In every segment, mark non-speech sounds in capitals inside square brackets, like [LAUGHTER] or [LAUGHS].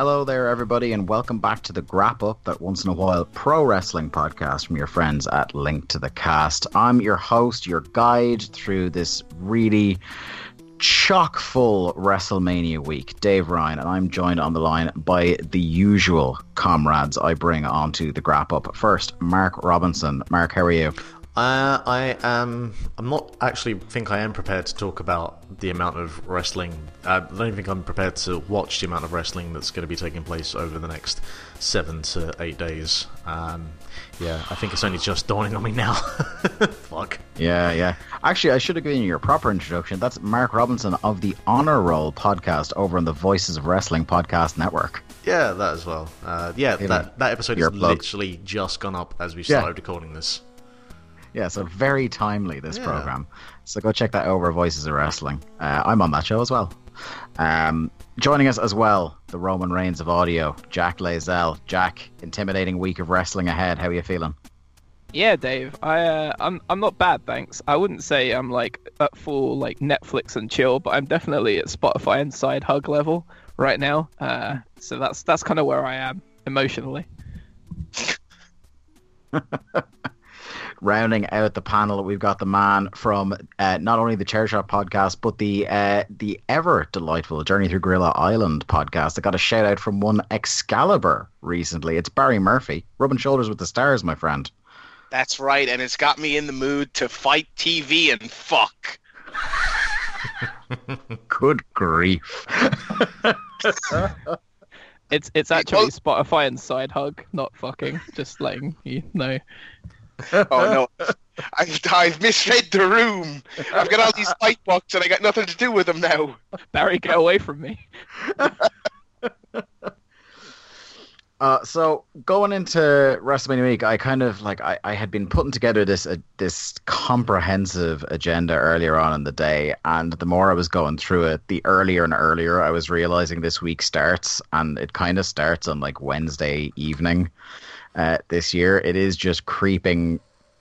Hello there, everybody, and welcome back to the Grap Up, that once in a while pro wrestling podcast from your friends at Link to the Cast. I'm your host, your guide through this really chock full WrestleMania week, Dave Ryan, and I'm joined on the line by the usual comrades I bring onto the Grap Up. First, Mark Robinson. Mark, how are you? Uh, I am. I'm not actually think I am prepared to talk about the amount of wrestling. I don't even think I'm prepared to watch the amount of wrestling that's going to be taking place over the next seven to eight days. Um, yeah, I think it's only just dawning on me now. [LAUGHS] Fuck. Yeah, yeah. Actually, I should have given you your proper introduction. That's Mark Robinson of the Honor Roll podcast over on the Voices of Wrestling podcast network. Yeah, that as well. Uh, yeah, that that episode is literally just gone up as we started yeah. recording this. Yeah, so very timely this yeah. program. So go check that over. Voices of Wrestling. Uh, I'm on that show as well. Um, joining us as well, the Roman Reigns of audio, Jack Layzell. Jack, intimidating week of wrestling ahead. How are you feeling? Yeah, Dave. I uh, I'm I'm not bad, thanks. I wouldn't say I'm like at full like Netflix and chill, but I'm definitely at Spotify and side hug level right now. Uh, so that's that's kind of where I am emotionally. [LAUGHS] rounding out the panel, we've got the man from uh, not only the Chairshot podcast, but the uh, the ever delightful Journey Through Guerilla Island podcast. I got a shout out from one Excalibur recently. It's Barry Murphy, rubbing shoulders with the stars, my friend. That's right, and it's got me in the mood to FITE TV and fuck. [LAUGHS] Good grief. [LAUGHS] it's it's actually Spotify and side hug, not fucking. Just letting you know. Oh no. I've, I've misread the room. I've got all these fight books and I got nothing to do with them now. Barry, get away from me. [LAUGHS] Uh, so going into WrestleMania week, I kind of like I, I had been putting together this uh, this comprehensive agenda earlier on in the day, and the more I was going through it, the earlier and earlier I was realizing this week starts, and it kind of starts on like Wednesday evening uh, this year. It is just creeping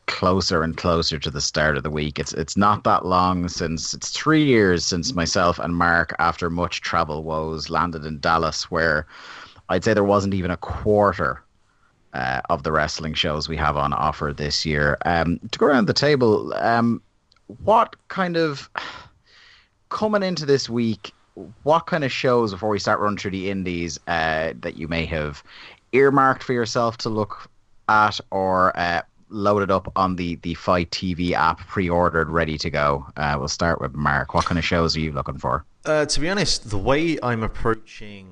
closer and closer to the start of the week. It's it's not that long since it's three years since myself and Mark, after much travel woes, landed in Dallas, where I'd say there wasn't even a quarter uh, of the wrestling shows we have on offer this year. Um, to go around the table, um, what kind of coming into this week? What kind of shows before we start running through the indies uh, that you may have earmarked for yourself to look at or uh, loaded up on the, the FITE TV app, pre ordered, ready to go? Uh, we'll start with Mark. What kind of shows are you looking for? Uh, to be honest, the way I'm approaching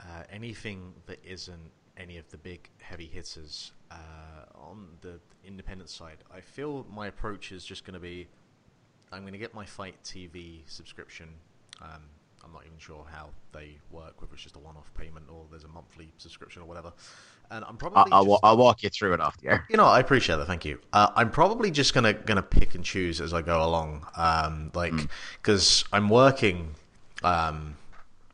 uh, anything that isn't any of the big heavy hitters uh, on the independent side, I feel my approach is just going to be I'm going to get my FITE TV subscription. Um, I'm not even sure how they work, whether it's just a one-off payment or there's a monthly subscription or whatever. And I'm probably I'll, just, I'll walk you through it after. air. You know, I appreciate that. Thank you. Uh, I'm probably just gonna gonna pick and choose as I go along, um, like because mm. I'm working um,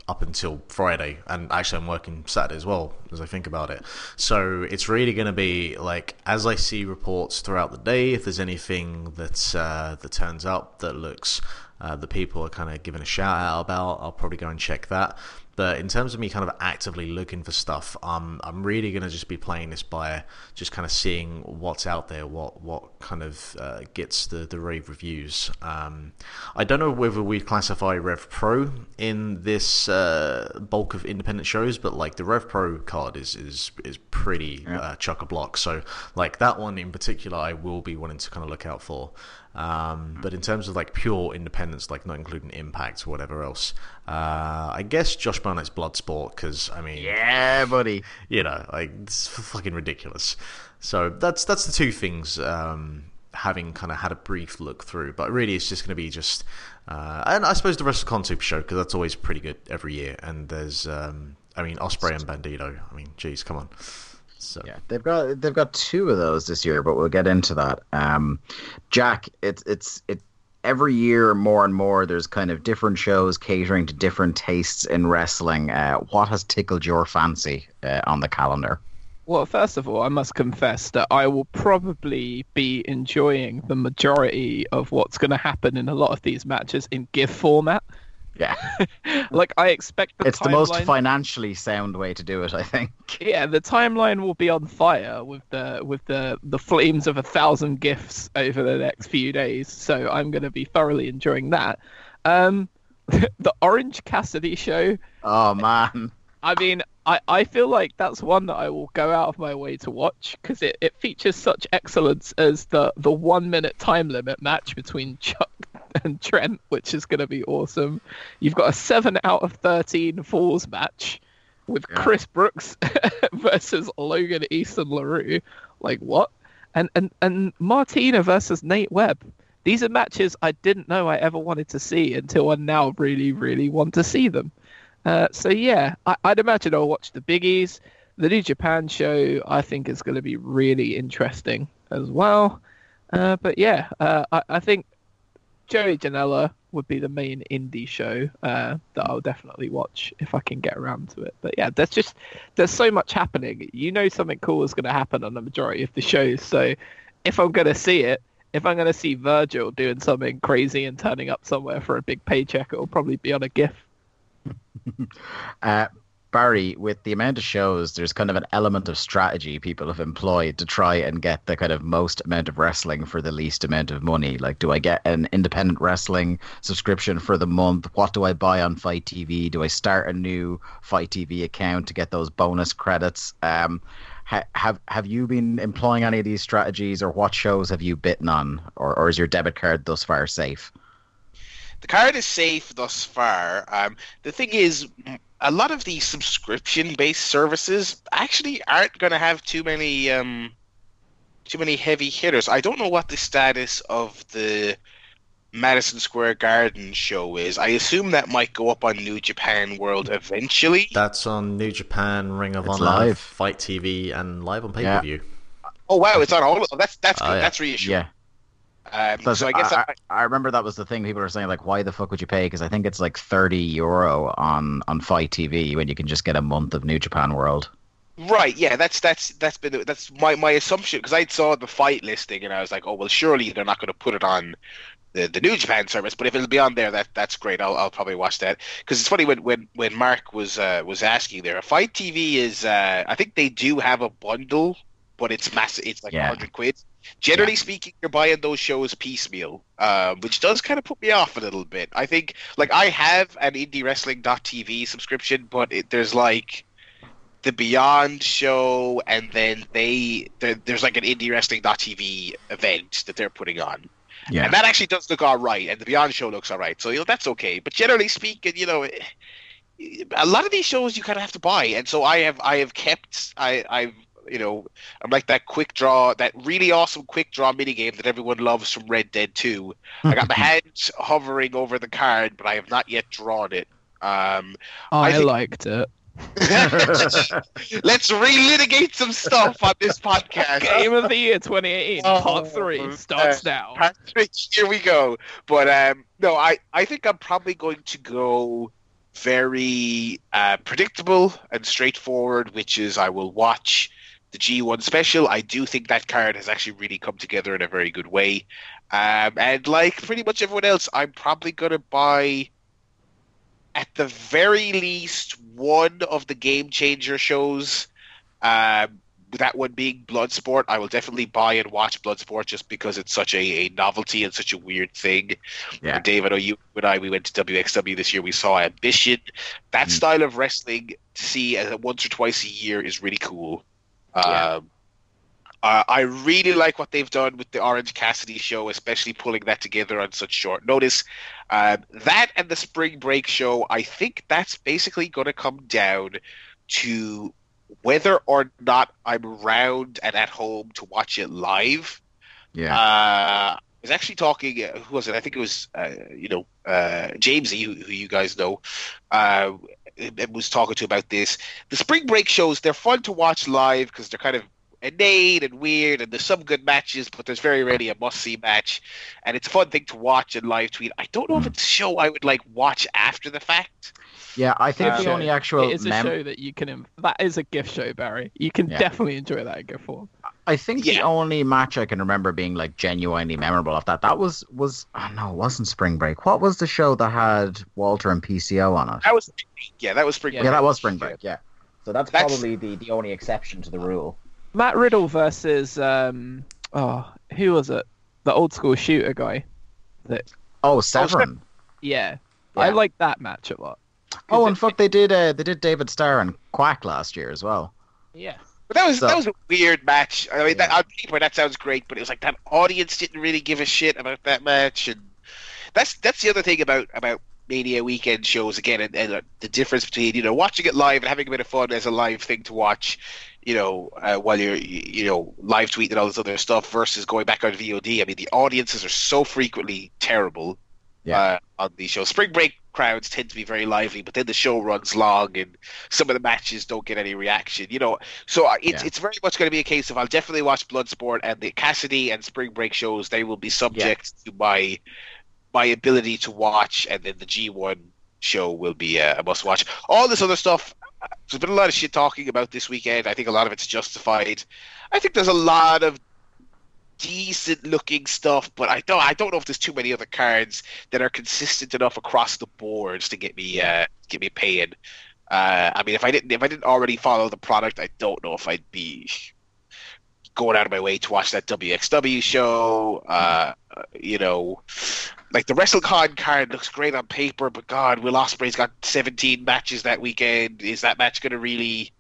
up until Friday, and actually I'm working Saturday as well as I think about it. So it's really going to be like as I see reports throughout the day, if there's anything that uh, that turns up that looks uh, that people are kind of giving a shout out about. I'll probably go and check that. But in terms of me kind of actively looking for stuff, um, I'm really going to just be playing this by just kind of seeing what's out there, what what kind of uh, gets the, the rave reviews. Um, I don't know whether we classify Rev Pro in this uh, bulk of independent shows, but like the Rev Pro card is is is pretty yeah. uh, chock a block. So like that one in particular, I will be wanting to kind of look out for. Um, but in terms of like pure independence, like not including Impact or whatever else, uh, I guess Josh Barnett's Bloodsport because I mean, yeah, buddy, you know, like it's fucking ridiculous. So that's that's the two things. Um, having kind of had a brief look through, but really it's just going to be just, uh, and I suppose the rest of the Show because that's always pretty good every year. And there's, um, I mean, Ospreay and Bandido. I mean, geez, come on. So yeah, they've got they've got two of those this year, but we'll get into that. Um, Jack, it's it's it every year more and more. There's kind of different shows catering to different tastes in wrestling. Uh, what has tickled your fancy uh, on the calendar? Well, first of all, I must confess that I will probably be enjoying the majority of what's going to happen in a lot of these matches in GIF format Yeah. [LAUGHS] like I expect the it's the most financially sound way to do it, I think. [LAUGHS] yeah, the timeline will be on fire with the with the the flames of a thousand gifts over the next few days. So I'm going to be thoroughly enjoying that. Um, [LAUGHS] the Orange Cassidy show. Oh man. I mean, I, I feel like that's one that I will go out of my way to watch because it, it features such excellence as the, the one minute time limit match between Chuck [LAUGHS] and Trent, which is going to be awesome. You've got a 7 out of 13 Falls match with Yeah. Chris Brooks [LAUGHS] versus Logan Easton LaRue. Like, what? And, and, and Martina versus Nate Webb. These are matches I didn't know I ever wanted to see until I now really, really want to see them. Uh, so yeah, I, I'd imagine I'll watch the biggies. The New Japan show I think is going to be really interesting as well. Uh, but yeah, uh, I, I think Joey Janela would be the main indie show uh, that I'll definitely watch if I can get around to it. But yeah, there's just there's so much happening. You know something cool is going to happen on the majority of the shows. So if I'm going to see it, if I'm going to see Virgil doing something crazy and turning up somewhere for a big paycheck, it'll probably be on a GIF. [LAUGHS] Uh, Barry, with the amount of shows, there's kind of an element of strategy people have employed to try and get the kind of most amount of wrestling for the least amount of money. Like, do I get an independent wrestling subscription for the month? What do I buy on FITE TV? Do I start a new FITE TV account to get those bonus credits? Um, ha- have have you been employing any of these strategies, or what shows have you bitten on, or, or is your debit card thus far safe? The card is safe thus far. Um, the thing is, a lot of these subscription-based services actually aren't going to have too many um, too many heavy hitters. I don't know what the status of the Madison Square Garden show is. I assume that might go up on New Japan World eventually. That's on New Japan, Ring of It's Honor, live. FITE TV, and live on pay per view. Oh wow, it's on all. Of, that's that's Oh, good. yeah. That's reassuring. Yeah. Um, So, so I guess I, I, I, remember that was the thing people were saying like why the fuck would you pay because I think it's like 30 euro on on FITE TV when you can just get a month of New Japan World. Right, yeah, that's that's that's been that's my my assumption because I saw the fight listing and I was like, oh well, surely they're not going to put it on the, the New Japan service, but if it'll be on there, that that's great. I'll, I'll probably watch that because it's funny when when when Mark was uh, was asking there, FITE TV is uh, I think they do have a bundle, but it's massive. It's like Yeah. hundred quid. Generally speaking, you're buying those shows piecemeal, um, which does kind of put me off a little bit. I think like I have an IndieWrestling.tv subscription, but it, there's like the Beyond show, and then they there's like an IndieWrestling.tv event that they're putting on, Yeah. and that actually does look all right, and the Beyond show looks all right, so you know that's okay. But generally speaking, you know. eh, A lot of these shows you kind of have to buy, and so I have I have kept I I've you know I'm like that quick draw that really awesome quick draw mini game that everyone loves from Red Dead 2. I got my [LAUGHS] hands hovering over the card, but I have not yet drawn it. Um, I, think- liked it. [LAUGHS] let's relitigate some stuff on this podcast. Game of the Year 2018, Oh, Part 3 starts now. Patrick, here we go. But um, no, I, I think I'm probably going to go very uh, predictable and straightforward, which is I will watch the G1 special. I do think that card has actually really come together in a very good way. Um, and like pretty much everyone else, I'm probably going to buy, at the very least, one of the Game Changer shows. Um, that one being Bloodsport, I will definitely buy and watch Bloodsport just because it's such a, a novelty and such a weird thing. Yeah. And Dave, I know you and I, we went to WXW this year. We saw Ambition. That Mm. style of wrestling to see once or twice a year is really cool. Yeah. Um, uh, I really like what they've done with the Orange Cassidy show, especially pulling that together on such short notice. Um, that and the Spring Break show, I think that's basically going to come down to whether or not I'm around and at home to watch it live. yeah. Uh, I was actually talking. Uh, who was it? I think it was uh, you know uh, Jamesy, who, who you guys know. And was talking to about this. The spring break shows they're fun to watch live because they're kind of inane and weird, and there's some good matches, but there's very rarely a must see match, and it's a fun thing to watch and live tweet. I don't know if Hmm. it's a show I would like watch after the fact. yeah, I think uh, the only actual it is a mem- show that you can. That is a gift show, Barry. You can Yeah. definitely enjoy that in gift form. I think the only match I can remember being like genuinely memorable of that that was was oh no, it wasn't Spring Break. What was the show that had Walter and PCO on it? That was yeah, that was spring. Yeah, Yeah, that was Spring Break. Yeah, so that's, That's- probably the the only exception to the rule. Matt Riddle versus um oh who was it? The old school shooter guy. That Oh, Severn. Yeah. Yeah. I like that match a lot. Oh, it- and fuck, they did uh, they did David Starr and Quack last year as well. Yeah. But that was So- that was a weird match. I mean, that, Yeah. on paper that sounds great, but it was like that audience didn't really give a shit about that match, and that's that's the other thing about about Mania weekend shows again, and, and uh, the difference between you know watching it live and having a bit of fun as a live thing to watch, you know, uh, while you're you you know live tweeting all this other stuff versus going back on VOD. I mean, the audiences are so frequently terrible. Yeah. Uh, on the show. Spring Break crowds tend to be very lively, but then the show runs long and some of the matches don't get any reaction. You know, so uh, it's Yeah. it's very much going to be a case of I'll definitely watch Bloodsport and the Cassidy and Spring Break shows. They will be subject to my my ability to watch, and then the G1 show will be a, a must watch. All this other stuff. uh, There's been a lot of shit talking about this weekend. I think a lot of it's justified. I think there's a lot of decent looking stuff, but I don't I don't know if there's too many other cards that are consistent enough across the boards to get me uh, get me paying. Uh, I mean, if I didn't if I didn't already follow the product, I don't know if I'd be going out of my way to watch that WXW show. Uh, you know, like the WrestleCon card looks great on paper, but God, Will Ospreay's got 17 matches that weekend. Is that match going to really?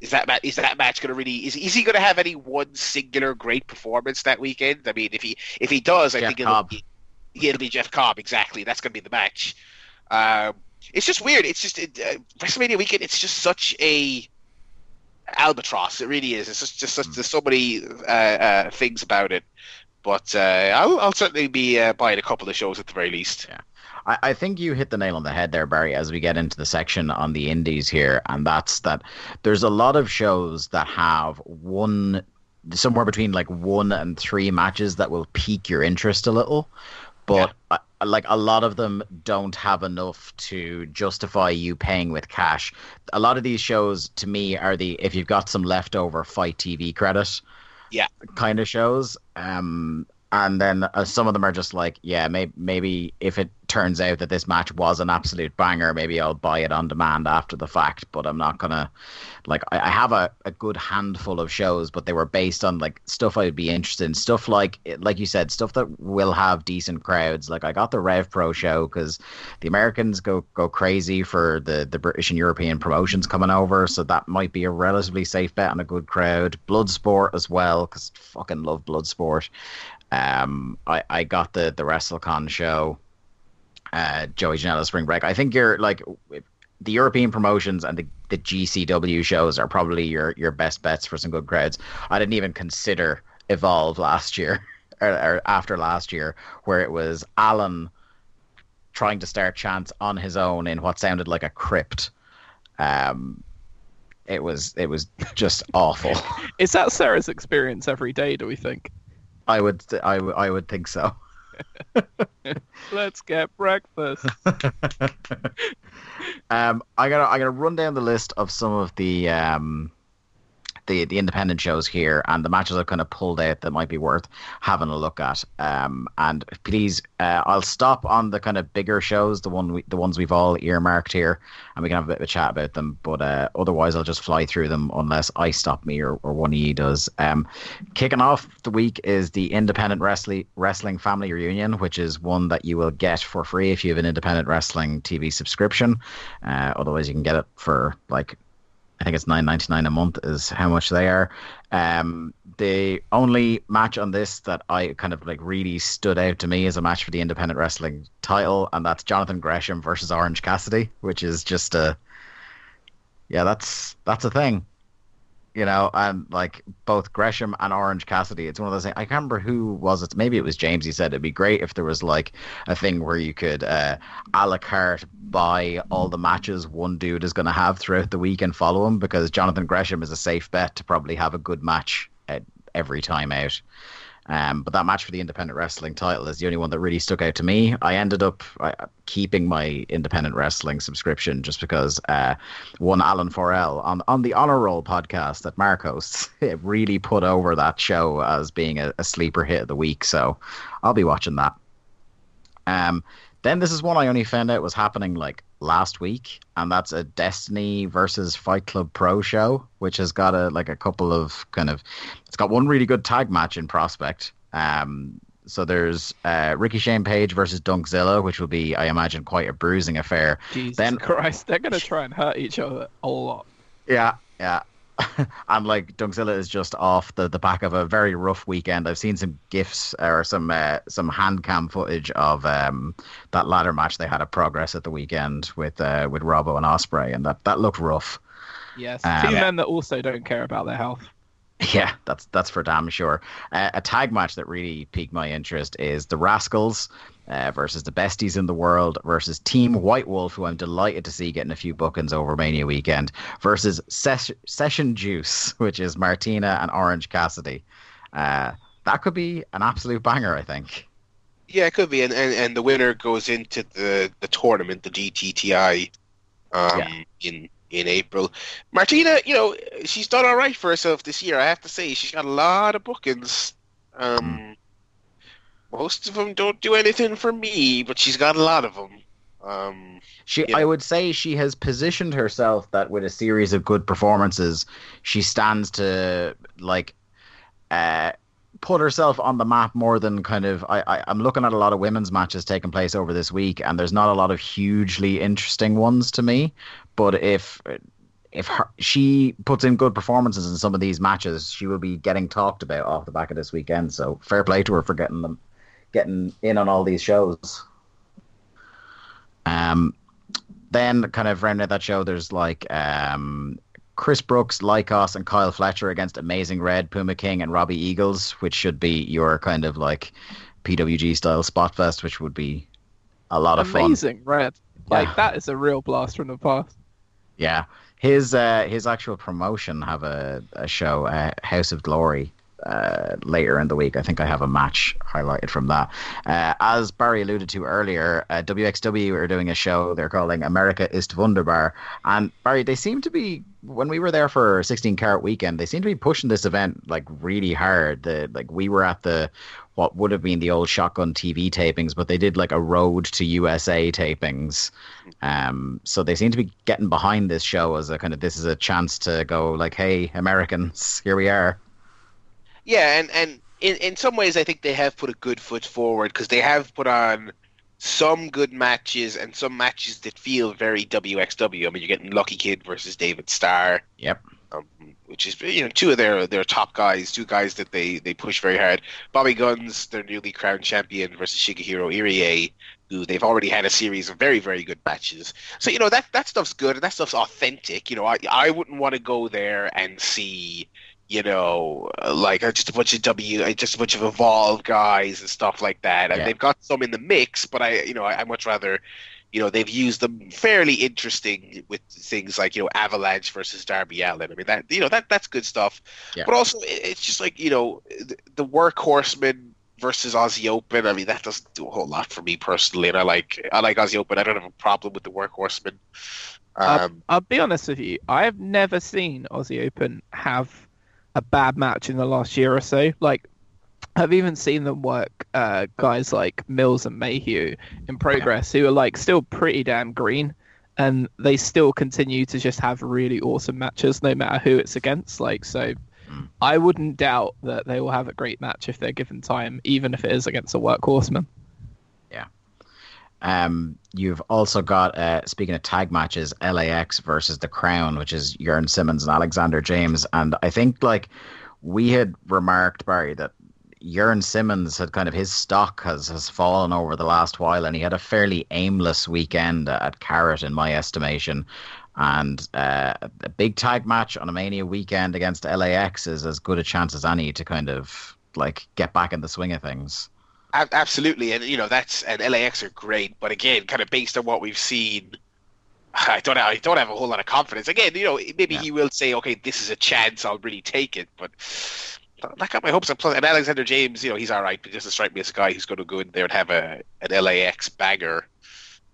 Is that ma- is that match going to really? Is, is he going to have any one singular great performance that weekend? I mean, if he if he does, I Jeff think it'll Cobb. be, it'll be Jeff Cobb exactly. That's going to be the match. Um, it's just weird. It's just it, uh, WrestleMania weekend. It's just such a albatross. It really is. It's just, just such, there's so many uh, uh, things about it. But uh, I'll, I'll certainly be uh, buying a couple of shows at the very least. I, I think you hit the nail on the head there, Barry, as we get into the section on the indies here, and that's that there's a lot of shows that have one somewhere between like one and three matches that will pique your interest a little, but uh, like a lot of them don't have enough to justify you paying with cash. A lot of these shows, to me, are the if you've got some leftover FITE TV credit, Yeah. kind of shows. Um, and then uh, some of them are just like, yeah, maybe maybe if it turns out that this match was an absolute banger, maybe I'll buy it on demand after the fact. But I'm not gonna like I, I have a, a good handful of shows, but they were based on like stuff I would be interested in. Stuff like like you said, stuff that will have decent crowds. Like I got the Rev Pro show because the Americans go go crazy for the the British and European promotions coming over, so that might be a relatively safe bet on a good crowd. Bloodsport as well because fucking love Bloodsport. Um, I I got the the WrestleCon show. Uh, Joey Janela Spring Break. I think you're like the European promotions and the, the GCW shows are probably your your best bets for some good crowds. I didn't even consider Evolve last year [LAUGHS] or, or after last year, where it was Alan trying to start chants on his own in what sounded like a crypt. Um, it was it was just awful. [LAUGHS] Is that Sarah's experience every day? Do we think? I would I, would- I would think so. [LAUGHS] Let's get breakfast. [LAUGHS] Um, I gotta I gotta run down the list of some of the um, the the independent shows here and the matches I've kind of pulled out that might be worth having a look at. Um, and please, uh, I'll stop on the kind of bigger shows, the one we, the ones we've all earmarked here, and we can have a bit of a chat about them. But uh, otherwise, I'll just fly through them unless I stop me or, or one of you does. Um, kicking off the week is the Independent Wrestling Wrestling Family Reunion, which is one that you will get for free if you have an Independent Wrestling TV subscription. Uh, otherwise, you can get it for like I think it's nine ninety nine a month is how much they are. Um, the only match on this that I kind of like really stood out to me is a match for the independent wrestling title, and that's Jonathan Gresham versus Orange Cassidy, which is just a yeah, that's that's a thing. You know, and like both Gresham and Orange Cassidy, it's one of those things. I can't remember who was it. Maybe it was James. He said it'd be great if there was like a thing where you could uh, a la carte buy all the matches one dude is going to have throughout the week and follow him because Jonathan Gresham is a safe bet to probably have a good match at every time out. Um, but that match for the independent wrestling title is the only one that really stuck out to me. I ended up uh, keeping my independent wrestling subscription just because uh, one Alan Forel on on the Honor Roll podcast that Mark hosts [LAUGHS] really put over that show as being a, a sleeper hit of the week. So I'll be watching that. Um, then this is one I only found out was happening like last week, and that's a Destiny versus Fight Club Pro show, which has got a like a couple of kind of it's got one really good tag match in prospect. Um, so there's uh, Ricky Shane Page versus Dunkzilla, which will be, I imagine, quite a bruising affair. Jesus Then- Christ, they're gonna try and hurt each other a lot. Yeah, yeah. [LAUGHS] and like Dunkzilla is just off the, the back of a very rough weekend. I've seen some gifs or some uh, some hand cam footage of um, that ladder match they had at Progress at the weekend with uh, with Robbo and Ospreay, and that, that looked rough. Yes, Um, two men that also don't care about their health. [LAUGHS] Yeah, that's that's for damn sure. Uh, a tag match that really piqued my interest is the Rascalz uh, versus the Besties in the World versus Team White Wolf, who I'm delighted to see getting a few bookings over Mania weekend, versus Ses- Session Juice, [LAUGHS] which is Martina and Orange Cassidy. Uh, that could be an absolute banger, I think. Yeah, it could be, and, and, and the winner goes into the, the tournament, the GTTI, um, Yeah. in in April. Martina, you know, she's done all right for herself this year. I have to say, she's got a lot of bookings. Um, most of them don't do anything for me, but she's got a lot of them. Um, She, Yeah. I would say, she has positioned herself that with a series of good performances, she stands to like uh, put herself on the map more than kind of. I, I, I'm looking at a lot of women's matches taking place over this week, and there's not a lot of hugely interesting ones to me. But if if her, she puts in good performances in some of these matches, she will be getting talked about off the back of this weekend. So fair play to her for getting them, getting in on all these shows. Um, then kind of rounding out that show, there's like um, Chris Brooks, Lykos, and Kyle Fletcher against Amazing Red, Puma King, and Robbie Eagles, which should be your kind of like PWG style spot fest, which would be a lot of fun. Amazing, Red. Like Yeah. that is a real blast from the past. Yeah, his uh, his actual promotion have a, a show, uh, House of Glory, uh, later in the week. I think I have a match highlighted from that. Uh, as Barry alluded to earlier, uh, WXW are doing a show they're calling America ist Wunderbar, and Barry, they seem to be when we were there for 16 Carat Weekend, they seem to be pushing this event like really hard. The like we were at the what would have been the old Shotgun TV tapings, but they did like a Road to USA tapings. Um, so they seem to be getting behind this show as a kind of this is a chance to go like, hey, Americans, here we are. Yeah, and and in in some ways, I think they have put a good foot forward because they have put on some good matches and some matches that feel very WXW. I mean, you're getting Lucky Kid versus David Starr, Yep. um, which is you know two of their their top guys, two guys that they they push very hard. Bobby Guns, their newly crowned champion, versus Shigehiro Irie, who they've already had a series of very very good matches. So you know that that stuff's good and that stuff's authentic. You know, I I wouldn't want to go there and see you know, like uh, just a bunch of W, uh, just a bunch of evolved guys and stuff like that. And Yeah. they've got some in the mix, but I, you know, I, I much rather, you know, they've used them fairly interesting with things like you know Avalanche versus Darby Allin. I mean that, you know, that that's good stuff. Yeah. But also, it, it's just like you know, the, the workhorsemen versus Aussie Open. I mean that doesn't do a whole lot for me personally, and I like I like Aussie Open. I don't have a problem with the workhorseman. Um, I'll be honest with you. I have never seen Aussie Open have a bad match in the last year or so. Like, I've even seen them work uh, guys like Mills and Mayhew in progress, who are like still pretty damn green, and they still continue to just have really awesome matches, no matter who it's against. Like, so Mm. I wouldn't doubt that they will have a great match if they're given time, even if it is against a workhorseman. Um, you've also got uh, speaking of tag matches, LAX versus the Crown, which is Jurn Simmons and Alexander James, and I think like we had remarked Barry that Jurn Simmons had kind of his stock has has fallen over the last while, and he had a fairly aimless weekend at Carat in my estimation. And uh, a big tag match on a Mania weekend against LAX is as good a chance as any to kind of like get back in the swing of things. Absolutely, and you know that's and LAX are great, but again, kind of based on what we've seen, I don't I don't have a whole lot of confidence. Again, you know, maybe Yeah. he will say, okay, this is a chance, I'll really take it, but that got my hopes up. Plus, and Alexander James, you know, he's all right, but to strike me as a guy who's going to go in there and have a an LAX bagger.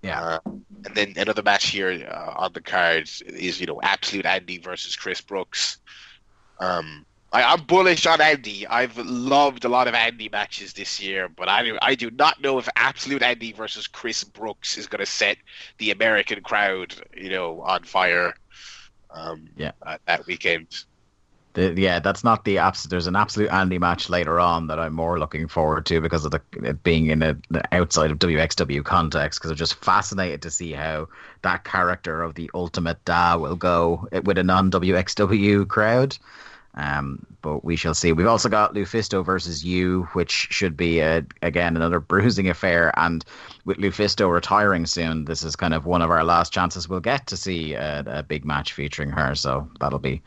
Yeah. Uh, and then another match here uh, on the card is you know Absolute Andy versus Chris Brooks. Um, I, I'm bullish on Andy. I've loved a lot of Andy matches this year, but I do, I do not know if Absolute Andy versus Chris Brooks is going to set the American crowd, you know, on fire. Um, Yeah. uh, that weekend. The, yeah, that's not the absolute. There's an absolute Andy match later on that I'm more looking forward to because of the it being in a the outside of WXW context. Because I'm just fascinated to see how that character of the ultimate Da will go with a non WXW crowd. Um, but we shall see. We've also got Lufisto versus Yuu, which should be a, again another [LAUGHS] bruising affair. And with Lufisto retiring soon, this is kind of one of our last chances we'll get to see a, a big match featuring her. So that'll be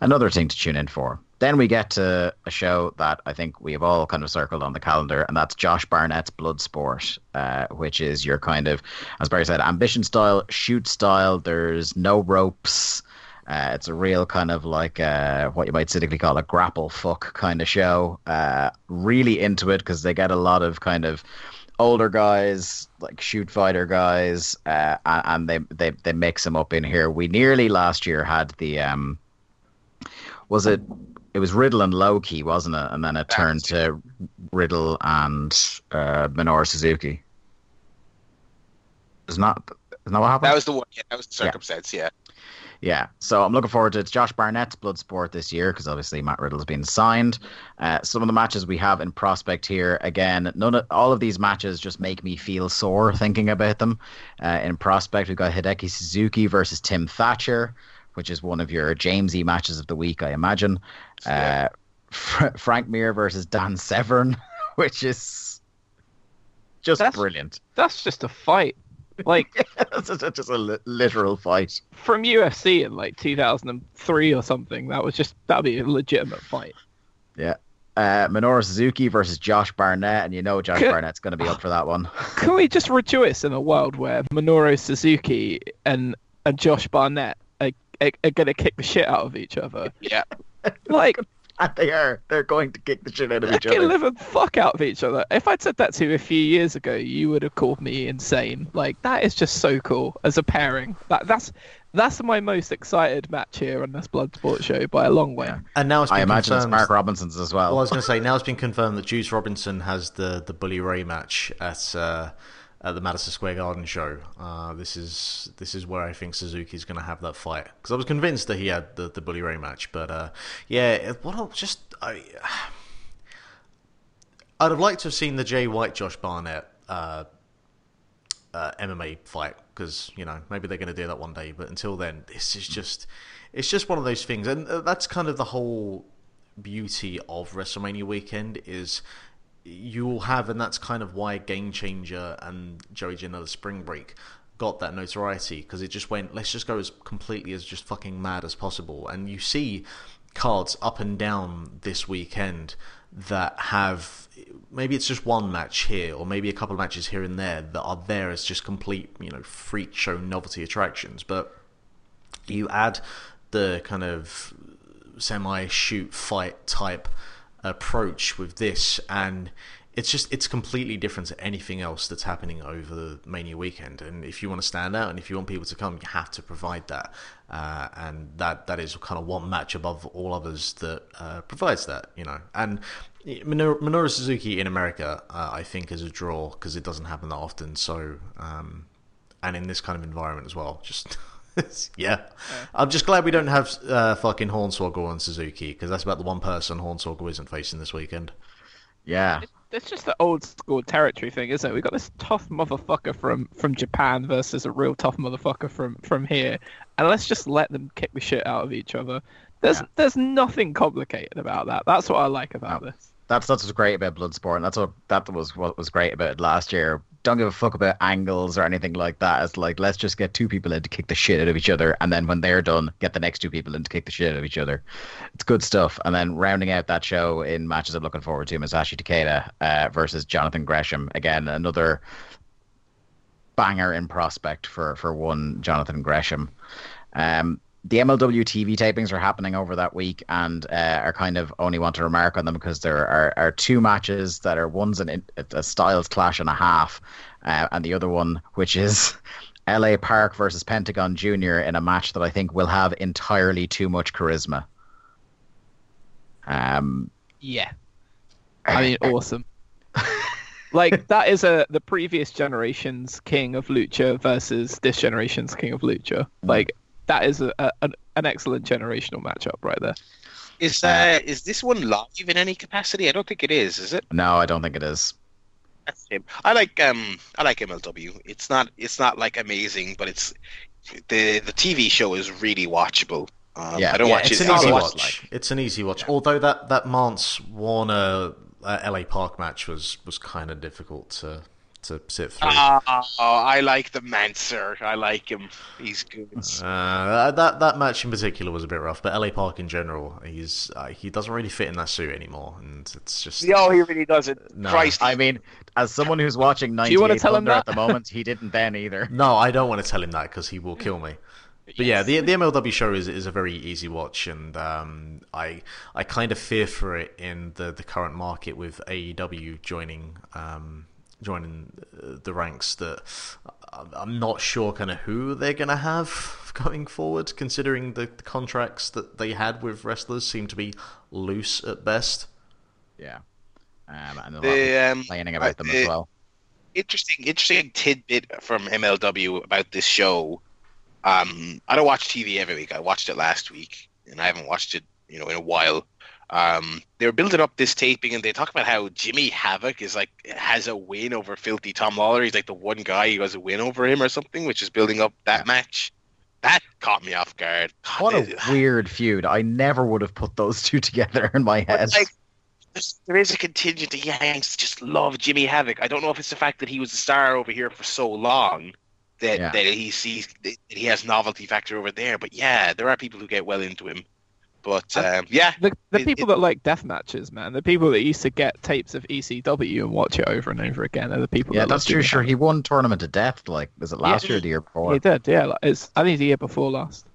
another thing to tune in for. Then we get to a show that I think we have all kind of circled on the calendar, and that's Josh Barnett's Bloodsport, uh, which is your kind of, as Barry said, ambition style, shoot style. There's no ropes. Uh, it's a real kind of like uh, what you might cynically call a grapple fuck kind of show. Uh, really into it because they get a lot of kind of older guys, like shoot fighter guys, uh, and, and they, they they mix them up in here. We nearly last year had the um, was it? It was Riddle and Low Ki, wasn't it? And then it turned to Riddle and uh, Minoru Suzuki. Is not is not what happened? That was the one. Yeah, that was the circumstance. Yeah. Yeah, so I'm looking forward to it. It's Josh Barnett's Bloodsport this year because obviously Matt Riddle's been signed. Uh, some of the matches we have in prospect here, again, none of all of these matches just make me feel sore thinking about them. Uh, in prospect, we've got Hideki Suzuki versus Tim Thatcher, which is one of your Jamesy matches of the week, I imagine. Yeah. Uh, Fr- Frank Mir versus Dan Severn, [LAUGHS] which is just That's- brilliant. That's just a fight. Like [LAUGHS] It's just just a li- literal fight. from UFC in like 2003 or something. That was just that'd be a legitimate fight. Yeah. Uh, Minoru Suzuki versus Josh Barnett, and you know Josh Could- Barnett's going to be up for that one. [LAUGHS] Can we just rejoice in a world where Minoru Suzuki and and Josh Barnett are, are, are going to kick the shit out of each other? Yeah. Like And [LAUGHS] [LAUGHS] they are. They're going to kick the shit out of they each can other. live and fuck out of each other. If I'd said that to you a few years ago, you would have called me insane. Like that is just so cool as a pairing. That that's that's my most excited match here on this Bloodsport show by a long way. Yeah. And now it's been I imagine it's. Mark Robinson's as well. Well, I was going to say now it's been confirmed that Juice Robinson has the the Bully Ray match at uh, at the Madison Square Garden show. Uh, this is this is where I think Suzuki's going to have that fight because I was convinced that he had the the Bully Ray match, but uh, yeah, what I'll just I. [SIGHS] I'd have liked to have seen the Jay White Josh Barnett uh, uh, MMA fight because you know maybe they're going to do that one day. But until then, this is just it's just one of those things, and uh, that's kind of the whole beauty of WrestleMania weekend is you'll have, and that's kind of why Game Changer and Joey Janela Spring Break got that notoriety because it just went let's just go as completely as just fucking mad as possible. And you see cards up and down this weekend that have maybe it's just one match here or maybe a couple of matches here and there that are there as just complete you know freak show novelty attractions. But you add the kind of semi shoot fight type approach with this and it's just it's completely different to anything else that's happening over the mania weekend. And if you want to stand out and if you want people to come you have to provide that. Uh, and that that is kind of one match above all others that uh, provides that you know. And Minoru, Minoru Suzuki in America uh, I think is a draw because it doesn't happen that often. So um, and in this kind of environment as well just [LAUGHS] [LAUGHS] yeah. I'm just glad we don't have uh, fucking Hornswoggle and Suzuki because that's about the one person Hornswoggle isn't facing this weekend. yeah. It's just the old school territory thing, isn't it? We got this tough motherfucker from from Japan versus a real tough motherfucker from from here, and let's just let them kick the shit out of each other. There's Yeah. there's nothing complicated about that. That's what I like about this. That's that's what's great about Bloodsport, and that's what that was what was great about it last year. Don't give a fuck about angles or anything like that. It's like let's just get two people in to kick the shit out of each other, and then when they're done, get the next two people in to kick the shit out of each other. It's good stuff. And then rounding out that show in matches I'm looking forward to, Masashi Takeda uh, versus Jonathan Gresham. Again, another banger in prospect for for one Jonathan Gresham. Um, the MLW TV tapings are happening over that week, and uh, I kind of only want to remark on them because there are, are two matches that are one's an, a Styles clash and a half, uh, and the other one, which is [LAUGHS] LA Park versus Pentagon Jr. in a match that I think will have entirely too much charisma. Um, yeah, I mean, [LAUGHS] awesome. like that is a the previous generation's King of Lucha versus this generation's King of Lucha. Like that is a, a an, an excellent generational matchup right there. Is uh, is this one live in any capacity? I don't think it is. Is it? No, I don't think it is. That's him. I like um I like MLW. It's not it's not like amazing, but it's the the TV show is really watchable. Um, Yeah. I don't Yeah, watch it's it. an easy watch- watch. It's an easy watch. Although that that Mance Warner uh, LA Park match was was kind of difficult to to sit through. Oh, I like the Manser. I like him. He's good. Uh, that that match in particular was a bit rough, but LA Park in general, he's uh, he doesn't really fit in that suit anymore, and it's just No, he really doesn't. No. Christ, I mean, as someone who's watching Do you wanna 98 tell him that? at the moment, he didn't then either. [LAUGHS] no, I don't want to tell him that because he will kill me. But yeah, the the MLW show is is a very easy watch, and um, I I kind of fear for it in the, the current market with AEW joining um, joining uh, the ranks. That I'm- I'm not sure kind of who they're gonna have [LAUGHS] going forward, considering the, the contracts that they had with wrestlers seem to be loose at best. Yeah. Um, and a lot of The, people um, complaining about them uh, as well. interesting, interesting tidbit from MLW about this show. Um, I don't watch TV every week. I watched it last week, and I haven't watched it, you know, in a while. Um, they were building up this taping, and they talk about how Jimmy Havoc is like has a win over Filthy Tom Lawlor. He's like the one guy who has a win over him or something, which is building up that match. That caught me off guard. God, What a weird feud. I never would have put those two together in my head. Like, there's- a contingent of Yanks just love Jimmy Havoc. I don't know if it's the fact that he was a star over here for so long that, Yeah. that he sees that he has novelty factor over there. But yeah, there are people who get well into him. But um, yeah, The the It- people it- that like death matches, man, the people that used to get tapes of ECW and watch it over and over again, are the people. yeah, that that's true. Sure, he won Tournament of Death. Like, was it last Yeah. year or the year before? He did, yeah. Like, it's I think the year before last.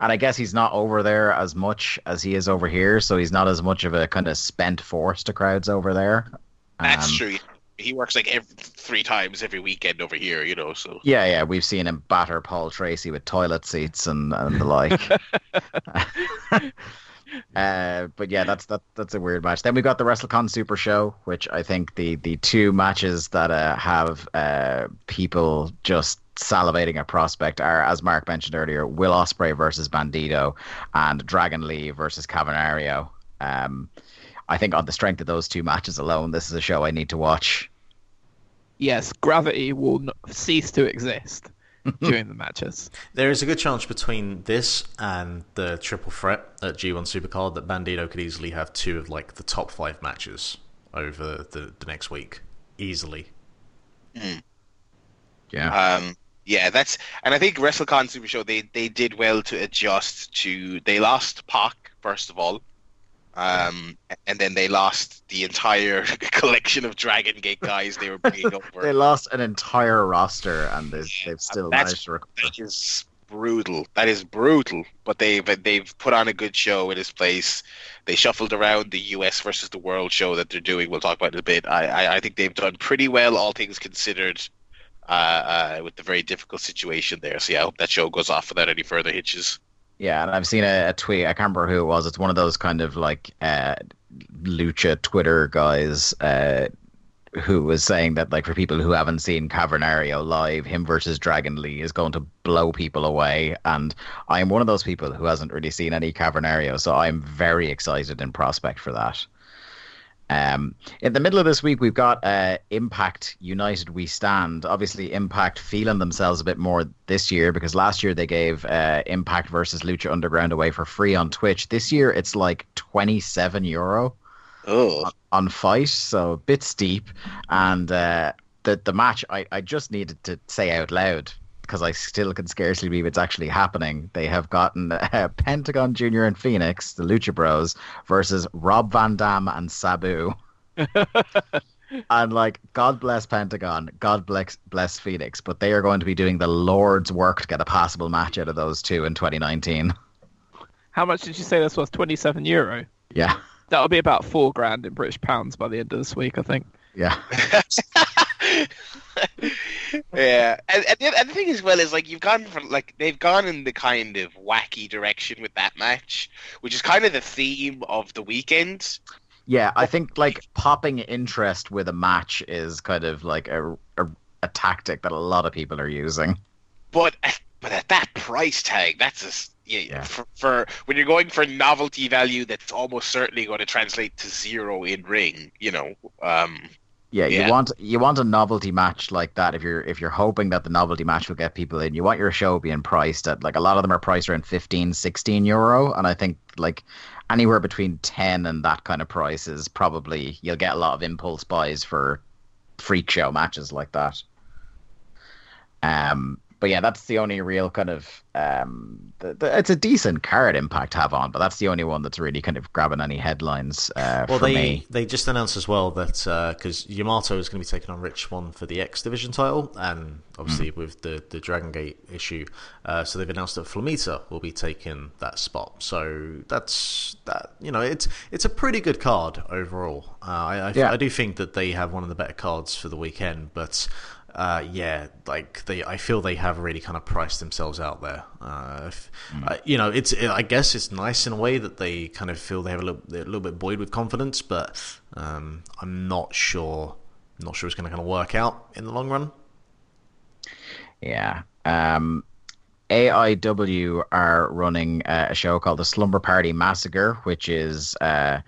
And I guess he's not over there as much as he is over here, so he's not as much of a kind of spent force to crowds over there. that's Um, true. He works like every, three times every weekend over here, you know. So Yeah, yeah, we've seen him batter Paul Tracy with toilet seats and, and the like. [LAUGHS] [LAUGHS] uh, but yeah, that's that that's a weird match. Then we got the WrestleCon Super Show, which I think the the two matches that uh, have uh, people just salivating a prospect are, as Mark mentioned earlier, Will Ospreay versus Bandido and Dragon Lee versus Cavernario. Um, I think on the strength of those two matches alone, this is a show I need to watch. Yes, gravity will n- cease to exist [LAUGHS] during the matches. There is a good chance between this and the triple threat at G1 Supercard that Bandido could easily have two of like the top five matches over the, the next week easily. Yeah. Um, yeah, that's and I think WrestleCon Super Show they they did well to adjust to. They lost Pac first of all, um, and then they lost the entire [LAUGHS] collection of Dragon Gate guys they were bringing [LAUGHS] up for. They lost an entire roster, and they, they've still managed to recover. That is brutal. That is brutal. But they've they've put on a good show in this place. They shuffled around the U.S. versus the World show that they're doing. We'll talk about it in a bit. I I, I think they've done pretty well, all things considered. Uh, uh, with the very difficult situation there. So yeah, I hope that show goes off without any further hitches. Yeah, and I've seen a, a tweet. I can't remember who it was. It's one of those kind of like uh, lucha Twitter guys uh, who was saying that like for people who haven't seen Cavernario live, him versus Dragon Lee is going to blow people away. And I'm one of those people who hasn't really seen any Cavernario, so I'm very excited in prospect for that. Um, in the middle of this week, we've got uh, Impact United We Stand. Obviously, Impact feeling themselves a bit more this year because last year they gave uh, Impact versus Lucha Underground away for free on Twitch. This year it's like 27 euro Oh, on FITE, so a bit steep. And uh, the the match, I, I just needed to say out loud because I still can scarcely believe it's actually happening. They have gotten [LAUGHS] uh, Pentagon Junior and Fenix, the Lucha Bros, versus Rob Van Dam and Sabu. [LAUGHS] and like God bless Pentagon, God bless bless Fenix, but they are going to be doing the Lord's work to get a passable match out of those two in 2019. How much did you say this was? 27 euro. Yeah, That'll be about four grand in British pounds by the end of this week, I think. Yeah, [LAUGHS] yeah, and, and, the, and the thing as well is like you've gone for like they've gone in the kind of wacky direction with that match, which is kind of the theme of the weekend. yeah. I think like popping interest with a match is kind of like a a, a tactic that a lot of people are using. But but at that price tag, that's a yeah, Yeah. For, for when you're going for novelty value, that's almost certainly going to translate to zero in ring. You know, um, Yeah, Yeah. you want you want a novelty match like that. If you're if you're hoping that the novelty match will get people in, you want your show being priced at like a lot of them are priced around 15, 16 euro, and I think like anywhere between ten and that kind of price is probably you'll get a lot of impulse buys for freak show matches like that. Um, but yeah, that's the only real kind of um, the, the, it's a decent card Impact have on, but that's the only one that's really kind of grabbing any headlines. Uh, Well, for they me. they just announced as well that because Yamato is going to be taking on Rich Swann for the X Division title, and obviously with the the Dragon Gate issue, uh, so they've announced that Flamita will be taking that spot. So that's that. You know, it's it's a pretty good card overall. Uh, I I, Yeah. I do think that they have one of the better cards for the weekend, but. Uh, yeah, like they, I feel they have really kind of priced themselves out there. Uh, if, uh, you know, it's, I guess it's nice in a way that they kind of feel they have a little, they're a little bit buoyed with confidence, but um, I'm not sure, not sure it's going to kind of work out in the long run. Yeah. Um, AIW are running a show called the Slumber Party Massacre, which is uh,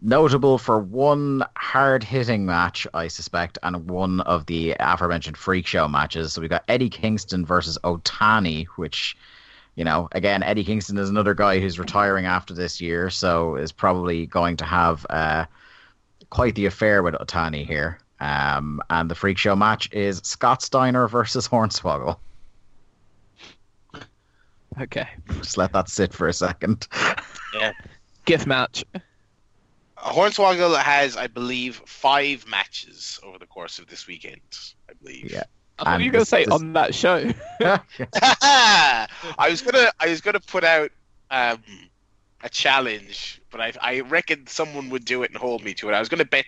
notable for one hard hitting match, I suspect, and one of the aforementioned freak show matches. So we got Eddie Kingston versus Otani, which, you know, again, Eddie Kingston is another guy who's retiring after this year, so is probably going to have uh, quite the affair with Otani here. Um, and the freak show match is Scott Steiner versus [LAUGHS] Hornswoggle. Okay. Just let that sit for a second. GIF match. Hornswoggle has, I believe, five matches over the course of this weekend. I believe. Yeah. I thought you were going to say this- on that show. [LAUGHS] I was gonna I was gonna put out um, a challenge, but I I reckon someone would do it and hold me to it. I was gonna bet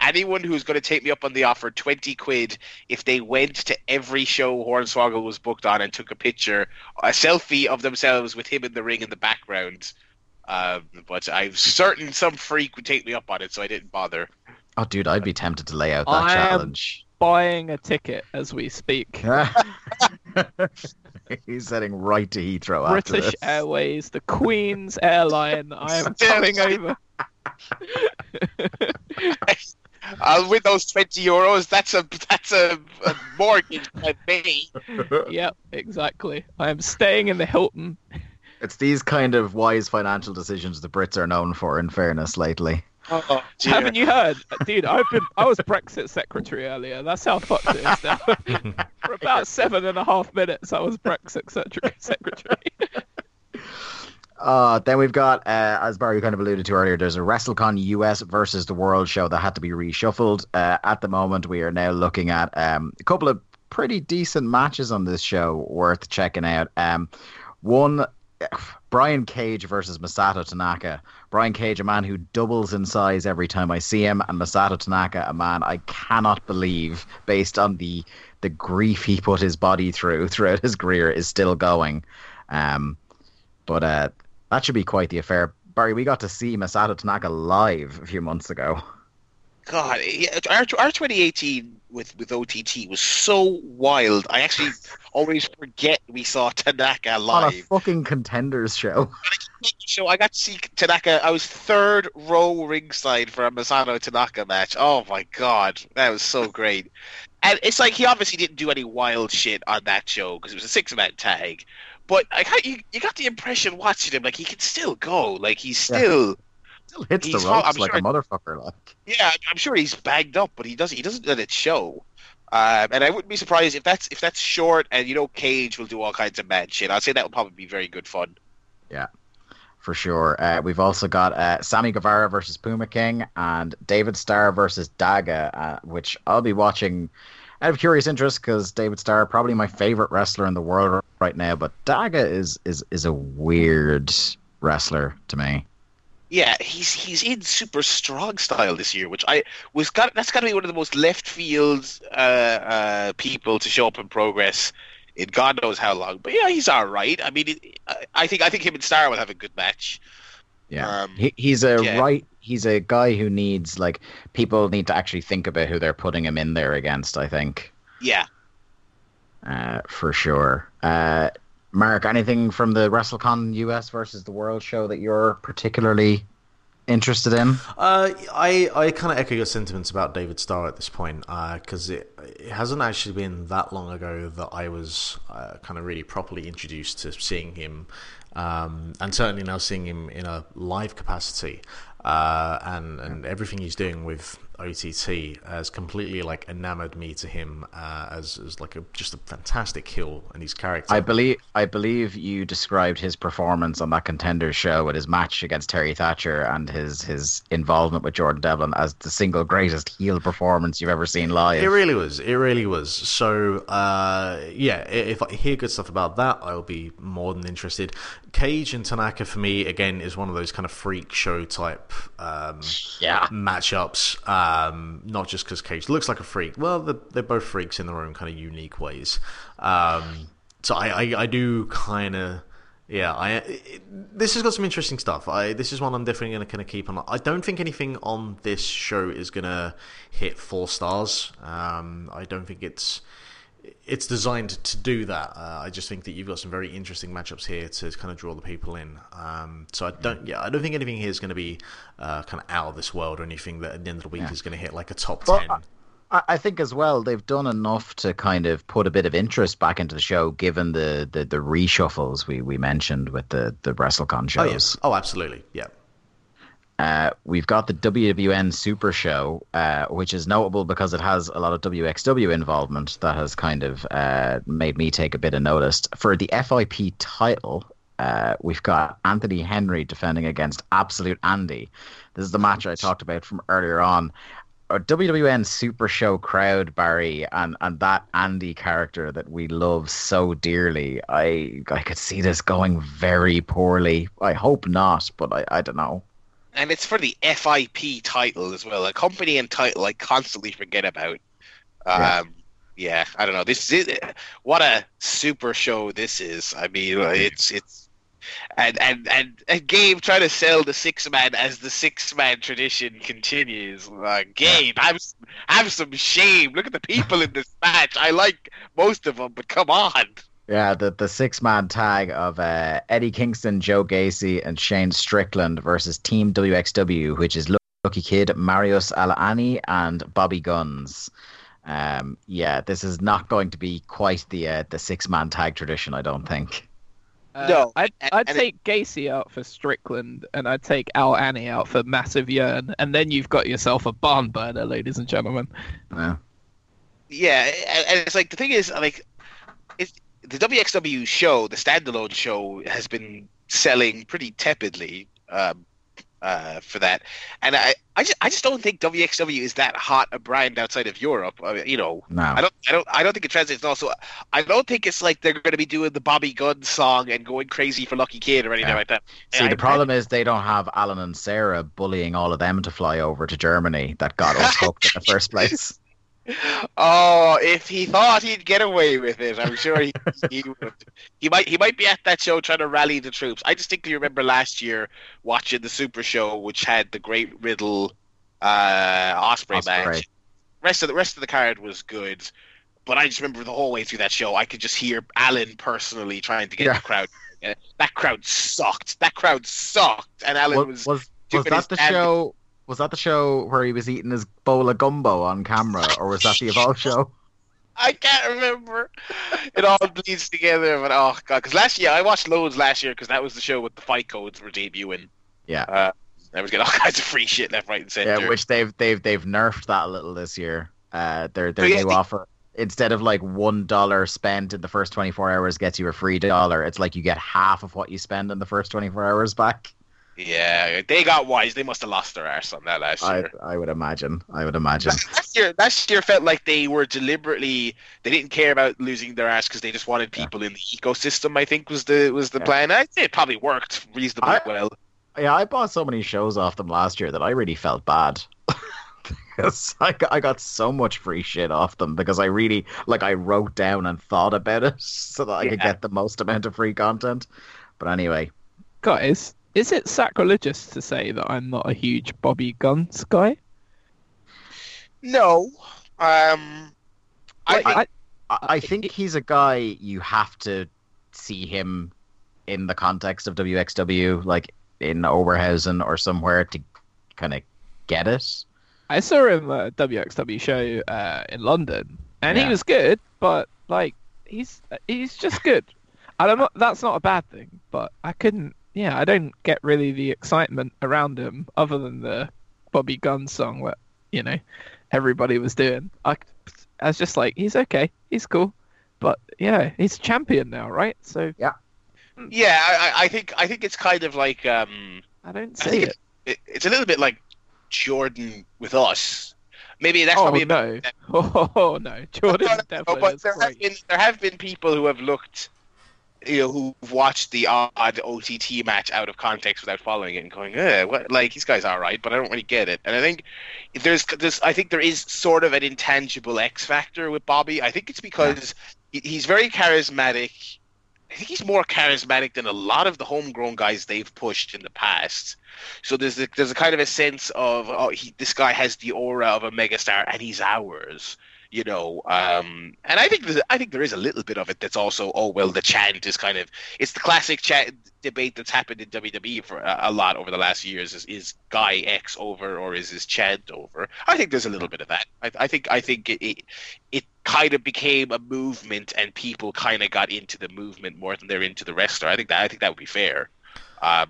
anyone who's gonna take me up on the offer twenty quid if they went to every show Hornswoggle was booked on and took a picture, a selfie of themselves with him in the ring in the background. Um, but I'm certain some freak would take me up on it, so I didn't bother. oh, dude, I'd be tempted to lay out that I am- challenge. Buying a ticket as we speak. [LAUGHS] He's heading right to Heathrow after British this. Airways, the Queen's airline. I am [LAUGHS] coming over. [LAUGHS] I'll win those twenty euros. That's a that's a, a mortgage by me. Yep, exactly. I am staying in the Hilton. It's these kind of wise financial decisions the Brits are known for, in fairness, lately. Oh. [LAUGHS] Haven't you heard, dude? I've been. I was Brexit secretary earlier. That's how fucked it is now. [LAUGHS] For about seven and a half minutes, I was Brexit secretary. [LAUGHS] secretary. Uh, then we've got, uh, as Barry kind of alluded to earlier, there's a WrestleCon US versus the World show that had to be reshuffled. Uh, at the moment, we are now looking at um, a couple of pretty decent matches on this show worth checking out. Um, one, [SIGHS] Brian Cage versus Masato Tanaka. Brian Cage, a man who doubles in size every time I see him, and Masato Tanaka, a man I cannot believe, based on the the grief he put his body through [LAUGHS] throughout his career, is still going. Um, but uh, that should be quite the affair. Barry, we got to see Masato Tanaka live a few months ago. God, yeah, our, our 2018 with, with OTT was so wild. I actually always forget we saw Tanaka live On a fucking contenders show. So I got to see Tanaka. I was third row ringside for a Masato Tanaka match. Oh my god, that was so great. And it's like he obviously didn't do any wild shit on that show because it was a six man tag. But I got, you, you got the impression watching him like he can still go. Like he's Yeah. Still. Hits He's the hot, ropes I'm like sure a motherfucker. Like, Yeah, I'm sure he's bagged up, but he doesn't. He doesn't let it show. Um, and I wouldn't be surprised if that's if that's short. And you know, Cage will do all kinds of mad shit. I'd say that would probably be very good fun. Yeah, for sure. Uh, we've also got uh, Sammy Guevara versus Puma King and David Starr versus Daga, uh, which I'll be watching out of curious interest because David Starr probably my favorite wrestler in the world right now, but Daga is is is a weird wrestler to me. Yeah, he's he's in super strong style this year, which I was got. That's got to be one of the most left field uh, uh, people to show up in progress in God knows how long. But yeah, he's all right. I mean, it, I think I think him and Starr will have a good match. Yeah, um, he, he's a yeah. right. He's a guy who needs like people need to actually think about who they're putting him in there against. I think. Yeah. Uh, for sure. Uh, Mark, anything from the WrestleCon US versus the World show that you're particularly interested in? Uh, I I kind of echo your sentiments about David Starr at this point because uh, it it hasn't actually been that long ago that I was uh, kind of really properly introduced to seeing him, um, and certainly now seeing him in a live capacity, uh, and and everything he's doing with OTT has completely like enamored me to him uh, as as like a just a fantastic heel and his character. I believe I believe you described his performance on that contender show with his match against Terry Thatcher and his his involvement with Jordan Devlin as the single greatest heel performance you've ever seen live. It really was. It really was. So uh, yeah, if I hear good stuff about that, I'll be more than interested. Cage and Tanaka for me again is one of those kind of freak show type um, yeah matchups. Um, not just because Cage looks like a freak. Well, they're, they're, both freaks in their own kind of unique ways. Um, so I, I, I do kind of. Yeah, I it, this has got some interesting stuff. I this is one I'm definitely going to kind of keep on. I don't think anything on this show is going to hit four stars. Um, I don't think it's it's designed to do that. Uh, I just think that you've got some very interesting matchups here to kind of draw the people in. Um, so I don't, yeah, I don't think anything here is going to be uh, kind of out of this world or anything that at the end of the week yeah. is going to hit like a top well, ten. I, I think as well they've done enough to kind of put a bit of interest back into the show, given the the, the reshuffles we, we mentioned with the the WrestleCon shows. Oh, yes. oh absolutely, yeah. Uh, we've got the WWN Super Show, uh, which is notable because it has a lot of WXW involvement that has kind of uh, made me take a bit of notice. For the FIP title, uh, we've got Anthony Henry defending against Absolute Andy. This is the match I talked about from earlier on. Our WWN Super Show crowd, Barry, and, and that Andy character that we love so dearly. I I could see this going very poorly. I hope not, but I, I don't know and it's for the FIP title as well. A company and title I constantly forget about. Um, yeah. yeah. I don't know. This is what a super show this is. I mean, it's it's and and and, and Gabe trying to sell the six man as the six man tradition continues. Uh, Gabe, have have some shame. Look at the people in this match. I like most of them, but come on. Yeah, the, the six man tag of uh, Eddie Kingston, Joe Gacy, and Shane Strickland versus Team WXW, which is Lucky Kid, Marius Al-Ani, and Bobby Gunns. Um, yeah, this is not going to be quite the uh, the six man tag tradition, I don't think. Uh, no, I'd, I'd take it, Gacy out for Strickland, and I'd take Al-Ani out for Massive Jurn, and then you've got yourself a barn burner, ladies and gentlemen. Yeah. Yeah, and it's like the thing is, like, it's the WXW show, the standalone show, has been selling pretty tepidly um, uh, for that, and I, I just, I just don't think WXW is that hot a brand outside of Europe. I mean, you know, no. I don't, I don't, I don't think it translates. Also, I don't think it's like they're going to be doing the Bobby Gunn song and going crazy for Lucky Kid or anything yeah. like that. See, the problem is they don't have Alan and Sarah bullying all of them to fly over to Germany that got us hooked in the [LAUGHS] first place. Oh, if he thought he'd get away with it, I'm sure he, [LAUGHS] he would. He might he might be at that show trying to rally the troops. I distinctly remember last year watching the Super Show, which had the Great Riddle uh, Ospreay, Ospreay. match. Rest of the rest of the card was good, but I just remember the whole way through that show, I could just hear Alan personally trying to get yeah. the crowd. That crowd sucked. That crowd sucked, and Alan was was was, was that the show? Was that the show where he was eating his bowl of gumbo on camera, or was that the Evolve [LAUGHS] show? I can't remember. It all bleeds together, but oh god! Because last year I watched loads last year because that was the show with the fight codes were debuting. Yeah, uh, I was getting all [LAUGHS] kinds of free shit left, right, and center. Yeah, which they've they've they've nerfed that a little this year. Uh, their their so, yeah, new they, offer instead of like one dollar spent in the first 24 hours gets you a free dollar, it's like you get half of what you spend in the first 24 hours back. Yeah, they got wise. They must have lost their arse on that last I, year. I would imagine. I would imagine. Last year, last year felt like they were deliberately. They didn't care about losing their ass because they just wanted people in the ecosystem. I think was the was the Yeah. plan. I think it probably worked reasonably I- well. Yeah, I bought so many shows off them last year that I really felt bad. [LAUGHS] because I got, I got so much free shit off them because I really like I wrote down and thought about it [LAUGHS] so that I could get the most amount of free content. But anyway, Guys, is it sacrilegious to say that I'm not a huge Bobby Gunns guy? No, um, I think I, I, I think it- he's a guy you have to see him in the context of WXW, like in Oberhausen or somewhere to kind of get it. I saw him at a WXW show uh, in London, and Yeah. he was good, but like he's he's just good. And I'm not, that's not a bad thing, but I couldn't. Yeah, I don't get really the excitement around him other than the Bobby Gunn song that you know everybody was doing. I, I was just like, he's okay, he's cool, but yeah, he's champion now, right? So yeah, yeah, I- I think I think it's kind of like um, I don't I see think it. it, it's a little bit like Jordan with us. Maybe that's Oh probably a no! [LAUGHS] Oh no! Jordan [LAUGHS] No, no, no, Devlin but is there have been there have been people who have looked, you know, who've watched the odd OTT match out of context without following it and going, eh, what? Like these guy's are right, but I don't really get it. And I think there's this. I think there is sort of an intangible X factor with Bobby. I think it's because he- he's very charismatic. I think he's more charismatic than a lot of the homegrown guys they've pushed in the past. So there's a, there's a kind of a sense of oh he, this guy has the aura of a megastar and he's ours you know um and i think there's, i think there is a little bit of it that's also oh well the chant is kind of it's the classic chant debate that's happened in wwe for a, a lot over the last years is, is guy x over or is his chant over? I think there's a little bit of that. I, I think i think it, it it kind of became a movement and people kind of got into the movement more than they're into the wrestler i think that i think that would be fair. Um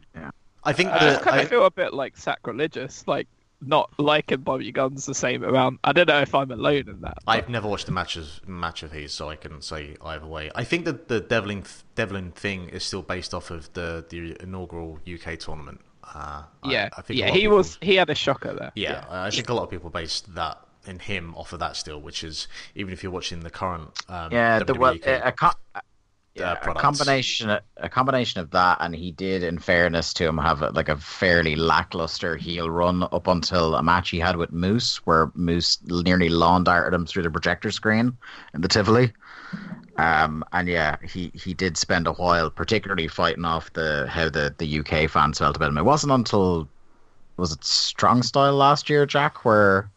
I think I the just kind I, of feel a bit like sacrilegious, like not liking Bobby Gunns the same amount. I don't know if I'm alone in that. but- I've never watched a matches match of his, so I can't say either way. I think that the Devlin Devlin thing is still based off of the the inaugural UK tournament. Uh, yeah, I, think a yeah, lot of he people- was he had a shocker there. Yeah, I think a lot of people based that in him off of that still, which is even if you're watching the current um, Yeah, the WWE well, UK a, a, co- yeah, a combination, a combination of that, and he did, in fairness to him, have a, like a fairly lackluster heel run up until a match he had with Moose, where Moose nearly lawn darted him through the projector screen in the Tivoli. Um, and yeah, he, he did spend a while, particularly fighting off the how the, the UK fans felt about him. It wasn't until was it Strong Style last year, Jack, where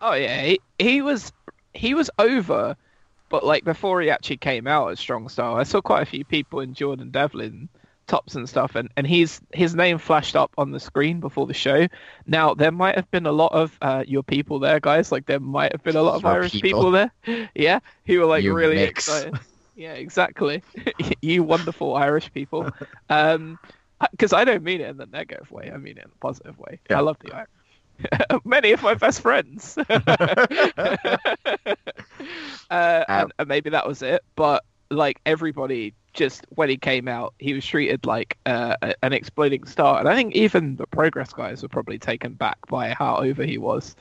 Oh yeah, he, he was he was over, but like before he actually came out as Strong Style, I saw quite a few people in Jordan Devlin tops and stuff, and and he's his name flashed up on the screen before the show. Now there might have been a lot of uh, your people there, guys. Like there might have been a lot of Your Irish people. people there. [LAUGHS] Yeah, who were like You really mix. excited. Yeah, exactly. [LAUGHS] you wonderful Irish people. [LAUGHS] Um, because I don't mean it in the negative way. I mean it in the positive way. Yeah. I love the Irish. [LAUGHS] Many of my best friends. [LAUGHS] uh, and, and maybe that was it. But like everybody, just when he came out, he was treated like uh, a- an exploding star. And I think even the Progress guys were probably taken back by how over he was.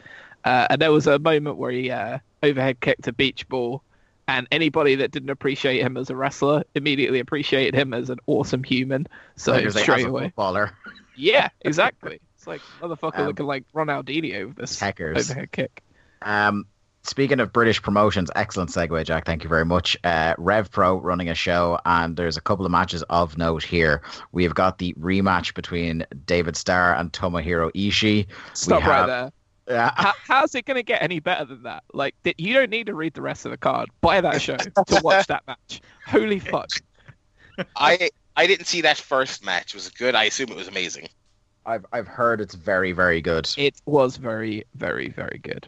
Uh, and there was a moment where he uh, overhead kicked a beach ball. And anybody that didn't appreciate him as a wrestler immediately appreciated him as an awesome human. So like, straight away, footballer, yeah, exactly. It's like motherfucker Um, looking like Ronaldinho with this Heckers. overhead kick. Um, speaking of British promotions, excellent segue, Jack. Thank you very much. Uh, Rev Pro running a show, and there's a couple of matches of note here. We have got the rematch between David Starr and Tomohiro Ishii. Stop right there. Yeah, How, how's it going to get any better than that? Like, th- you don't need to read the rest of the card. Buy that show to watch that match. Holy fuck! [LAUGHS] I I didn't see that first match. Was it good? I assume it was amazing. I've I've heard it's very very good. It was very, very, very good.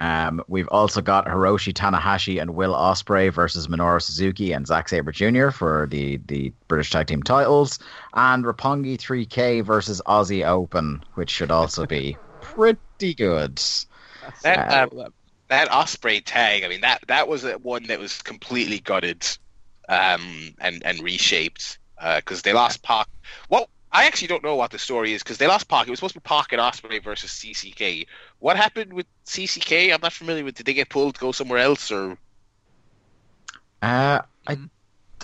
Um, we've also got Hiroshi Tanahashi and Will Ospreay versus Minoru Suzuki and Zack Sabre Jr. for the, the British Tag Team titles, and Roppongi 3K versus Aussie Open, which should also be [LAUGHS] pretty good. That, uh, um, that Osprey tag. I mean that that was one that was completely gutted, um, and and reshaped because uh, they lost Pac. Well, I actually don't know what the story is because they lost Pac. It was supposed to be Pac and Ospreay versus CCK. What happened with CCK? I'm not familiar with. Did they get pulled to go somewhere else or? Uh, I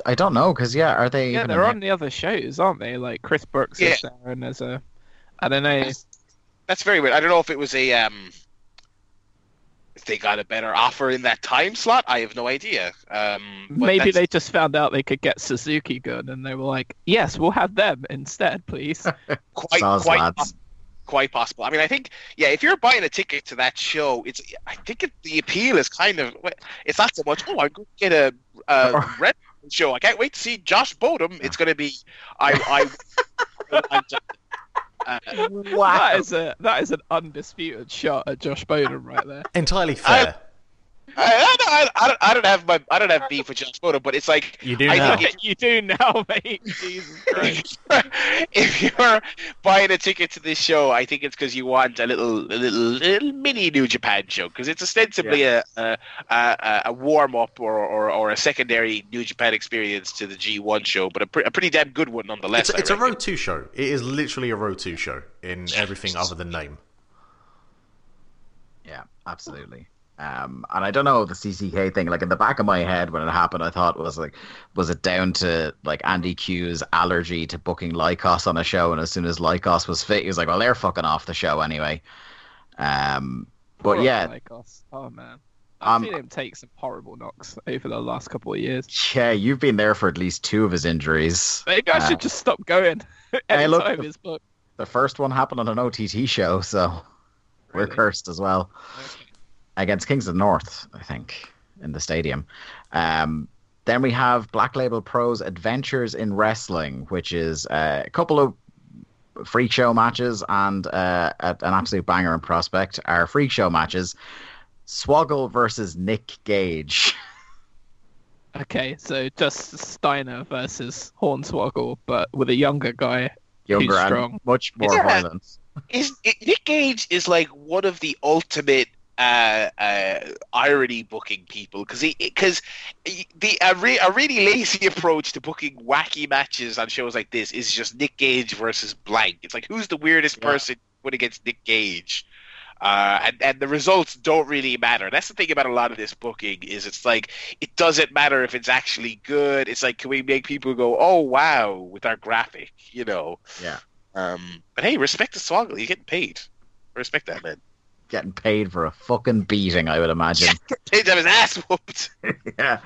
I don't know because yeah, are they? Yeah, they're on the other shows, aren't they? Like Chris Brooks yeah. is there, and there's a, I don't know. That's, that's very weird. I don't know if it was a um, if they got a better offer in that time slot. I have no idea. Um, Maybe they just found out they could get Suzuki Gun, and they were like, "Yes, we'll have them instead, please." [LAUGHS] quite, quite, quite possible. I mean, I think, yeah, if you're buying a ticket to that show, it's, I think it, the appeal is kind of, it's not so much. Oh, I'm going to get a, a [LAUGHS] red show. I can't wait to see Josh Bodom. It's going to be, I, I. [LAUGHS] Uh, wow. That is a that is an undisputed shot at Josh Bodom right there. Entirely fair. I, I, I, don't, I don't have my I don't have beef with Josh Bodom, but it's like you do now. you do now, [LAUGHS] mate. Jesus Christ! [LAUGHS] if you're buying a ticket to this show, I think it's because you want a little a little little mini New Japan show because it's ostensibly yeah. a, a, a warm up or, or, or a secondary New Japan experience to the G1 show, but a, pre- a pretty damn good one nonetheless. It's, it's a row Two show. It is literally a row Two show in everything other than name. Yeah, absolutely. Um, and I don't know the CCK thing. Like in the back of my head when it happened, I thought was like, was it down to like Andy Q's allergy to booking Lykos on a show? And as soon as Lykos was fit, he was like, well, they're fucking off the show anyway. Um, but yeah, Lykos. Oh man. I've um, seen him take some horrible knocks over the last couple of years. Yeah, you've been there for at least two of his injuries. Maybe I uh, should just stop going. [LAUGHS] hey, look, the, the, first one happened on an OTT show, so really? we're cursed as well. Okay against Kings of the North, I think, in the stadium. Um, then we have Black Label Pro's Adventures in Wrestling, which is uh, a couple of freak show matches and uh, an absolute banger in prospect. Our freak show matches Swoggle versus Nick Gage. [LAUGHS] Okay, so just Steiner versus Hornswoggle, but with a younger guy. Younger who's strong. much more yeah. violent. Is, Nick Gage is like one of the ultimate uh, uh, irony booking people because he because the a, re, a really lazy [LAUGHS] approach to booking wacky matches on shows like this is just Nick Gage versus blank. It's like who's the weirdest yeah. person when against Nick Gage. Uh, and and the results don't really matter. That's the thing about a lot of this booking is it's like it doesn't matter if it's actually good. It's like can we make people go oh wow with our graphic, you know? Yeah. Um, but hey, respect to Swoggle. You're getting paid. Respect that man getting paid for a fucking beating, I would imagine. [LAUGHS] paid to have his ass whooped. [LAUGHS] yeah.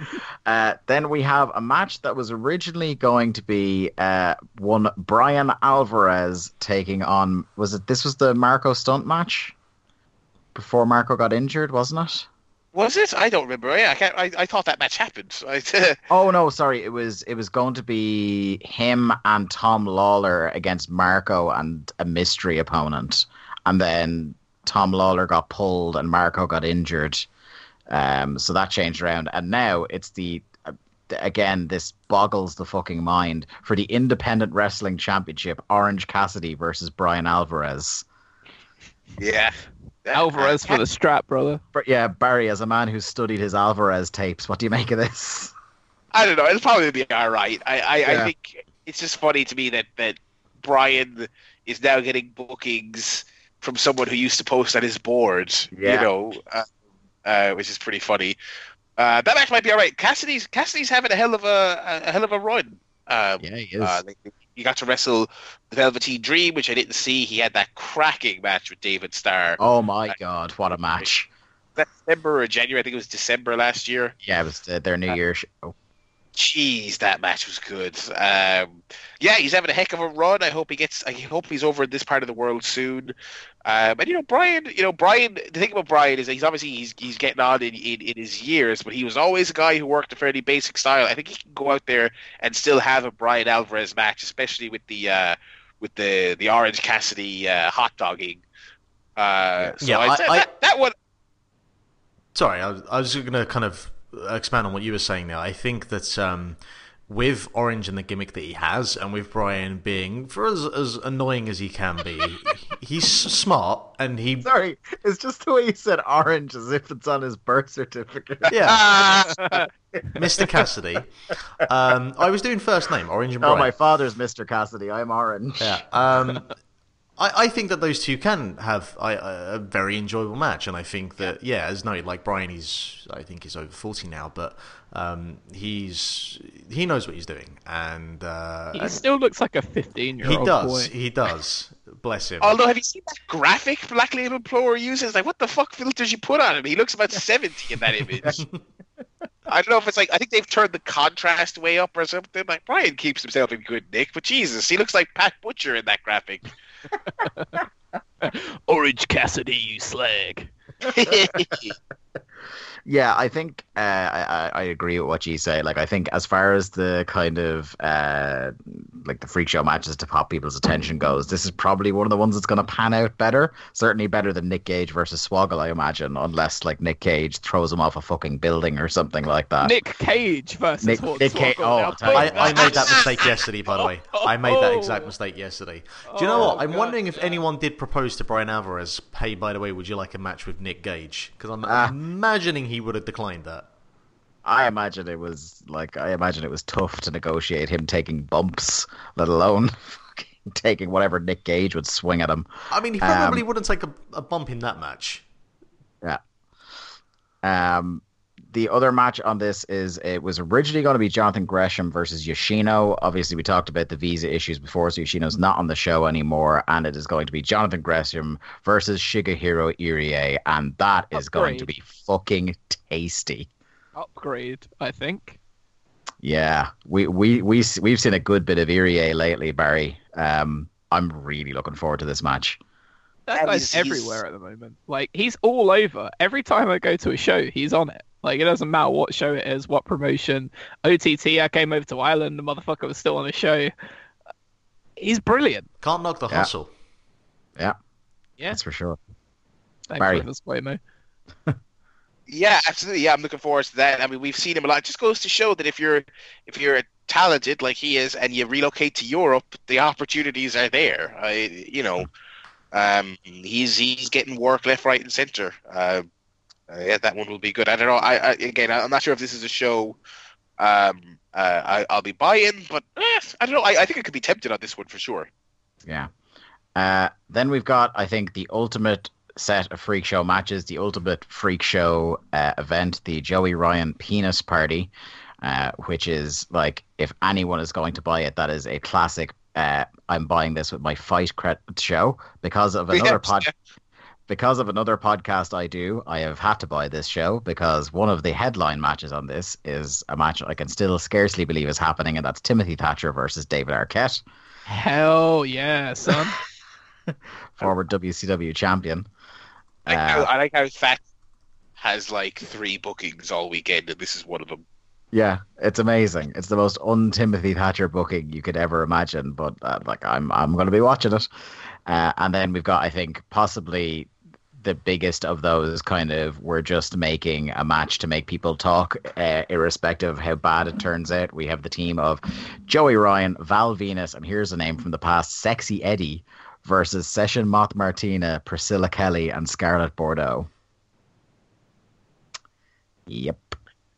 Uh, then we have a match that was originally going to be uh, one Bryan Alvarez taking on. Was it? This was the Marco Stunt match before Marco got injured, wasn't it? Was it? I don't remember. Yeah, I can't. I, I thought that match happened. [LAUGHS] oh no, sorry. It was it was going to be him and Tom Lawlor against Marco and a mystery opponent, and then Tom Lawlor got pulled and Marco got injured. Um, so that changed around, and now it's the uh, again this boggles the fucking mind for the Independent Wrestling Championship: Orange Cassidy versus Bryan Alvarez. Yeah, Alvarez for the strap, brother. But yeah, Barry, as a man who studied his Alvarez tapes, what do you make of this? I don't know. It'll probably be all right. I I, yeah. I think it's just funny to me that that Bryan is now getting bookings from someone who used to post on his board. Yeah. You know, uh, uh, which is pretty funny. Uh, that match might be all right. Cassidy's Cassidy's having a hell of a, a hell of a run. Um, yeah, he is. Uh, he got to wrestle the Velveteen Dream, which I didn't see. He had that cracking match with David Starr. Oh my god, what a match! December or January? I think it was December last year. Yeah, it was their New uh, Year show. Jeez, that match was good. Um, yeah, he's having a heck of a run. I hope he gets. I hope he's over in this part of the world soon. Um, and you know, Brian. You know, Brian. The thing about Brian is that he's obviously he's he's getting on in, in, in his years, but he was always a guy who worked a fairly basic style. I think he can go out there and still have a Bryan Alvarez match, especially with the uh, with the the Orange Cassidy uh, hot dogging. Uh, so yeah, I, I, that, that one. Sorry, I was, I was going to kind of expand on what you were saying now. I think that um, with Orange and the gimmick that he has, and with Brian being, for as, as annoying as he can be, [LAUGHS] he's smart and he. Sorry, it's just the way you said orange as if it's on his birth certificate. Yeah. [LAUGHS] Mr. Cassidy. Um, I was doing first name, Orange and Oh, Brian. my father's Mr. Cassidy. I'm orange. Yeah. Um, I, I think that those two can have I, a very enjoyable match, and I think that yeah, as noted, like Brian, he's I think he's over forty now, but um, he's he knows what he's doing, and uh, He and still looks like a 15 year old he does, boy. he does. Bless him. Although, have you seen that graphic Black Label Pro uses? Like, what the fuck filters you put on him? He looks about 70 in that image. [LAUGHS] I don't know if it's like, I think they've turned the contrast way up or something. Like, Brian keeps himself in good nick, but Jesus, he looks like Pat Butcher in that graphic. [LAUGHS] Orange Cassidy, you slag. [LAUGHS] [LAUGHS] Yeah, I think uh, I, I I agree with what you say. Like, I think as far as the kind of uh, like the freak show matches to pop people's attention goes, this is probably one of the ones that's going to pan out better. Certainly better than Nick Gage versus Swoggle, I imagine, unless like Nick Cage throws him off a fucking building or something like that. Nick Cage versus Nick-. Nick Cage- oh, you. I, made that mistake yesterday, by the way. [LAUGHS] I made that exact mistake yesterday. Do you know Oh, what? I'm God, wondering if anyone did propose to Bryan Alvarez, hey, by the way, would you like a match with Nick Gage? Because I'm Ah. imagining he would have declined that. I imagine it was like I imagine it was tough to negotiate him taking bumps, let alone [LAUGHS] taking whatever Nick Gage would swing at him. I mean, he probably Um, wouldn't take a, a bump in that match. Yeah. Um, the other match on this is it was originally going to be Jonathan Gresham versus Yoshino. Obviously, we talked about the visa issues before, so Yoshino's not on the show anymore, and it is going to be Jonathan Gresham versus Shigehiro Irie, and that is going to be fucking tasty. Upgrade, I think. Yeah, we we we we've seen a good bit of Irie lately, Barry. Um, I'm really looking forward to this match. That guy's he's- he's- everywhere at the moment. Like he's all over. Every time I go to a show, he's on it. Like it doesn't matter what show it is, what promotion. OTT, I came over to Ireland, the motherfucker was still on the show. He's brilliant. Can't knock the Yeah. hustle. Yeah, Yeah. that's for sure. Thanks Barry. for the disclaimer. [LAUGHS] Yeah, absolutely. Yeah, I'm looking forward to that. I mean, we've seen him a lot. It just goes to show that if you're if you're talented like he is and you relocate to Europe, the opportunities are there. I, you know, um, he's he's getting work left, right, and center. Uh, uh, yeah, that one will be good. I don't know. I, I again, I'm not sure if this is a show. Um, uh, I, I'll be buying, but eh, I don't know. I, I think I could be tempted on this one for sure. Yeah. Uh, then we've got, I think, the ultimate set of freak show matches, the ultimate freak show uh, event, the Joey Ryan Penis Party, uh, which is like, if anyone is going to buy it, that is a classic. Uh, I'm buying this with my fight credit show because of another pod. Because of another podcast I do, I have had to buy this show because one of the headline matches on this is a match I can still scarcely believe is happening, and that's Timothy Thatcher versus David Arquette, Hell yeah, son. [LAUGHS] former WCW champion. I, like how, Uh, I like how Fat has like three bookings all weekend, and this is one of them. Yeah, it's amazing. It's the most un Timothy Thatcher booking you could ever imagine. But uh, like, I'm I'm going to be watching it. Uh, and then we've got, I think, possibly the biggest of those. Kind of, we're just making a match to make people talk, uh, irrespective of how bad it turns out. We have the team of Joey Ryan, Val Venis, and here's a name from the past: Sexy Eddie versus Session Moth Martina, Priscilla Kelly, and Scarlett Bordeaux. Yep.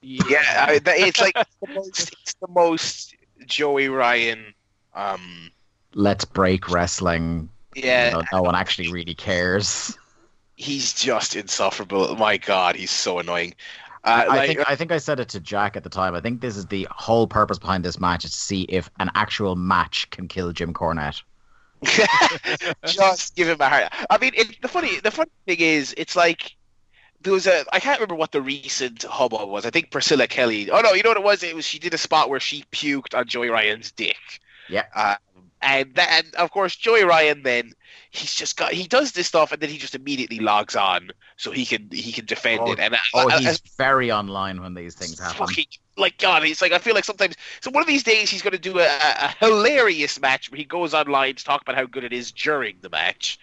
Yeah, I, it's like [LAUGHS] the most, it's the most Joey Ryan. Um, Let's break wrestling. yeah, no, no one actually really cares. He's just insufferable. My God, he's so annoying. Uh, I like, think I think I said it to Jack at the time. I think this is the whole purpose behind this match is to see if an actual match can kill Jim Cornette. [LAUGHS] [LAUGHS] just give him a heart. I mean, it, the funny, the funny thing is, it's like there was a. I can't remember what the recent hubbub was. I think Priscilla Kelly. Oh no, you know what it was? It was she did a spot where she puked on Joey Ryan's dick. Yeah. Um, and that, and of course, Joey Ryan then he's just got he does this stuff and then he just immediately logs on so he can he can defend Oh, it. And I- Oh, I- I- he's uh, very online when these things happen. fucking like God, he's like I feel like sometimes. So one of these days he's going to do a, a hilarious match where he goes online to talk about how good it is during the match,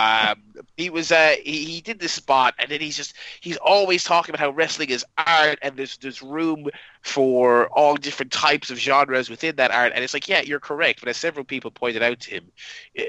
Um, he was uh, he, he did this spot, and then he's just he's always talking about how wrestling is art, and there's there's room for all different types of genres within that art. And it's like, yeah, you're correct, but as several people pointed out to him,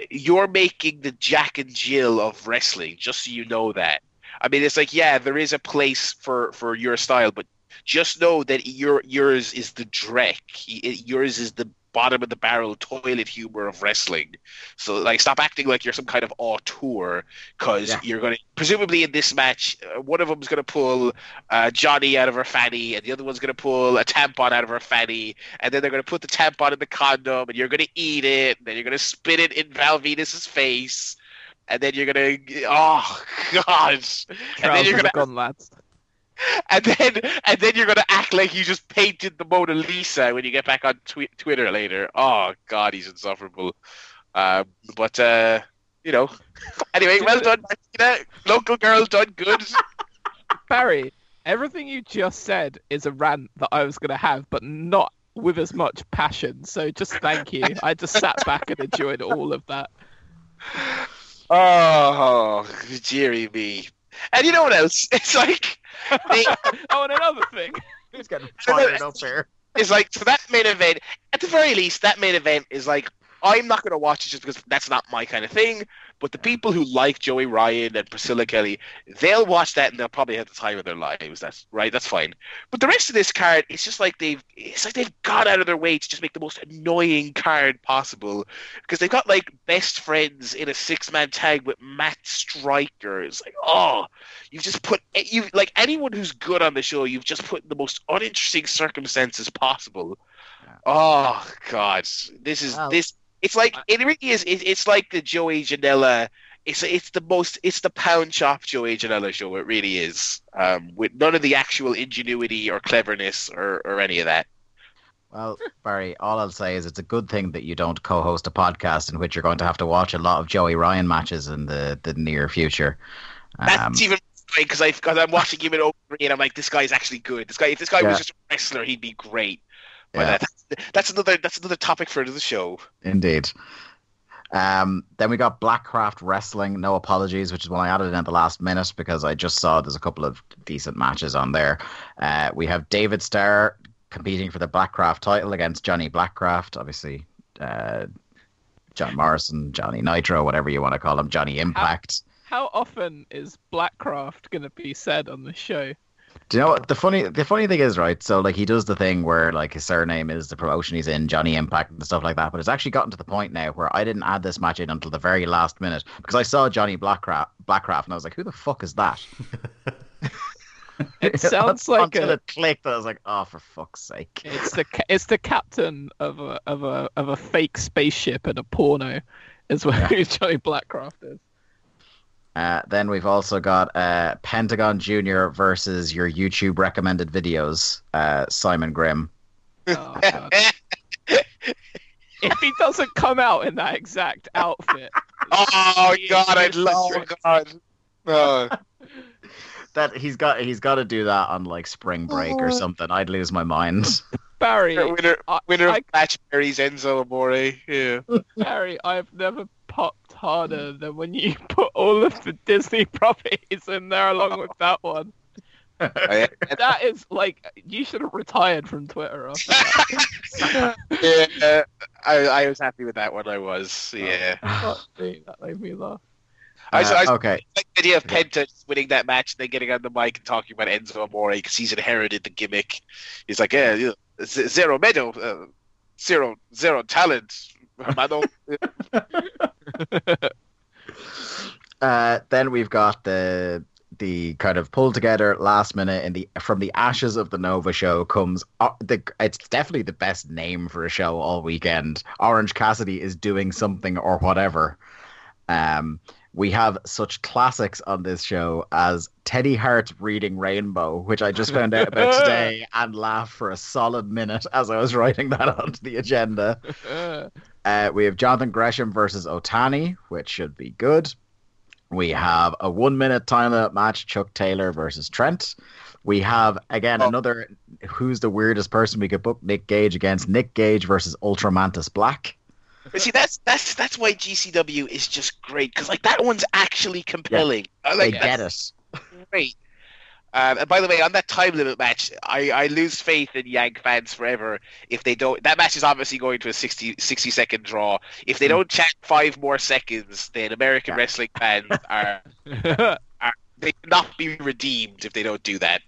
you're making the Jack and Jill of wrestling. Just so you know that. I mean, it's like, yeah, there is a place for for your style, but just know that your yours is the dreck. Yours is the bottom of the barrel toilet humor of wrestling. So like, stop acting like you're some kind of auteur because yeah. you're going to presumably in this match, uh, one of them's going to pull uh, Johnny out of her fanny, and the other one's going to pull a tampon out of her fanny, and then they're going to put the tampon in the condom, and you're going to eat it, and then you're going to spit it in Val Venis's face. And then you're gonna, oh [LAUGHS] gosh! And then you're gonna, lads and then and then you're gonna act like you just painted the Mona Lisa when you get back on tw- Twitter later. Oh God, he's insufferable. Um, but uh, you know, [LAUGHS] anyway, well done, Martina. Local girl, done good. [LAUGHS] Barry, everything you just said is a rant that I was gonna have, but not with as much passion. So just thank you. I just sat back and enjoyed all of that. Oh, dearie me. And you know what else? [LAUGHS] It's like they, [LAUGHS] oh, and another thing. He's getting fired up here. It's like so that main event. At the very least, that main event is like I'm not going to watch it just because that's not my kind of thing. But the people who like Joey Ryan and Priscilla Kelly, they'll watch that and they'll probably have the time of their lives. That's right. That's fine. But the rest of this card, it's just like they've, it's like they've gone out of their way to just make the most annoying card possible because they've got like best friends in a six man tag with Matt Striker. It's like, oh, you've just put eh, you like anyone who's good on the show, you've just put in the most uninteresting circumstances possible. Oh God, this is this it's like it really is. It, it's like the Joey Janela. It's it's the most. It's the pound shop Joey Janela show. It really is. Um, with none of the actual ingenuity or cleverness or, or any of that. Well, Barry, all I'll say is it's a good thing that you don't co-host a podcast in which you're going to have to watch a lot of Joey Ryan matches in the, the near future. Um, That's even because I because I'm watching him in Open and I'm like, this guy's actually good. This guy, if this guy yeah. was just a wrestler, he'd be great. But yeah. that's, that's another that's another topic for the show. Indeed. Um, then we got Blackcraft Wrestling, No Apologies, which is one I added in at the last minute because I just saw there's a couple of decent matches on there. Uh, we have David Starr competing for the Blackcraft title against Johnny Blackcraft, obviously uh, John Morrison, Johnny Nitro, whatever you want to call him, Johnny Impact. How, how often is Blackcraft going to be said on the show? Do you know what the funny the funny thing is, right? So like he does the thing where like his surname is the promotion he's in, Johnny Impact and stuff like that. But it's actually gotten to the point now where I didn't add this match in until the very last minute because I saw Johnny Blackcraft Blackcraft and I was like, who the fuck is that? [LAUGHS] it sounds [LAUGHS] like until a, it clicked. I was like, oh, for fuck's sake! It's the it's the captain of a of a of a fake spaceship in a porno, is what yeah. [LAUGHS] Johnny Blackcraft is. Uh, then we've also got uh, Pentagon Junior versus your YouTube recommended videos, uh, Simon Grimm. Oh, [LAUGHS] if he doesn't come out in that exact outfit, [LAUGHS] oh god, I'd love God. Oh. [LAUGHS] that he's got he's got to do that on like spring break or something. I'd lose my mind. Barry, winner, winner I, of Matchberries, Enzo Amore. Yeah, Barry, I've never popped harder than when you [LAUGHS] put all of the Disney [LAUGHS] properties in there along with that one. [LAUGHS] that is like you should have retired from Twitter. yeah, I, I was happy with that one. I was, yeah. Oh, that made me laugh. I, uh, I, okay. the idea of Penta winning that match and then getting on the mic and talking about Enzo Amore because he's inherited the gimmick. He's like, yeah, zero medal, uh, zero zero talent, hermano. [LAUGHS] uh, then we've got the the kind of pull together last minute in the from the ashes of the Nova show comes uh, the it's definitely the best name for a show all weekend. Orange Cassidy is doing something or whatever. Um, we have such classics on this show as Teddy Hart reading Rainbow, which I just found out about today [LAUGHS] and laughed for a solid minute as I was writing that [LAUGHS] onto the agenda. [LAUGHS] Uh, we have Jonathan Gresham versus Otani, which should be good. We have a one minute time limit match, Chuck Taylor versus Trent. We have again oh. another who's the weirdest person we could book Nick Gage against Nick Gage versus Ultramantis Black. But see, that's that's that's why GCW is just great because like that one's actually compelling. I They like get that's it. great. Um, and by the way, on that time limit match, I, I lose faith in Yank fans forever if they don't. That match is obviously going to a 60, 60 second draw. If they don't chat five more seconds, then American Yeah. wrestling fans are [LAUGHS] they cannot be redeemed if they don't do that.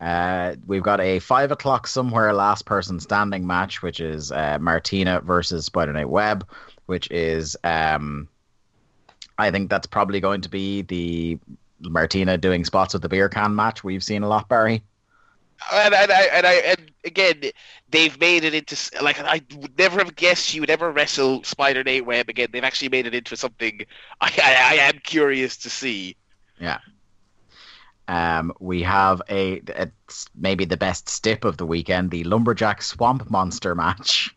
Uh, we've got a five o'clock somewhere last person standing match, which is uh, Martina versus Spider Knight Webb, which is um, I think that's probably going to be the Martina doing spots with the beer can match we've seen a lot, Barry. And, and, I, and I and again, they've made it into like I would never have guessed she would ever wrestle Spider Nate Webb again. They've actually made it into something I, I, I am curious to see. Um, we have a it's maybe the best stip of the weekend, the Lumberjack Swamp Monster match.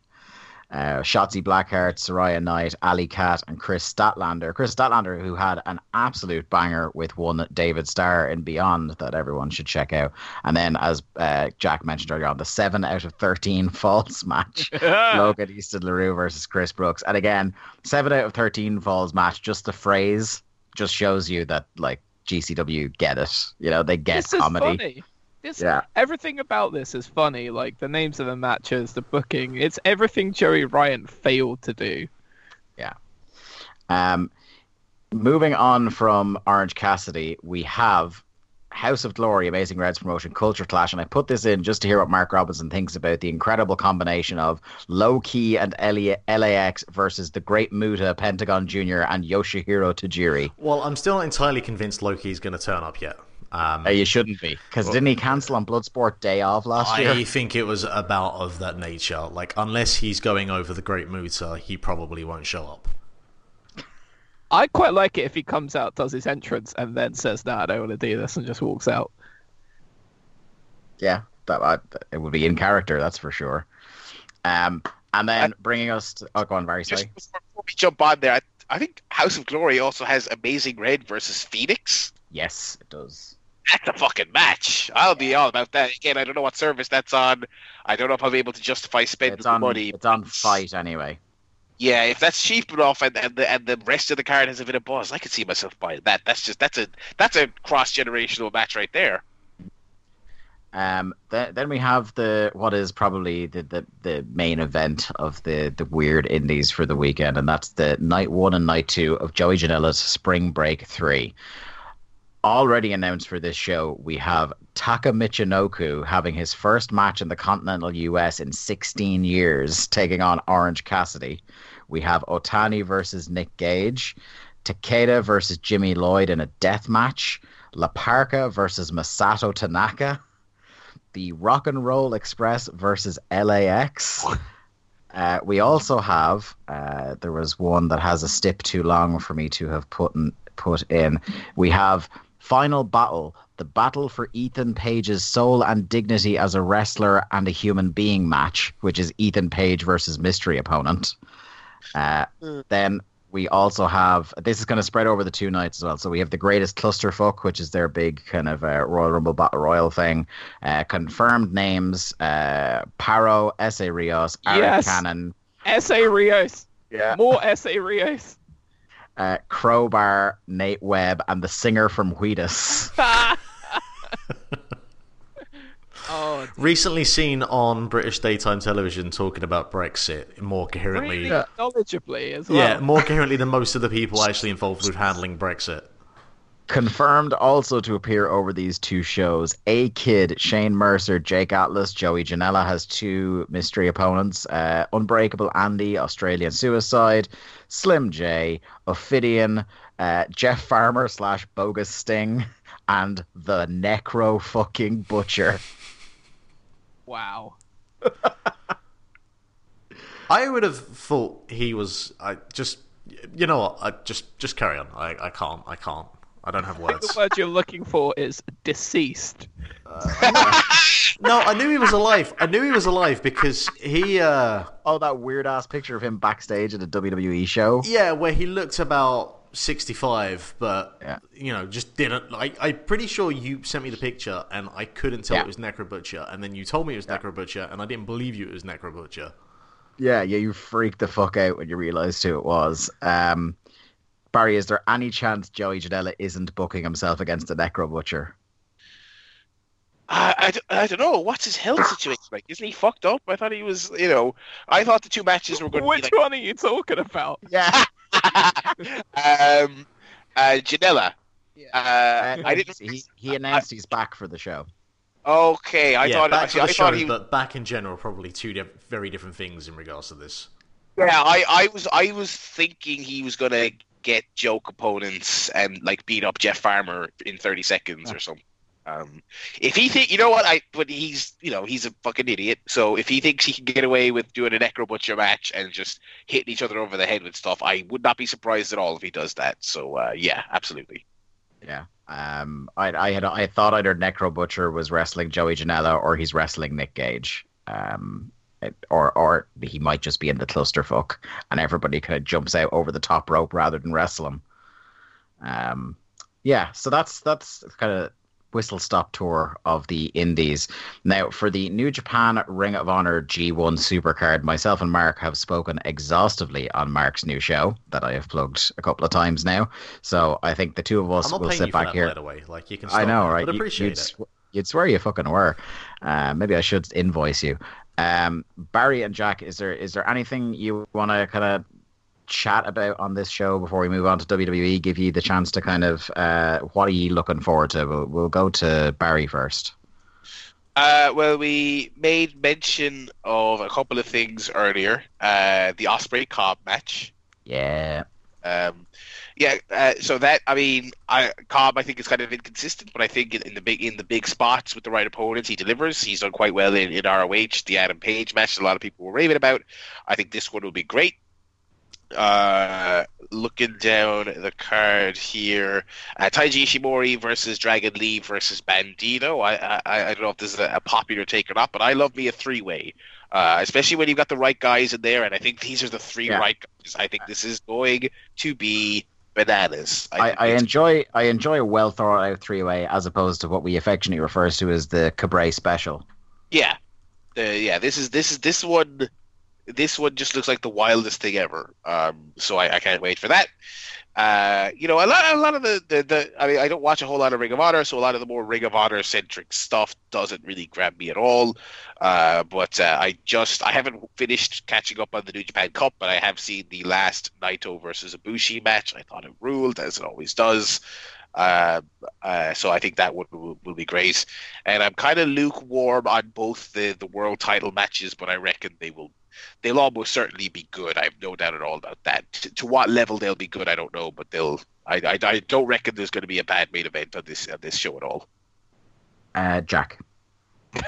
Uh, Shotzi Blackheart, Soraya Knight, Allie Kat, and Kris Statlander. Kris Statlander, who had an absolute banger with one David Starr in Beyond that everyone should check out. And then, as uh, Jack mentioned earlier on, the 7 out of 13 [LAUGHS] falls match. [LAUGHS] Logan Easton LaRue versus Chris Brooks. And again, 7 out of 13 falls match, just the phrase just shows you that, like, GCW get it. You know, they get this is comedy. funny. This, Yeah. Everything about this is funny. Like the names of the matches, the booking. It's everything Joey Ryan failed to do. Yeah. Um, moving on from Orange Cassidy, we have House of Glory, Amazing Reds promotion, Culture Clash, and I put this in just to hear what Mark Robinson thinks about the incredible combination of Low Ki and LAX versus the Great Muta, Pentagon Jr., and Yoshihiro Tajiri. Well, I'm still not entirely convinced Low Ki's going to turn up yet. Um, Uh, you shouldn't be, because didn't he cancel on Bloodsport Day of last I year? I think it was about of that nature. Like, unless he's going over the Great Muta, he probably won't show up. I quite like it if he comes out, does his entrance, and then says, "No, I don't want to do this," and just walks out. Yeah, that uh, it would be in character, that's for sure. Um, and then bringing us to, oh, go on, Barry, Just sorry. before, before we jump on there, I, I think House of Glory also has Amazing Red versus Fenix. Yes, it does. That's a fucking match. I'll be all about that. Again, I don't know what service that's on. I don't know if I'm able to justify spending It's the on. money. It's on FITE anyway. Yeah, if that's cheap enough and, and the and the rest of the card has a bit of buzz, I could see myself buying that. That's just that's a that's a cross generational match right there. Um, then, then we have the what is probably the, the, the main event of the, the weird indies for the weekend, and that's the night one and night two of Joey Janela's Spring Break three. Already announced for this show, we have Taka Michinoku having his first match in the continental US in 16 years, taking on Orange Cassidy. We have Otani versus Nick Gage, Takeda versus Jimmy Lloyd in a death match, La Parca versus Masato Tanaka, the Rock and Roll Express versus LAX. Uh, we also have uh, there was one that has a stip too long for me to have put in, put in. We have Final Battle, the battle for Ethan Page's soul and dignity as a wrestler and a human being match, which is Ethan Page versus mystery opponent. Uh, Then we also have this is going to spread over the two nights as well. So we have the greatest clusterfuck, which is their big kind of uh, Royal Rumble Battle Royal thing. Uh, confirmed names: uh, Paro, S.A. Rios, Eric Yes. Cannon, S.A. Rios. yeah, More S.A. Rios. uh, Crowbar, Nate Webb, and the singer from Wheatus. [LAUGHS] oh, Recently seen on British daytime television talking about Brexit more coherently. really knowledgeably as well. Yeah, more coherently than [LAUGHS] most of the people actually involved with handling Brexit. Confirmed also to appear over these two shows. A Kid, Shane Mercer, Jake Atlas, Joey Janela has two mystery opponents. Uh, Unbreakable Andy, Australian Suicide, Slim J, Ophidian, uh, Jeff Farmer slash Bogus Sting, and the Necro fucking Butcher. Wow. [LAUGHS] I would have thought he was. I just, you know what? I just, just carry on. I, I can't. I can't. I don't have words. [LAUGHS] the word you're looking for is deceased. No, I knew he was alive. I knew he was alive because he, uh, Oh, that weird ass picture of him backstage at a WWE show. yeah, where he looked about sixty-five, but Yeah. you know, just didn't. Like, I'm pretty sure you sent me the picture, and I couldn't tell Yeah. it was Necro Butcher, and then you told me it was Necro Butcher, and I didn't believe you it was Necro Butcher. Yeah, yeah, you freaked the fuck out when you realized who it was. Um, Barry, is there any chance Joey Janela isn't booking himself against the Necro Butcher? i i don't know. What's his health situation like? Isn't he fucked up? I thought he was, you know, I thought the two matches were going to Which be one are you talking about? Yeah, like. [LAUGHS] um, uh, Janela. Uh, Uh, I didn't. He, he announced he's back for the show. Okay, I yeah, thought. back actually, to the I show, thought he. but back in general, probably two di- very different things in regards to this. Yeah, I, I was, I was thinking he was going to get joke opponents and like beat up Jeff Farmer in thirty seconds or something. Um, if he think, you know what, I, but he's, you know, he's a fucking idiot. So if he thinks he can get away with doing a Necro Butcher match and just hitting each other over the head with stuff, I would not be surprised at all if he does that. So uh, yeah, absolutely. Yeah. Um, I, I had I thought either Necro Butcher was wrestling Joey Janela or he's wrestling Nick Gage. Um, it- or or he might just be in the clusterfuck and everybody kind of jumps out over the top rope rather than wrestle him. Um, yeah, so that's that's kind of whistle stop tour of the Indies. Now for the New Japan Ring of Honor G1 Supercard, myself and Mark have spoken exhaustively on Mark's new show that I have plugged a couple of times now. So I think the two of us will sit you back that, here. by the way. Like you can. I know, now, right? But appreciate you'd, it. sw- you'd swear you fucking were. Uh, maybe I should invoice you. Um, Barry and Jack, is there is there anything you want to kind of chat about on this show before we move on to WWE? Give you the chance to kind of uh, what are you looking forward to? We'll, we'll go to Barry first. Uh, well, we made mention of a couple of things earlier. Uh, the Ospreay Cobb match. Yeah, Um, yeah, uh, so that I mean, I Cobb I think is kind of inconsistent, but I think in, in the big in the big spots with the right opponents, he delivers. He's done quite well in, in ROH. The Adam Page match, a lot of people were raving about. I think this one will be great. Uh, looking down the card here, uh, Taiji Ishimori versus Dragon Lee versus Bandido. I, I I don't know if this is a, a popular take or not, but I love me a three way. Uh, especially when you've got the right guys in there, and I think these are the three Yeah. right guys. I think this is going to be bananas. I, think I enjoy I enjoy a well thought out three way as opposed to what we affectionately refers to as the Cabre special. yeah, the, yeah. This is this is this one. This one just looks like the wildest thing ever. Um, so I, I can't wait for that. Uh, you know, a lot, a lot of the, the, the, I mean, I don't watch a whole lot of Ring of Honor, so a lot of the more Ring of Honor centric stuff doesn't really grab me at all. Uh, but uh, I just, I haven't finished catching up on the New Japan Cup, but I have seen the last Naito versus Ibushi match. I thought it ruled, as it always does. Uh, uh, so I think that would will, will be great. And I'm kind of lukewarm on both the, the world title matches, but I reckon they will they'll almost certainly be good. I have no doubt at all about that. To, to what level they'll be good, I don't know, but they'll. I, I, I don't reckon there's going to be a bad main event on this on this show at all. Uh, Jack. [LAUGHS]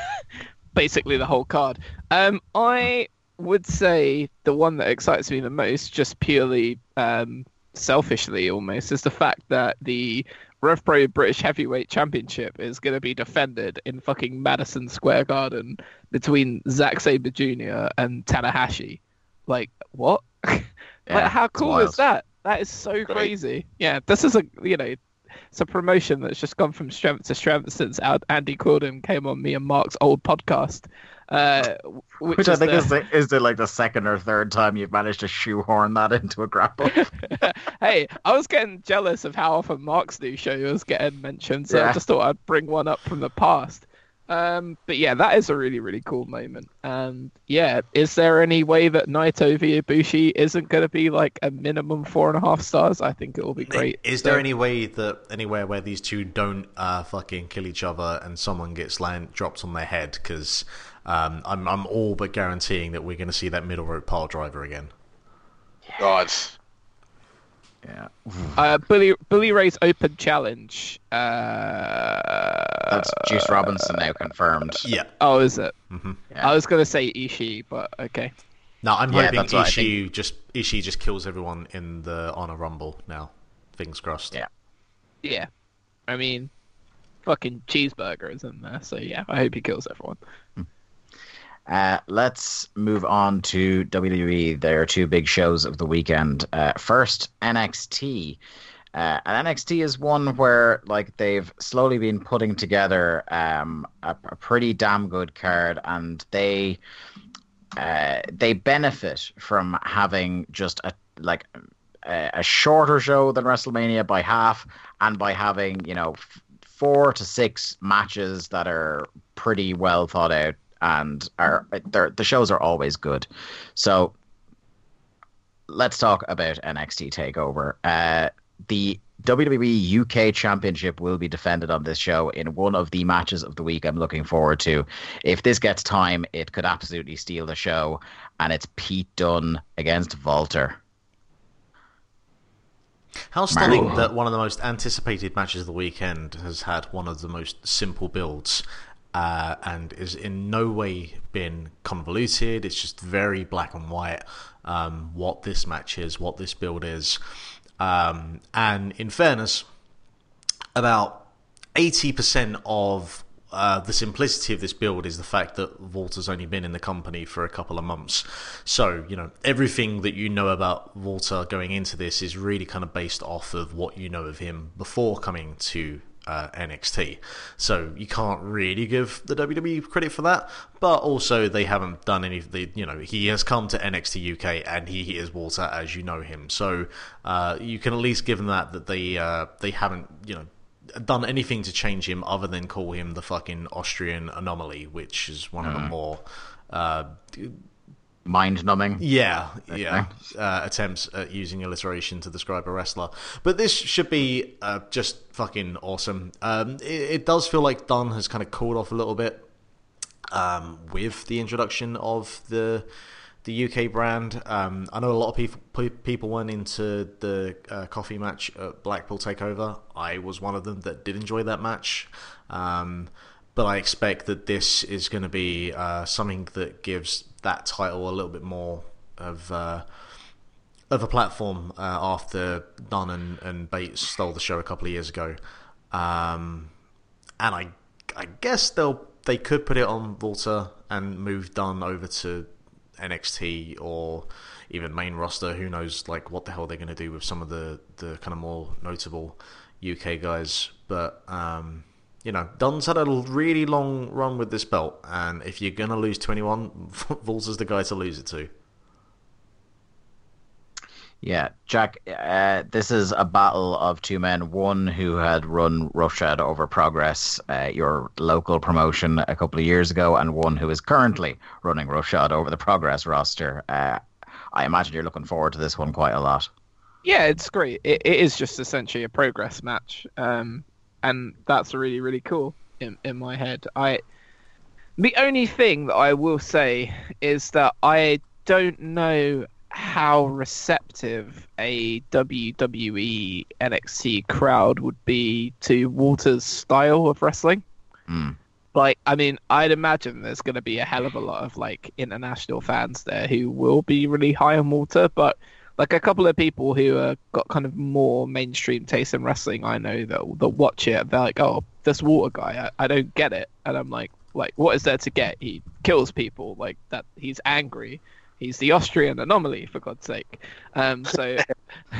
basically the whole card. Um, I would say the one that excites me the most, just purely um, selfishly almost, is the fact that the Rev Pro British Heavyweight Championship is going to be defended in fucking Madison Square Garden between Zack Sabre Jr. and Tanahashi. Like, what? [LAUGHS] Yeah, like, how cool is that? That is so crazy. Yeah, this is a, you know, it's a promotion that's just gone from strength to strength since Andy Corden came on me and Mark's old podcast. Uh, which, Which, I is think the- is the, is the like the second or third time you've managed to shoehorn that into a grapple. [LAUGHS] hey, I was getting jealous of how often Mark's new show was getting mentioned, so I just thought I'd bring one up from the past. Um, but yeah, that is a really, really cool moment. And yeah, is there any way that Naito v Ibushi isn't going to be like a minimum four and a half stars? I think it will be great. Is So- there any way that anywhere where these two don't uh, fucking kill each other and someone gets land dropped on their head? Because um, I'm I'm all but guaranteeing that we're going to see that middle rope pile driver again. God, yeah, Uh, Billy Bully Ray's open challenge. Uh, that's Juice Robinson now confirmed. Yeah. Oh, is it? Mm-hmm. Yeah. I was gonna say Ishii, but okay. No, I'm Yeah, hoping that's what Ishii just Ishii just kills everyone in the Honor Rumble now. Things crossed. Yeah. Yeah, I mean, fucking cheeseburger is in there, so yeah, I hope he kills everyone. Uh, let's move on to WWE. There are two big shows of the weekend. Uh, first, NXT. Uh, and NXT is one where like they've slowly been putting together um, a, a pretty damn good card, and they uh, they benefit from having just a like a, a, shorter show than WrestleMania by half, and by having you know f- four to six matches that are pretty well thought out and are the shows are always good. So let's talk about NXT Takeover. Uh, the WWE UK Championship will be defended on this show in one of the matches of the week I'm looking forward to. If this gets time, it could absolutely steal the show, and it's Pete Dunne against Walter. How stunning that one of the most anticipated matches of the weekend has had one of the most simple builds uh, and is in no way been convoluted. It's just very black and white um, what this match is, what this build is. Um, and in fairness, about 80% of uh, the simplicity of this build is the fact that Walter's only been in the company for a couple of months. So, you know, everything that you know about Walter going into this is really kind of based off of what you know of him before coming to uh, NXT. So you can't really give the WWE credit for that, but also they haven't done any. They, you know, he has come to NXT UK and he is Walter as you know him. So uh, you can at least give them that that they uh, they haven't you know done anything to change him other than call him the fucking Austrian anomaly, which is one of the mm. more uh, mind numbing. Yeah, yeah. Uh, attempts at using alliteration to describe a wrestler. But this should be uh, just fucking awesome. Um, it, it, does feel like Dunne has kind of cooled off a little bit um, with the introduction of the the UK brand. Um, I know a lot of people people went into the uh, Coffey match at Blackpool Takeover. I was one of them that did enjoy that match. Um, but I expect that this is going to be uh, something that gives that title a little bit more of uh, of a platform uh, after Dunne and, and Bates stole the show a couple of years ago, um, and I I guess they'll they could put it on Walter and move Dunne over to NXT or even main roster. Who knows like what the hell they're going to do with some of the the kind of more notable UK guys, but. Um, you know, Dunne's had a really long run with this belt, and if you're going to lose 21, [LAUGHS] is the guy to lose it to. Yeah, Jack, uh, this is a battle of two men. One who had run Roughshod over Progress, uh, your local promotion, a couple of years ago, and one who is currently running Roughshod over the Progress roster. Uh, I imagine you're looking forward to this one quite a lot. Yeah, it's great. it, it is just essentially a Progress match. Um, and that's really really cool in in my head. I the only thing that I will say is that I don't know how receptive a WWE NXT crowd would be to Walter's style of wrestling. Mm. Like, I mean, I'd imagine there's going to be a hell of a lot of like international fans there who will be really high on Walter, but like a couple of people who uh, got kind of more mainstream taste in wrestling I know that that watch it they're like oh this water guy I, I don't get it. And I'm like like what is there to get? He kills people like that he's angry. He's the Austrian anomaly for God's sake. Um so [LAUGHS] [LAUGHS]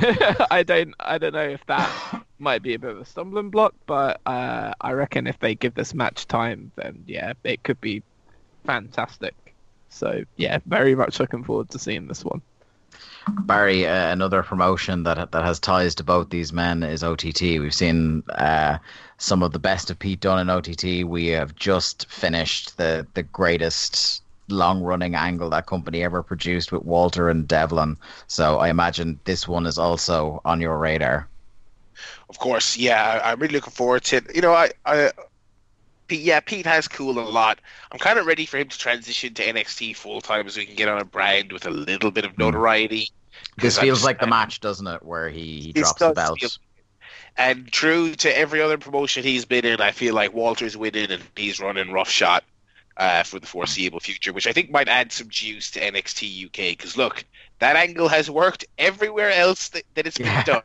I don't I don't know if that might be a bit of a stumbling block but uh, I reckon if they give this match time then yeah it could be fantastic. So yeah very much looking forward to seeing this one Barry, uh, another promotion that that has ties to both these men is OTT. We've seen uh, some of the best of Pete Dunne in OTT. We have just finished the the greatest long running angle that company ever produced with Walter and Devlin. So I imagine this one is also on your radar. Of course, yeah. I'm really looking forward to it. You know, I, I Pete, yeah, Pete has cool a lot. I'm kind of ready for him to transition to NXT full time so we can get on a brand with a little bit of hmm. notoriety. This feels just, like the match, doesn't it, where he, he drops the belt. Feel, and true to every other promotion he's been in, I feel like Walter's winning and he's running roughshod uh, for the foreseeable future, which I think might add some juice to NXT UK. Because look, that angle has worked everywhere else that, that it's been done.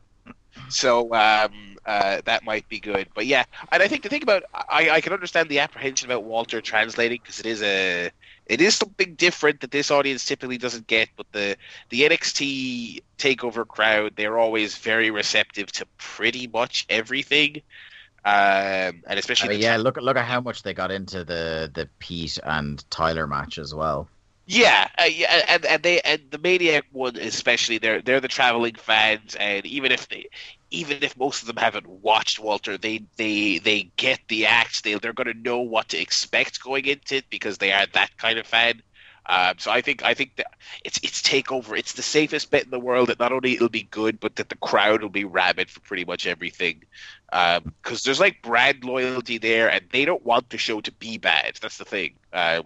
So um, uh, that might be good. But yeah, and I think the thing about I, I can understand the apprehension about Walter translating because it is a it is something different that this audience typically doesn't get. But the the NXT takeover crowd they're always very receptive to pretty much everything. Um, and especially mean, yeah, look look at how much they got into the the Pete and Tyler match as well. Yeah, uh, yeah, and and they and the Maniac one especially. They're they're the traveling fans, and even if they, even if most of them haven't watched Walter, they they they get the act. They they're going to know what to expect going into it because they are that kind of fan. Um, so I think I think that it's it's takeover. It's the safest bet in the world that not only it'll be good, but that the crowd will be rabid for pretty much everything. Because um, there's like brand loyalty there, and they don't want the show to be bad. That's the thing. Um,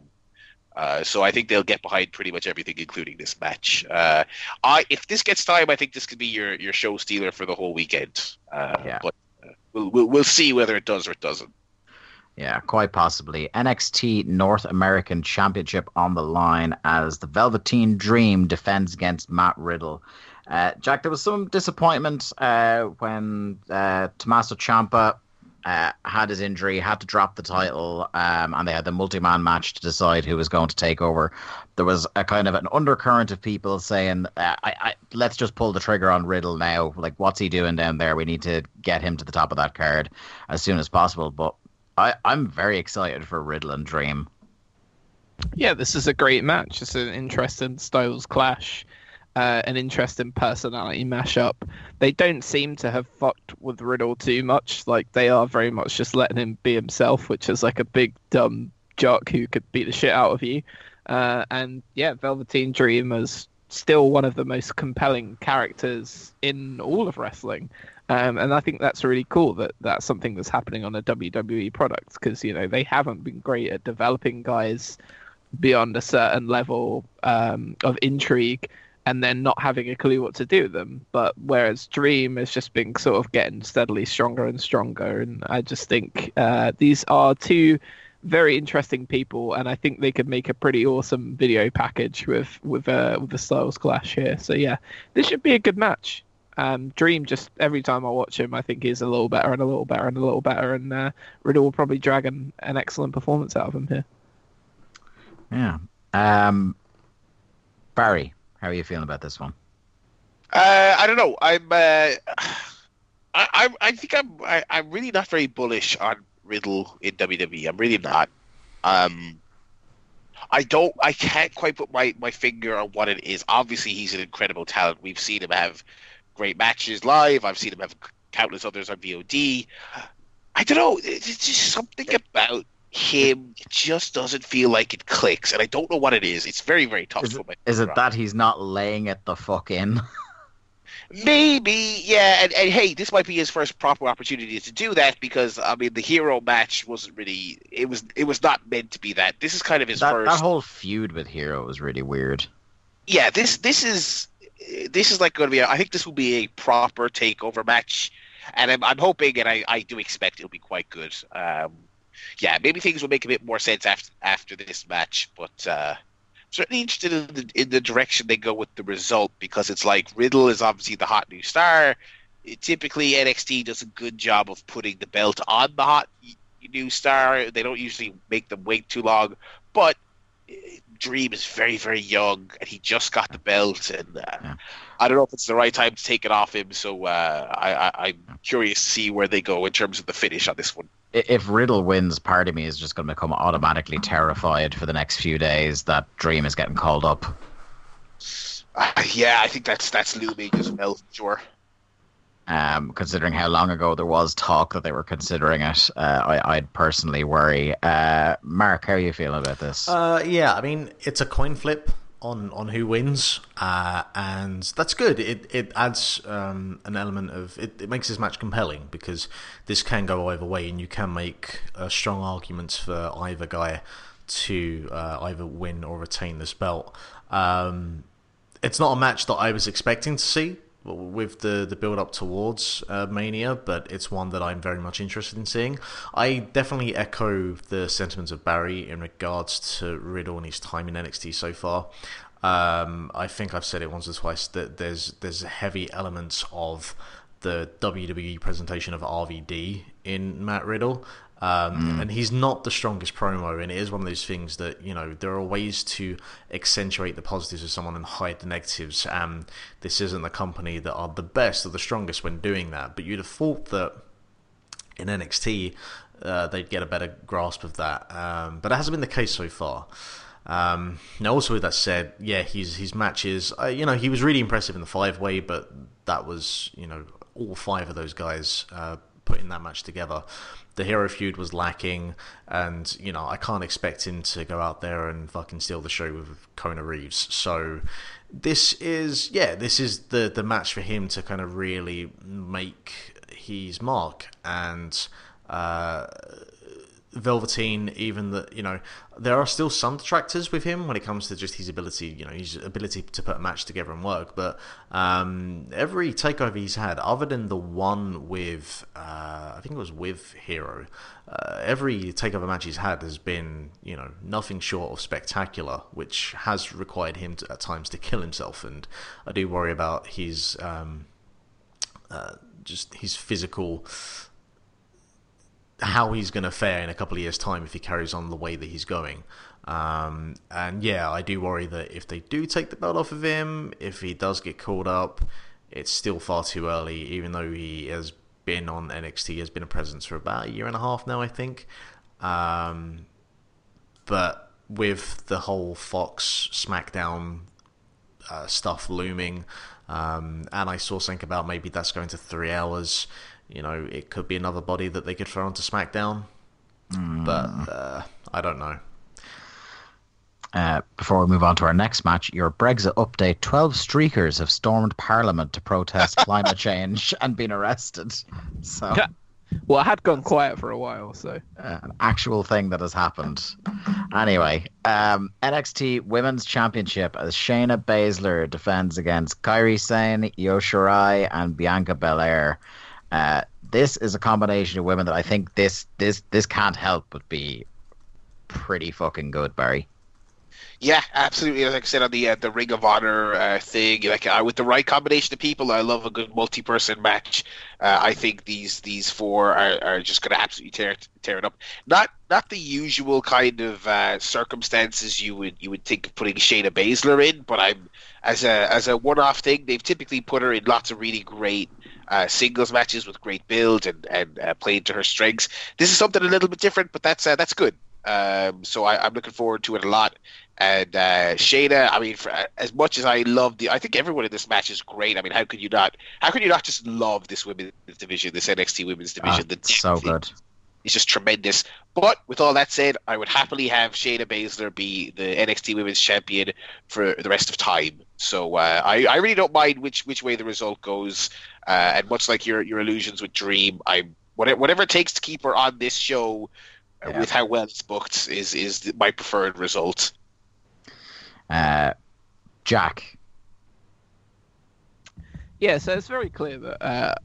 uh, so I think they'll get behind pretty much everything, including this match. Uh, I if this gets time, I think this could be your, your show stealer for the whole weekend. Uh, yeah. But uh, we'll, we'll we'll see whether it does or it doesn't. Yeah, quite possibly. NXT North American Championship on the line as the Velveteen Dream defends against Matt Riddle. Uh, Jack, there was some disappointment uh, when Tommaso Ciampa uh, had his injury, had to drop the title, um, and they had the multi-man match to decide who was going to take over. There was a kind of an undercurrent of people saying, uh, I, I, "Let's just pull the trigger on Riddle now. Like, what's he doing down there? We need to get him to the top of that card as soon as possible." But I, I'm very excited for Riddle and Dream. Yeah, this is a great match. It's an interesting styles clash uh, an interesting personality mashup. They don't seem to have fucked with Riddle too much. Like they are very much just letting him be himself, which is like a big dumb jock who could beat the shit out of you. Uh, and yeah, Velveteen Dream is still one of the most compelling characters in all of wrestling. Um, and I think that's really cool that that's something that's happening on a WWE product because you know they haven't been great at developing guys beyond a certain level um, of intrigue and then not having a clue what to do with them. But whereas Dream has just been sort of getting steadily stronger and stronger, and I just think uh, these are two very interesting people, and I think they could make a pretty awesome video package with with uh, with the Styles Clash here. So yeah, this should be a good match. Um, Dream just every time I watch him, I think he's a little better and a little better and a little better, and uh, Riddle will probably drag an, an excellent performance out of him here. Yeah. Um, Barry, how are you feeling about this one? Uh, I don't know. I'm. Uh, [SIGHS] I, I I think I'm. I, am i am really not very bullish on Riddle in WWE. I'm really not. Um, I don't. I can't quite put my my finger on what it is. Obviously, he's an incredible talent. We've seen him have great matches live. I've seen him have countless others on VOD. I don't know. It's just something about him it just doesn't feel like it clicks and i don't know what it is. It's very very tough for me. is it, is it that he's not laying it the fuck in? [LAUGHS] Maybe yeah and, and hey this might be his first proper opportunity to do that because i mean the hero match wasn't really it was it was not meant to be that. This is kind of his that, first that whole feud with hero was really weird. Yeah this this is this is like going to be a, I think this will be a proper takeover match and i'm, I'm hoping and I, I do expect it'll be quite good. Um, yeah, maybe things will make a bit more sense after after this match. But uh, certainly interested in the, in the direction they go with the result because it's like Riddle is obviously the hot new star. Typically, NXT does a good job of putting the belt on the hot new star. They don't usually make them wait too long, but uh, Dream is very, very young, and he just got the belt, and uh, yeah. I don't know if it's the right time to take it off him. So uh, I, am curious to see where they go in terms of the finish on this one if Riddle wins, part of me is just going to become automatically terrified for the next few days that Dream is getting called up. Uh, yeah, I think that's that's looming as well, sure. Um, considering how long ago there was talk that they were considering it, uh, I, would personally worry. Uh, Mark, how are you feeling about this? Uh, yeah, I mean, it's a coin flip on on who wins, uh, and that's good. It it adds um, an element of it, it makes this match compelling because this can go either way, and you can make uh, strong arguments for either guy to uh, either win or retain this belt. Um, it's not a match that I was expecting to see with the the build up towards uh, Mania, but it's one that I'm very much interested in seeing. I definitely echo the sentiments of Barry in regards to Riddle and his time in NXT so far. Um, I think I've said it once or twice that there's there's heavy elements of the WWE presentation of RVD in Matt Riddle. Um, mm. And he's not the strongest promo, and it is one of those things that you know there are ways to accentuate the positives of someone and hide the negatives. And this isn't the company that are the best or the strongest when doing that. But you'd have thought that in NXT uh, they'd get a better grasp of that, um, but it hasn't been the case so far. Um, now, also with that said, yeah, his his matches, uh, you know, he was really impressive in the five way, but that was you know all five of those guys uh, putting that match together. The hero feud was lacking, and you know I can't expect him to go out there and fucking steal the show with Kona Reeves. So this is yeah, this is the the match for him to kind of really make his mark and. Uh, Velveteen, even that you know, there are still some detractors with him when it comes to just his ability, you know, his ability to put a match together and work. But um, every takeover he's had, other than the one with, uh, I think it was with Hero, uh, every takeover match he's had has been, you know, nothing short of spectacular, which has required him to, at times to kill himself. And I do worry about his, um, uh, just his physical how he's going to fare in a couple of years' time if he carries on the way that he's going. Um, and yeah, I do worry that if they do take the belt off of him, if he does get called up, it's still far too early, even though he has been on NXT, has been a presence for about a year and a half now, I think. Um, but with the whole Fox SmackDown uh, stuff looming, um, and I saw something about maybe that's going to three hours you know, it could be another body that they could throw onto SmackDown. Mm. But uh, I don't know. Uh, before we move on to our next match, your Brexit update 12 streakers have stormed Parliament to protest [LAUGHS] climate change and been arrested. So. Yeah. Well, I had gone quiet for a while, so. Uh, an actual thing that has happened. Anyway, um, NXT Women's Championship as Shayna Baszler defends against Kairi Sane, Io Shirai, and Bianca Belair. Uh, this is a combination of women that I think this this this can't help but be pretty fucking good, Barry. Yeah, absolutely. Like I said on the uh, the Ring of Honor uh, thing, like uh, with the right combination of people, I love a good multi-person match. Uh, I think these these four are, are just going to absolutely tear tear it up. Not not the usual kind of uh, circumstances you would you would think of putting Shayna Baszler in, but I'm as a as a one-off thing. They've typically put her in lots of really great uh, singles matches with great build and and uh, playing to her strengths. This is something a little bit different, but that's uh, that's good. Um, so I, am looking forward to it a lot. And uh, Shayna, I mean, for, uh, as much as I love the, I think everyone in this match is great. I mean, how could you not? How could you not just love this women's division, this NXT women's division? Ah, so good. It's just tremendous. But with all that said, I would happily have Shayna Baszler be the NXT Women's Champion for the rest of time. So uh, I, I really don't mind which which way the result goes. Uh, and much like your your illusions with Dream, I whatever, whatever it takes to keep her on this show uh, yeah. with how well it's booked is is my preferred result. Uh, Jack. Yeah, so it's very clear that uh,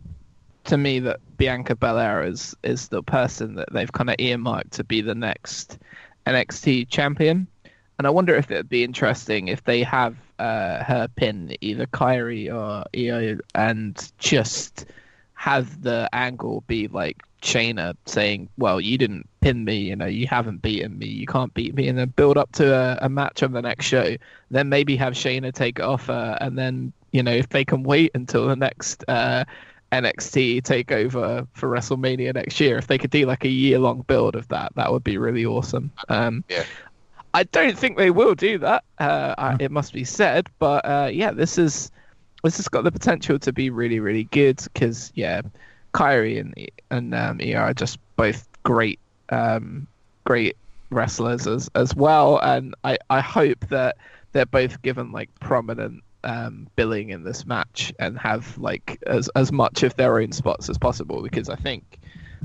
to me that Bianca Belair is is the person that they've kind of earmarked to be the next NXT champion. And I wonder if it'd be interesting if they have uh, her pin either Kairi or Io and just have the angle be like Shayna saying, "Well, you didn't pin me. You know, you haven't beaten me. You can't beat me." And then build up to a, a match on the next show. Then maybe have Shayna take it off her, and then you know if they can wait until the next uh, NXT takeover for WrestleMania next year. If they could do like a year long build of that, that would be really awesome. Um, yeah. I don't think they will do that. Uh, I, it must be said, but uh, yeah, this is this has got the potential to be really, really good because yeah, Kairi and and um, ER are just both great, um, great wrestlers as as well, and I I hope that they're both given like prominent um, billing in this match and have like as as much of their own spots as possible because I think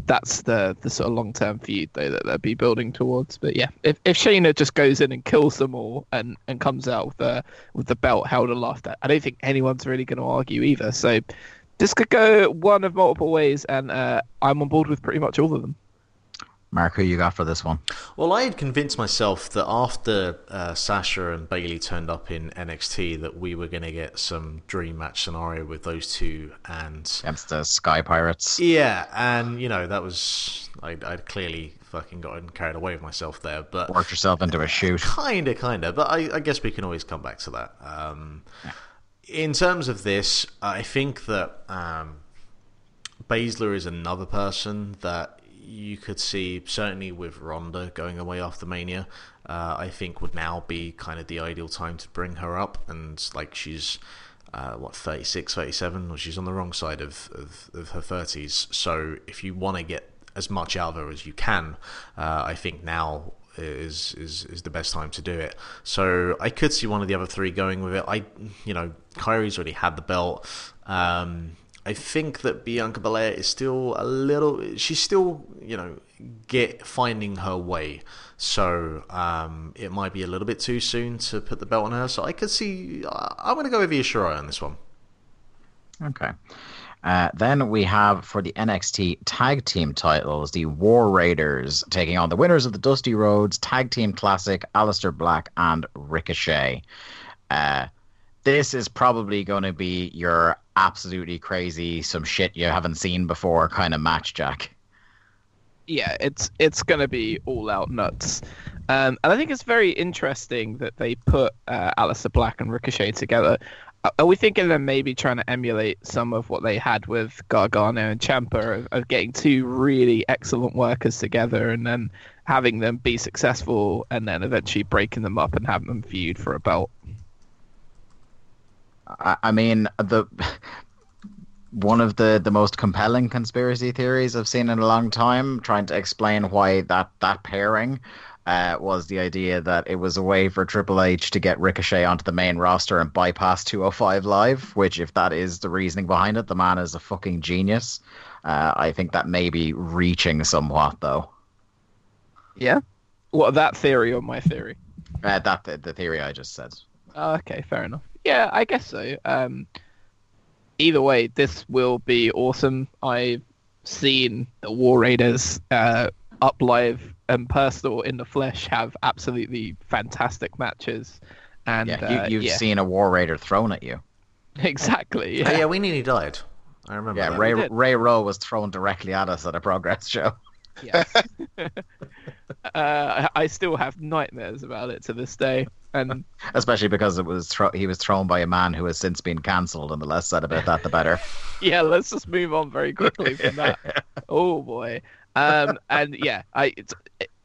that's the the sort of long term feud though that they'll be building towards. But yeah, if if Shayna just goes in and kills them all and and comes out with the with the belt held aloft, I don't think anyone's really going to argue either. So this could go one of multiple ways, and uh, I'm on board with pretty much all of them. Mark, who you got for this one? Well, I had convinced myself that after uh, Sasha and Bayley turned up in NXT, that we were going to get some dream match scenario with those two and against the Sky Pirates. Yeah, and you know that was I'd, I'd clearly fucking gotten carried away with myself there, but worked yourself into a shoot. Kinda, kinda, but I, I guess we can always come back to that. Um, yeah. In terms of this, I think that um, Baszler is another person that you could see certainly with Ronda going away after Mania. uh, I think would now be kind of the ideal time to bring her up. And like she's uh, what 36, 37, or she's on the wrong side of, of, of her 30s. So if you want to get as much out of her as you can, uh, I think now is is is the best time to do it. So I could see one of the other three going with it. I, you know, Kairi's already had the belt. Um, I think that Bianca Belair is still a little. She's still, you know, get finding her way. So um, it might be a little bit too soon to put the belt on her. So I could see. I'm going to go with Io Shirai on this one. Okay. Uh, then we have for the NXT Tag Team titles, the War Raiders taking on the winners of the Dusty Rhodes Tag Team Classic, Aleister Black and Ricochet. Uh, this is probably going to be your absolutely crazy, some shit you haven't seen before kind of match, Jack. Yeah, it's it's going to be all out nuts. Um, and I think it's very interesting that they put uh, Aleister Black and Ricochet together. Are we thinking they're maybe trying to emulate some of what they had with Gargano and Ciampa of, of getting two really excellent workers together and then having them be successful and then eventually breaking them up and having them feud for a belt? I, I mean, the one of the, the most compelling conspiracy theories I've seen in a long time, trying to explain why that, that pairing uh, was the idea that it was a way for Triple H to get Ricochet onto the main roster and bypass 205 Live, which, if that is the reasoning behind it, the man is a fucking genius. Uh, I think that may be reaching somewhat, though. Yeah? What, that theory or my theory? Uh, that the, the theory I just said. Oh, okay, fair enough. Yeah, I guess so. Um, either way, this will be awesome. I've seen the War Raiders uh, up live and personal in the flesh have absolutely fantastic matches. And yeah, you, have uh, yeah. seen a War Raider thrown at you. [LAUGHS] Exactly. Yeah. Oh, yeah, we nearly died. I remember. Yeah, that. Ray. Ray Rowe was thrown directly at us at a progress show. Yes. [LAUGHS] uh, I still have nightmares about it to this day. And [LAUGHS] Especially because it was thro- he was thrown by a man who has since been cancelled, and the less said about that, the better. [LAUGHS] yeah, let's just move on very quickly from that. [LAUGHS] Oh boy. Um, and yeah, I, it's,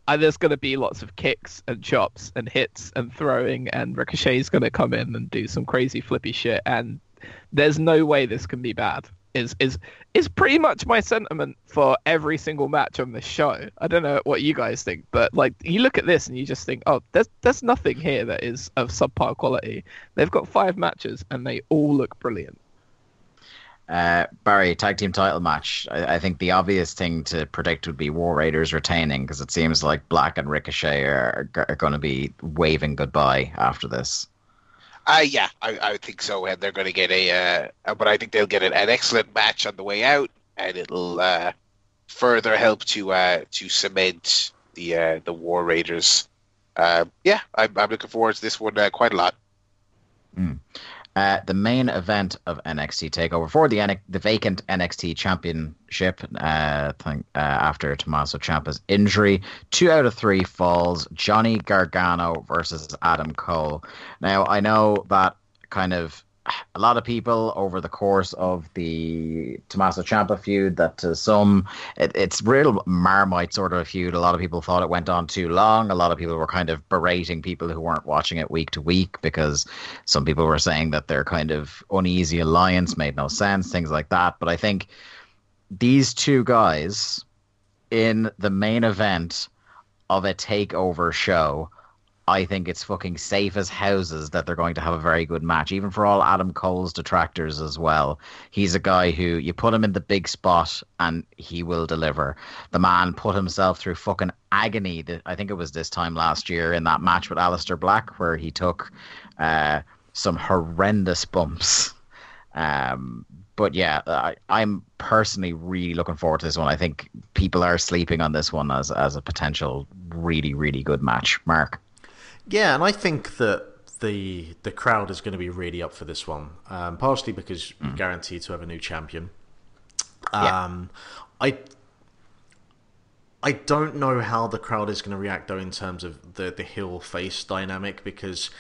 I there's going to be lots of kicks and chops and hits and throwing, and Ricochet's going to come in and do some crazy flippy shit, and there's no way this can be bad. Is is is pretty much my sentiment for every single match on this show. I don't know what you guys think, but like you look at this and you just think, oh, there's there's nothing here that is of subpar quality. They've got five matches and they all look brilliant. Uh, Barry, tag team title match. I, I think the obvious thing to predict would be War Raiders retaining because it seems like Black and Ricochet are, are going to be waving goodbye after this. Uh, yeah, I, I think so, and they're going to get a. Uh, but I think they'll get an, an excellent match on the way out, and it'll uh, further help to uh, to cement the uh, the War Raiders. Uh, yeah, I'm, I'm looking forward to this one uh, quite a lot. Uh, the main event of NXT Takeover for the N- the vacant NXT Championship. Uh, thing, uh, after Tommaso Ciampa's injury, two out of three falls. Johnny Gargano versus Adam Cole. Now I know that kind of a lot of people over the course of the Tommaso Ciampa feud that to some it, it's real marmite sort of a feud. A lot of people thought it went on too long. A lot of people were kind of berating people who weren't watching it week to week because some people were saying that their kind of uneasy alliance made no sense, things like that. But I think these two guys in the main event of a takeover show I think it's fucking safe as houses that they're going to have a very good match, even for all Adam Cole's detractors as well. He's a guy who you put him in the big spot and he will deliver. The man put himself through fucking agony. th- I think it was this time last year in that match with Aleister Black where he took uh, some horrendous bumps. Um, but yeah, I, I'm personally really looking forward to this one. I think people are sleeping on this one as as a potential really really good match. Mark. Yeah, and I think that the the crowd is going to be really up for this one, um, partially because you're guaranteed to have a new champion. Yeah. Um, I I don't know how the crowd is going to react though in terms of the the heel face dynamic because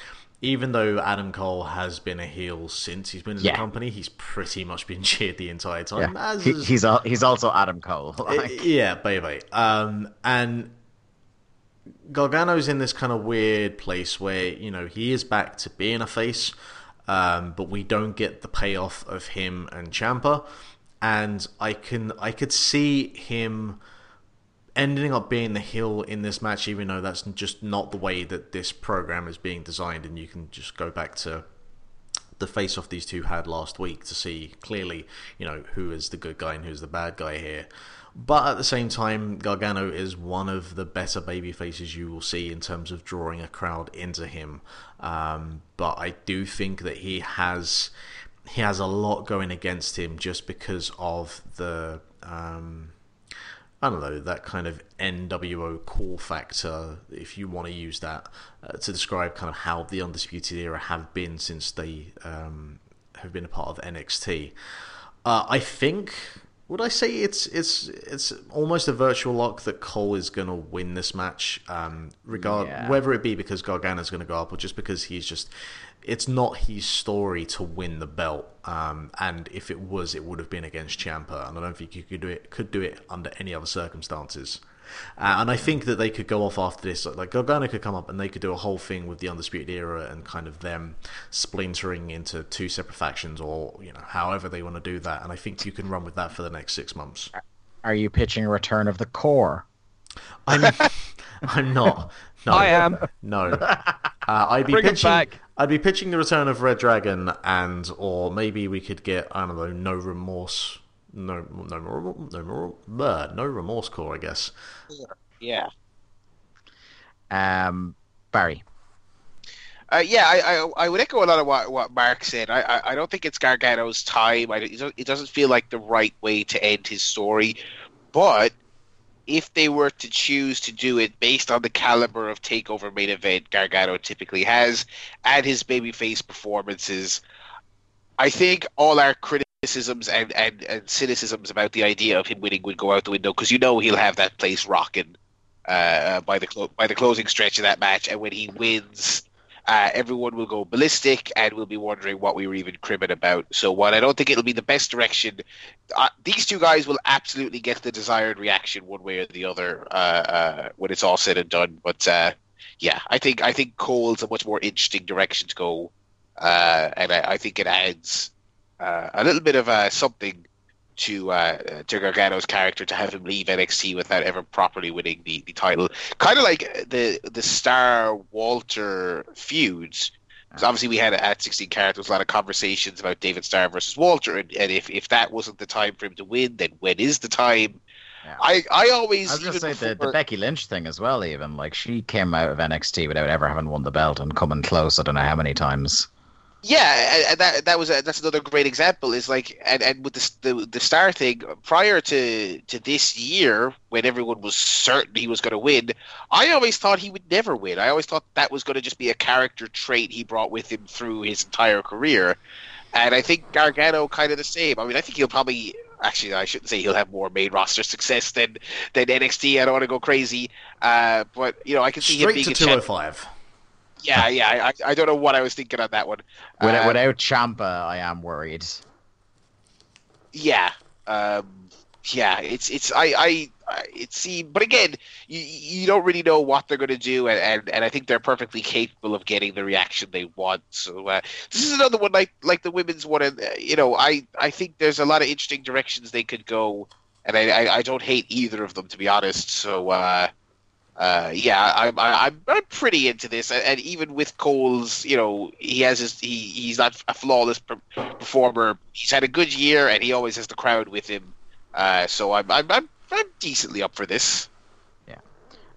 even though Adam Cole has been a heel since he's been in Yeah. the company, he's pretty much been [LAUGHS] cheered the entire time. Yeah, as he, he's he's also Adam Cole. uh, Like, yeah, baby. Um, and Gargano's in this kind of weird place where you know he is back to being a face, um, but we don't get the payoff of him and Ciampa, and I can I could see him ending up being the heel in this match, even though that's just not the way that this program is being designed, and you can just go back to the face off these two had last week to see clearly, you know, who is the good guy and who's the bad guy here. But at the same time, Gargano is one of the better baby faces you will see in terms of drawing a crowd into him. Um, but I do think that he has he has a lot going against him just because of the um, I don't know, that kind of NWO cool factor, if you want to use that uh, to describe kind of how the Undisputed Era have been since they um, have been a part of NXT. Uh, I think would I say it's it's it's almost a virtual lock that Cole is going to win this match, um, regard Yeah. whether it be because Gargano's going to go up or just because he's just it's not his story to win the belt. Um, and if it was, it would have been against Ciampa, and I don't think you could do it could do it under any other circumstances. Uh, and I think that they could go off after this. Like Gargano could come up and they could do a whole thing with the Undisputed Era and kind of them splintering into two separate factions, or you know, however they want to do that. And I think you can run with that for the next six months. Are you pitching a return of the core? I'm, [LAUGHS] I'm not. No, I am. No, [LAUGHS] uh, I'd be Bring pitching. back. I'd be pitching the return of Red Dragon, and or maybe we could get I don't know, no remorse, no no more, no more, bleh, No Remorse Corps, I guess. Yeah. Um, Barry. Uh, yeah, I, I I would echo a lot of what, what Mark said. I, I I don't think it's Gargano's time. I, it doesn't feel like the right way to end his story. But if they were to choose to do it based on the caliber of takeover main event Gargano typically has and his babyface performances, I think all our criticisms and, and, and cynicisms about the idea of him winning would go out the window because you know he'll have that place rocking uh, by the clo- by the closing stretch of that match, and when he wins, uh, everyone will go ballistic and will be wondering what we were even cribbing about. So, while I don't think it'll be the best direction, uh, these two guys will absolutely get the desired reaction one way or the other uh, uh, when it's all said and done. But uh, yeah, I think I think Cole's a much more interesting direction to go, uh, and I, I think it adds uh, a little bit of uh, something to uh, to Gargano's character to have him leave NXT without ever properly winning the, the title. Kind of like the the Starr Walter feuds. 'Cause obviously, we had at 16 characters a lot of conversations about David Starr versus Walter, and, and if, if that wasn't the time for him to win, then when is the time? Yeah. I I always I was going to even say the, the Becky Lynch thing as well. Even like she came out of NXT without ever having won the belt and coming close. I don't know how many times. Yeah, and- that that was a, that's another great example. Is like and, and with the, the the Starr thing prior to to this year when everyone was certain he was going to win, I always thought he would never win. I always thought that was going to just be a character trait he brought with him through his entire career, and I think Gargano kind of the same. I mean, I think he'll probably. Actually, I shouldn't say he'll have more main roster success than than NXT. I don't want to go crazy, uh, but you know I can see him Straight being to a champ. 205. Yeah, yeah. I, I don't know what I was thinking on that one. Without, Uh, without Ciampa, I am worried. yeah um yeah it's it's i i I- it seemed but again you you don't really know what they're going to do and, and and i think they're perfectly capable of getting the reaction they want so uh, this is another one like like the women's one and uh, you know i i think there's a lot of interesting directions they could go and i i, I don't hate either of them to be honest so uh uh, yeah, I'm I'm I'm pretty into this, and, and even with Cole's, you know, he has his he he's not a flawless per- performer. He's had a good year, and he always has the crowd with him. Uh, so I'm I'm I'm, I'm decently up for this. Yeah,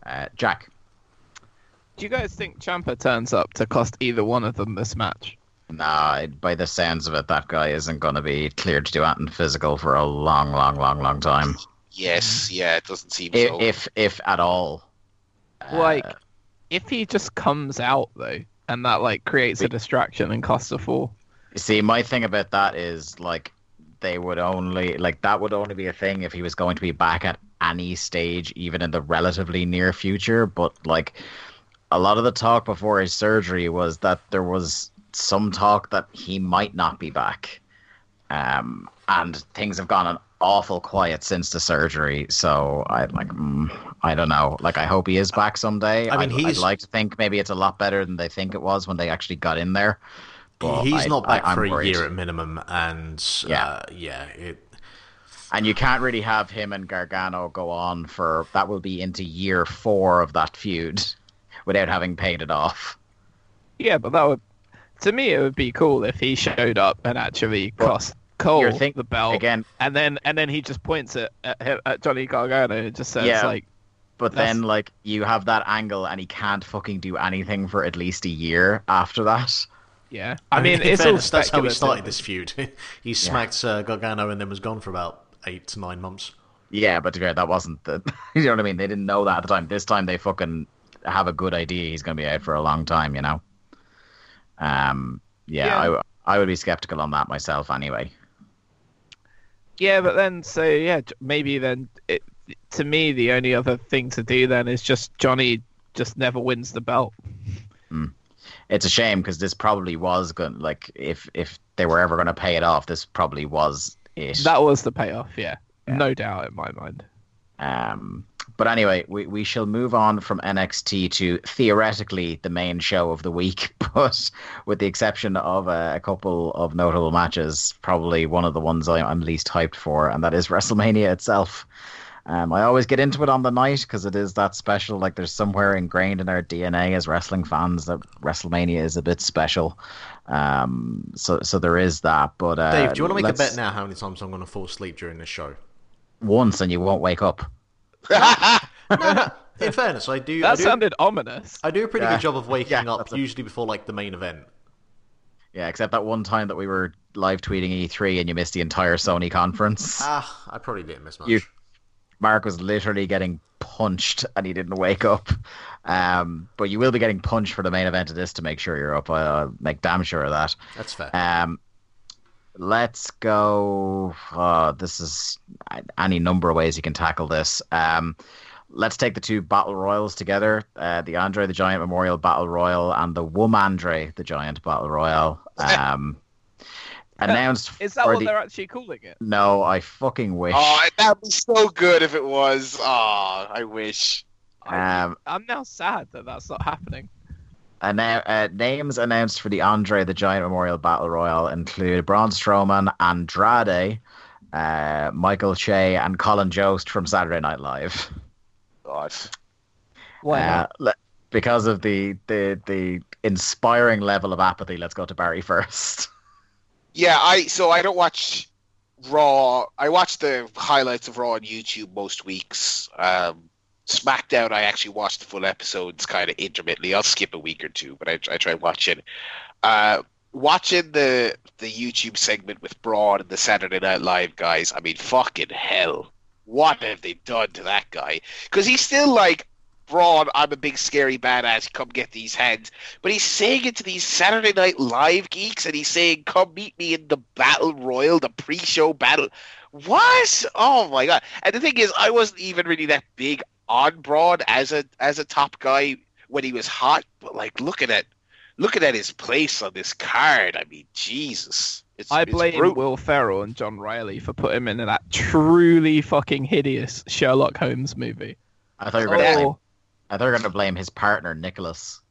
uh, Jack. Do you guys think Ciampa turns up to cost either one of them this match? Nah, by the sounds of it, that guy isn't going to be cleared to do anything physical for a long, long, long, long time. Yes, yeah, it doesn't seem If, so. if, if at all. Uh, Like, if he just comes out though, and that like creates a distraction and costs a fall. See, my thing about that is like they would only like that would only be a thing if he was going to be back at any stage, even in the relatively near future. But like a lot of the talk before his surgery was that there was some talk that he might not be back, um, and things have gone an awful quiet since the surgery. So I like, mm, I don't know. Like, I hope he is back someday. I mean, I'd, I'd he's- like to think maybe it's a lot better than they think it was when they actually got in there. But He's I- not back I, I'm for a worried. year at minimum, and Yeah. uh, yeah, it, And you can't really have him and Gargano go on for that will be into year four of that feud [LAUGHS] without having paid it off. Yeah, but that would, to me, it would be cool if he showed up and actually cost Cole you're think- the belt, Again, and then and then he just points at at, at Johnny Gargano and just says Yeah. like, but That's- then like you have that angle and he can't fucking do anything for at least a year after that. yeah. I, mean, in it's fairness, all that's how he speculative. started this feud. [LAUGHS] he smacked uh, Gargano and then was gone for about eight to nine months. Yeah, but to be fair, that wasn't the [LAUGHS] you know what I mean? They didn't know that at the time. This time they fucking have a good idea he's gonna be out for a long time, you know? Um yeah, Yeah. I I would be skeptical on that myself anyway. Yeah, but then so yeah, maybe then it, to me the only other thing to do then is just Johnny just never wins the belt. it's a shame because this probably was going like if if they were ever going to pay it off, this probably was it. That was the payoff, yeah. Yeah. No doubt in my mind. Um, but anyway, we, we shall move on from NXT to theoretically the main show of the week, [LAUGHS] but with the exception of a, a couple of notable matches, probably one of the ones I, I'm least hyped for, and that is [LAUGHS] WrestleMania itself. Um, I always get into it on the night because it is that special. Like there's somewhere ingrained in our DNA as wrestling fans that WrestleMania is a bit special. Um, so so there is that. But uh, Dave, do you want to make a bet now how many times I'm going to fall asleep during this show? Once and you won't wake up. No, no. [LAUGHS] In fairness, I do. I That do, sounded ominous. I do a pretty Yeah. good job of waking Yeah, up that's a- usually before like the main event. Yeah, except that one time that we were live tweeting E3 and you missed the entire Sony conference. Ah, I probably didn't miss much. You- Mark was literally getting punched and he didn't wake up. Um, but you will be getting punched for the main event of this to make sure you're up. I'll make damn sure of that. That's fair. Um, let's go. Uh, this is any number of ways you can tackle this. Um, let's take the two battle royals together: uh, the Andre the Giant Memorial Battle Royal and the Womandre the Giant Battle Royal. [LAUGHS] Um, announced [LAUGHS] Is that what the. they're actually calling it? No, I fucking wish. oh, that would be so good if it was. Oh, I wish. Um, I'm now sad that that's not happening. Annou- uh, names announced for the Andre the Giant Memorial Battle Royal include Braun Strowman, Andrade, uh, Michael Che, and Colin Jost from Saturday Night Live. God. Why Uh, not? le- because of the, the the inspiring level of apathy, let's go to Barry [LAUGHS] first. Yeah, I so I don't watch Raw. I watch the highlights of Raw on YouTube most weeks. Um, SmackDown, I actually watch the full episodes kind of intermittently. I'll skip a week or two, but I, I try watching. Uh, watching the the YouTube segment with Braun and the Saturday Night Live guys. I mean, fucking hell, what have they done to that guy? Because he's still like. Braun, I'm a big scary badass. Come get these hands. But he's saying it to these Saturday Night Live geeks, and he's saying, "Come meet me in the battle royal, the pre-show battle." What? Oh my god! And the thing is, I wasn't even really that big on Braun as a as a top guy when he was hot. But like, looking at looking at his place on this card, I mean, Jesus! It's, I blame brutal. Will Ferrell and John Reilly for putting him in that truly fucking hideous Sherlock Holmes movie. I thought you were going to blame. Oh, I thought you were going to blame his partner Nicholas.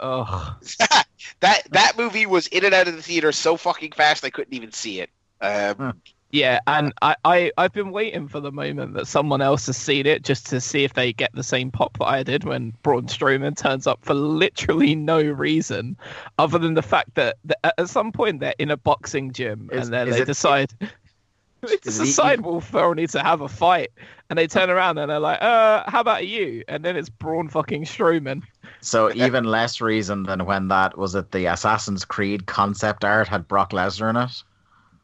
oh. [LAUGHS] that that movie was in and out of the theater so fucking fast I couldn't even see it. Um, Yeah, and I, I, I've been waiting for the moment that someone else has seen it just to see if they get the same pop that I did when Braun Strowman turns up for literally no reason other than the fact that, that at some point they're in a boxing gym Is- and then they it- decide [LAUGHS] it decide even- Will Ferrell needs to have a fight and they turn around and they're like, uh, how about you? And then it's Braun fucking Strowman. So [LAUGHS] even less reason than when that was it the Assassin's Creed concept art had Brock Lesnar in it.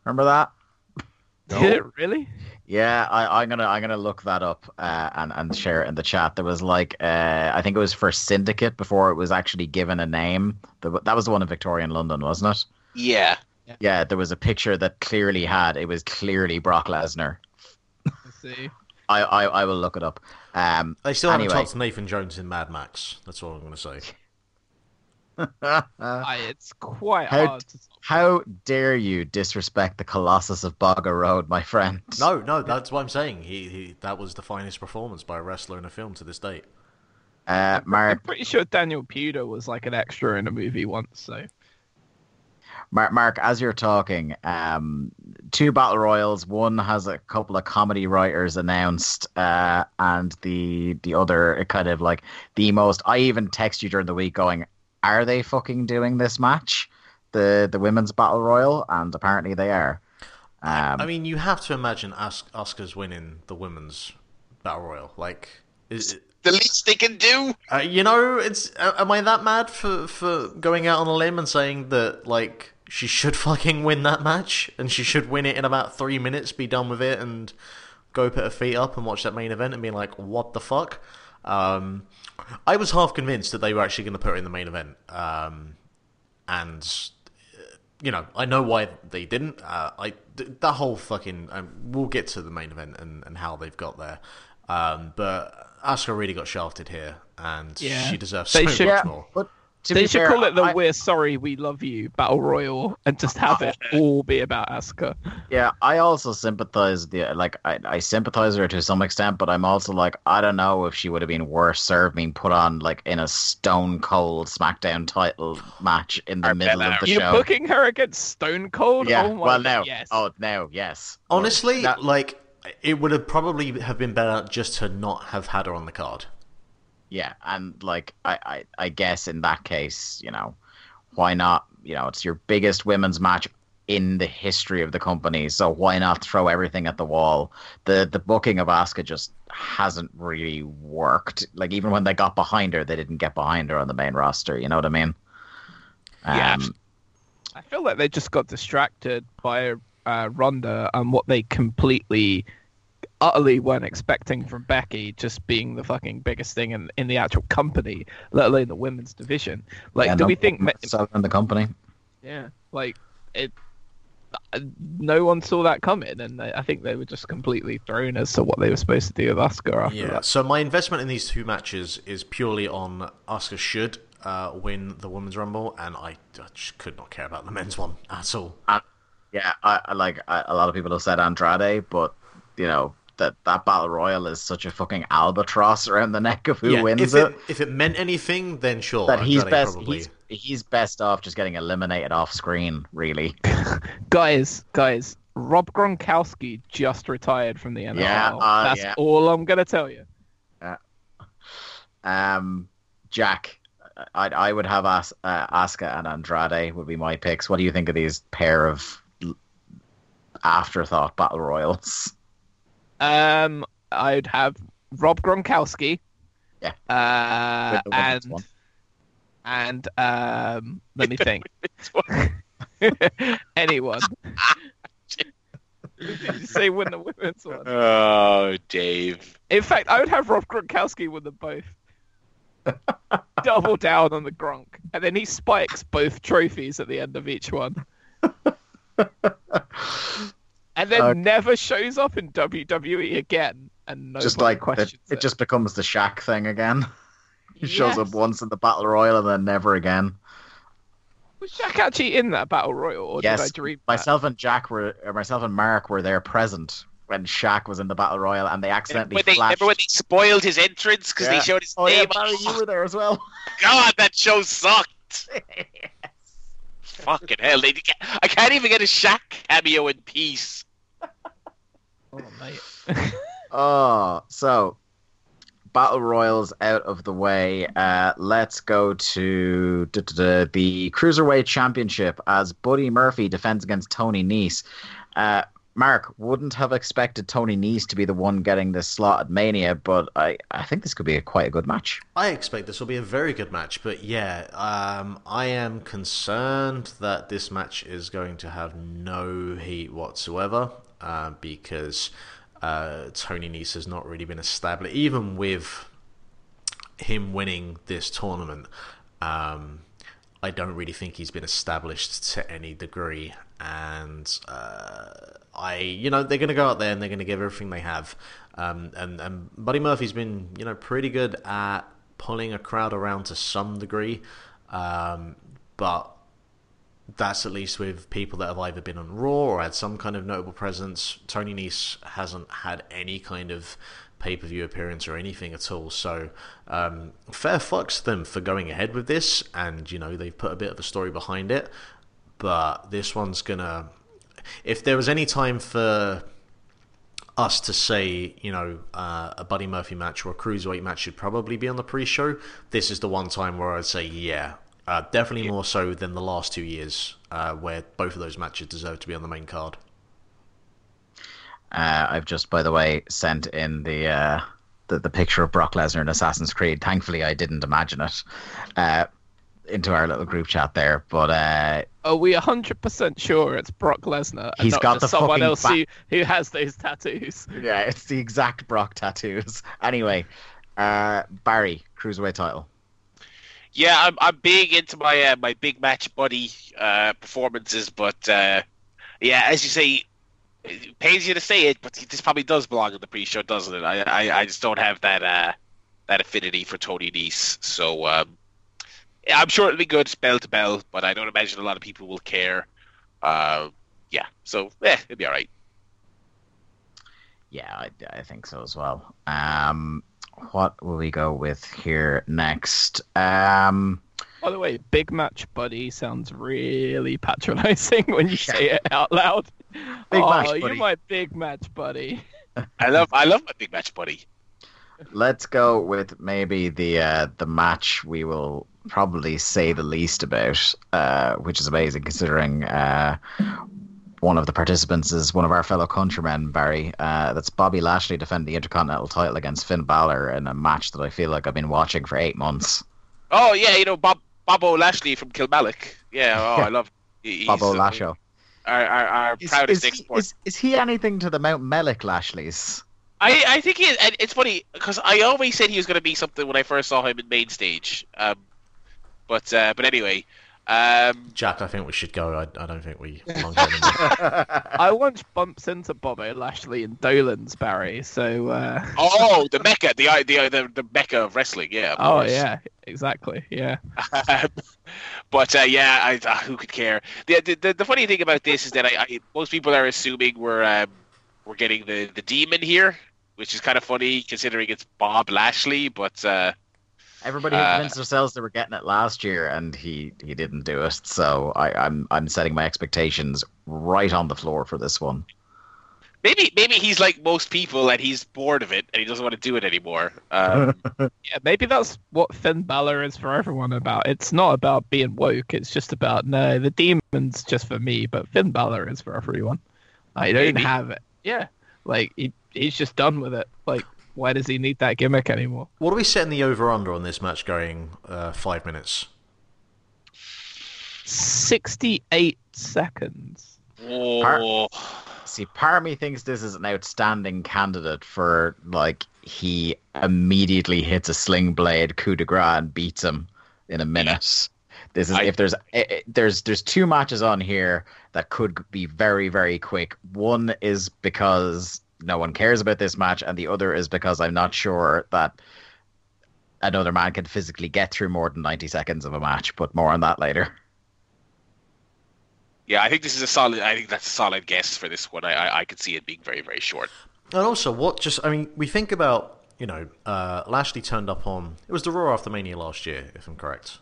Remember that? Did it really? Yeah, I, I'm gonna I'm gonna look that up uh, and and share it in the chat. There was like uh, I think it was for Syndicate before it was actually given a name. The, that was the one in Victorian London, wasn't it? yeah, Yeah, there was a picture that clearly had it was clearly Brock Lesnar. Let's see. I, I, I will look it up. Um, They still haven't anyway. topped Nathan Jones in Mad Max. That's all I'm going to say. [LAUGHS] I, it's quite How- hard. To... How dare you disrespect the Colossus of Boggo Road, my friend? No, no, that's what I'm saying. He, he that was the finest performance by a wrestler in a film to this date. Uh, I'm pretty sure Daniel Puder was like an extra in a movie once. So Mark, Mark, as you're talking, um, two battle royals. One has a couple of comedy writers announced, uh, and the the other kind of like the most. I even text you during the week going, "Are they fucking doing this match, the the women's battle royal?" And apparently they are. Um, I mean, you have to imagine As- Asuka's winning the women's battle royal. Like, is it, The least they can do. uh, you know, it's uh, am I that mad for for going out on a limb and saying that like she should [LAUGHS] fucking win that match and she should win it in about three minutes, be done with it, and go put her feet up and watch that main event and be like, what the fuck? Um, I was half convinced that they were actually going to put her in the main event, um, and uh, you know, I know why they didn't. Uh, I th- that whole fucking. Um, we'll get to the main event and, and how they've got there, um, but Asuka really got shafted here, and Yeah. she deserves They so should- much yeah, more. but to they be should fair, call it the I- "We're Sorry We Love You" Battle Royal and just have it [LAUGHS] all be about Asuka. Yeah, I also sympathize the like I, I sympathize her to some extent, but I'm also like I don't know if she would have been worse served being put on like in a stone cold SmackDown title match in the Or middle of Bella. the You're show. booking her against Stone Cold. yeah, oh well God, now, yes. oh now, yes. Honestly, That- like it would have probably have been better just to not have had her on the card. Yeah, and like I, I, I guess in that case, you know, why not? You know, it's your biggest women's match in the history of the company, so why not throw everything at the wall? The the booking of Asuka just hasn't really worked. Like even when they got behind her, they didn't get behind her on the main roster. You know what I mean? Yeah. Um, I feel like they just got distracted by uh, Ronda and what they completely, utterly weren't expecting from Becky just being the fucking biggest thing in, in the actual company, let alone the women's division. Like, yeah, do no we think? problem with selling the company? Yeah, like it. uh, No one saw that coming, and they, I think they were just completely thrown as to what they were supposed to do with Asuka after Yeah. that. So my investment in these two matches is purely on Asuka should uh, win the women's rumble, and I, I just could not care about the men's one at all. Yeah, I, I like I, a lot of people have said Andrade, but you know that that battle royal is such a fucking albatross around the neck of who yeah, wins if it. If it meant anything, then sure. that he's best probably- he's, he's best off just getting eliminated off screen really [LAUGHS] Guys, guys, Rob Gronkowski just retired from the NFL. Yeah, uh, That's yeah. all I'm gonna tell you. um jack i i would have As, uh, Asuka and andrade would be my picks what do you think of these pair of afterthought battle royals Um, I'd have Rob Gronkowski. Yeah. Uh, With the women's and and um, let me think. [LAUGHS] [LAUGHS] Anyone. [LAUGHS] Did you say win the women's one? Oh, Dave. In fact, I would have Rob Gronkowski win them both. Double down on the Gronk, and then he spikes both trophies at the end of each one. And then Uh, never shows up in WWE again, and nobody just like the, questions it just becomes the Shaq thing again [LAUGHS] he shows up once in the battle royal and then never again Was Shaq actually in that battle royal, or did I yes dream that? myself and jack were or myself and mark were there present when Shaq was in the battle royal and they accidentally When they, flashed remember when they spoiled his entrance because Yeah. they showed his oh yeah name? Barry, you were there as well [LAUGHS] God, that show sucked. [LAUGHS] Fucking hell! They, I can't even get a Shaq cameo in peace. Oh, mate. [LAUGHS] Oh, so battle royals out of the way. Uh, let's go to duh, duh, duh, the cruiserweight championship as Buddy Murphy defends against Tony Nese. Uh, Mark wouldn't have expected Tony Nese to be the one getting this slot at Mania, but I, I think this could be a, quite a good match. I expect this will be a very good match, but yeah, um, I am concerned that this match is going to have no heat whatsoever uh, because uh, Tony Nese has not really been established, even with him winning this tournament. Um, I don't really think he's been established to any degree, and uh, I, you know, they're going to go out there and they're going to give everything they have. Um, and and Buddy Murphy's been, you know, pretty good at pulling a crowd around to some degree. Um, but that's at least with people that have either been on Raw or had some kind of notable presence. Tony Nese hasn't had any kind of pay per view appearance or anything at all. So um, fair fucks to them for going ahead with this, and you know they've put a bit of a story behind it. But this one's gonna. If there was any time for us to say, you know, uh, a Buddy Murphy match or a cruiserweight match should probably be on the pre-show, this is the one time where I'd say, yeah, uh, definitely more so than the last two years, uh, where both of those matches deserve to be on the main card. Uh, I've just, by the way, sent in the, uh, the the picture of Brock Lesnar in Assassin's Creed. Thankfully, I didn't imagine it uh, into our little group chat there. But uh, Are we hundred percent sure it's Brock Lesnar? And He's not got just the someone else ba- who, who has those tattoos. yeah, it's the exact Brock tattoos. Anyway, uh, Barry cruiserweight title. Yeah, I'm I'm big into my uh, my big match buddy uh, performances, but uh, yeah, as you say, it pains you to say it, but this probably does belong in the pre-show, doesn't it? I I, I just don't have that uh, that affinity for Tony Nese, so um, I'm sure it'll be good bell to bell, but I don't imagine a lot of people will care. Uh, yeah, so yeah, it'll be all right. Yeah, I, I think so as well. Um, what will we go with here next? Um, By the way, big match buddy sounds really patronizing when you say it out loud. [LAUGHS] Big oh, match you're buddy. my big match buddy. I love I love my big match buddy. let's go with maybe the uh, the match we will probably say the least about, uh, which is amazing considering uh, one of the participants is one of our fellow countrymen, Barry. Uh, that's Bobby Lashley defending the Intercontinental title against Finn Balor in a match that I feel like I've been watching for eight months. Oh yeah, you know Bob Bobo Lashley from Kilmallock. Yeah, oh I love he- he's, Bobo uh, Lasho. Our, our, our Is, proudest is, he, export. is, is he anything to the Mountmellick Lashleys? I, I think he, and it's funny because I always said he was going to be something when I first saw him in main stage. Um, but uh, but anyway, um, Jack, I think we should go. I, I don't think we [LAUGHS] belong. I once bumps into Bobo Lashley in Dolan's Barry, so uh, oh the mecca, the the the, the mecca of wrestling. Yeah. of oh course. yeah, exactly, yeah. [LAUGHS] but uh, yeah, I, uh, who could care? The, the the the funny thing about this is that I, I most people are assuming we're um, we're getting the the demon here, which is kind of funny considering it's Bob Lashley, but. Everybody had Uh, convinced themselves they were getting it last year, and he, he didn't do it. So I, I'm I'm setting my expectations right on the floor for this one. Maybe maybe he's like most people and he's bored of it and he doesn't want to do it anymore. Um, [LAUGHS] Yeah, maybe that's what Finn Balor is for everyone about. It's not about being woke. It's just about no, the demon's just for me, but Finn Balor is for everyone. I don't Maybe. have it. Yeah, like he, he's just done with it. Like, why does he need that gimmick anymore? what are we setting the over under on this match going uh, five minutes? Sixty-eight seconds. oh, See, part of me thinks this is an outstanding candidate for like he immediately hits a sling blade coup de grace and beats him in a minute. This is I- if there's eh, eh, there's there's two matches on here that could be very very quick. One is because no one cares about this match, and the other is because I'm not sure that another man can physically get through more than 90 seconds of a match. But more on that later. yeah, I think this is a solid. I think that's a solid guess for this one. I I, I could see it being very very short. And also, what just, I mean, we think about, you know, uh, Lashley turned up on, it was the Raw after Mania last year, if I'm correct.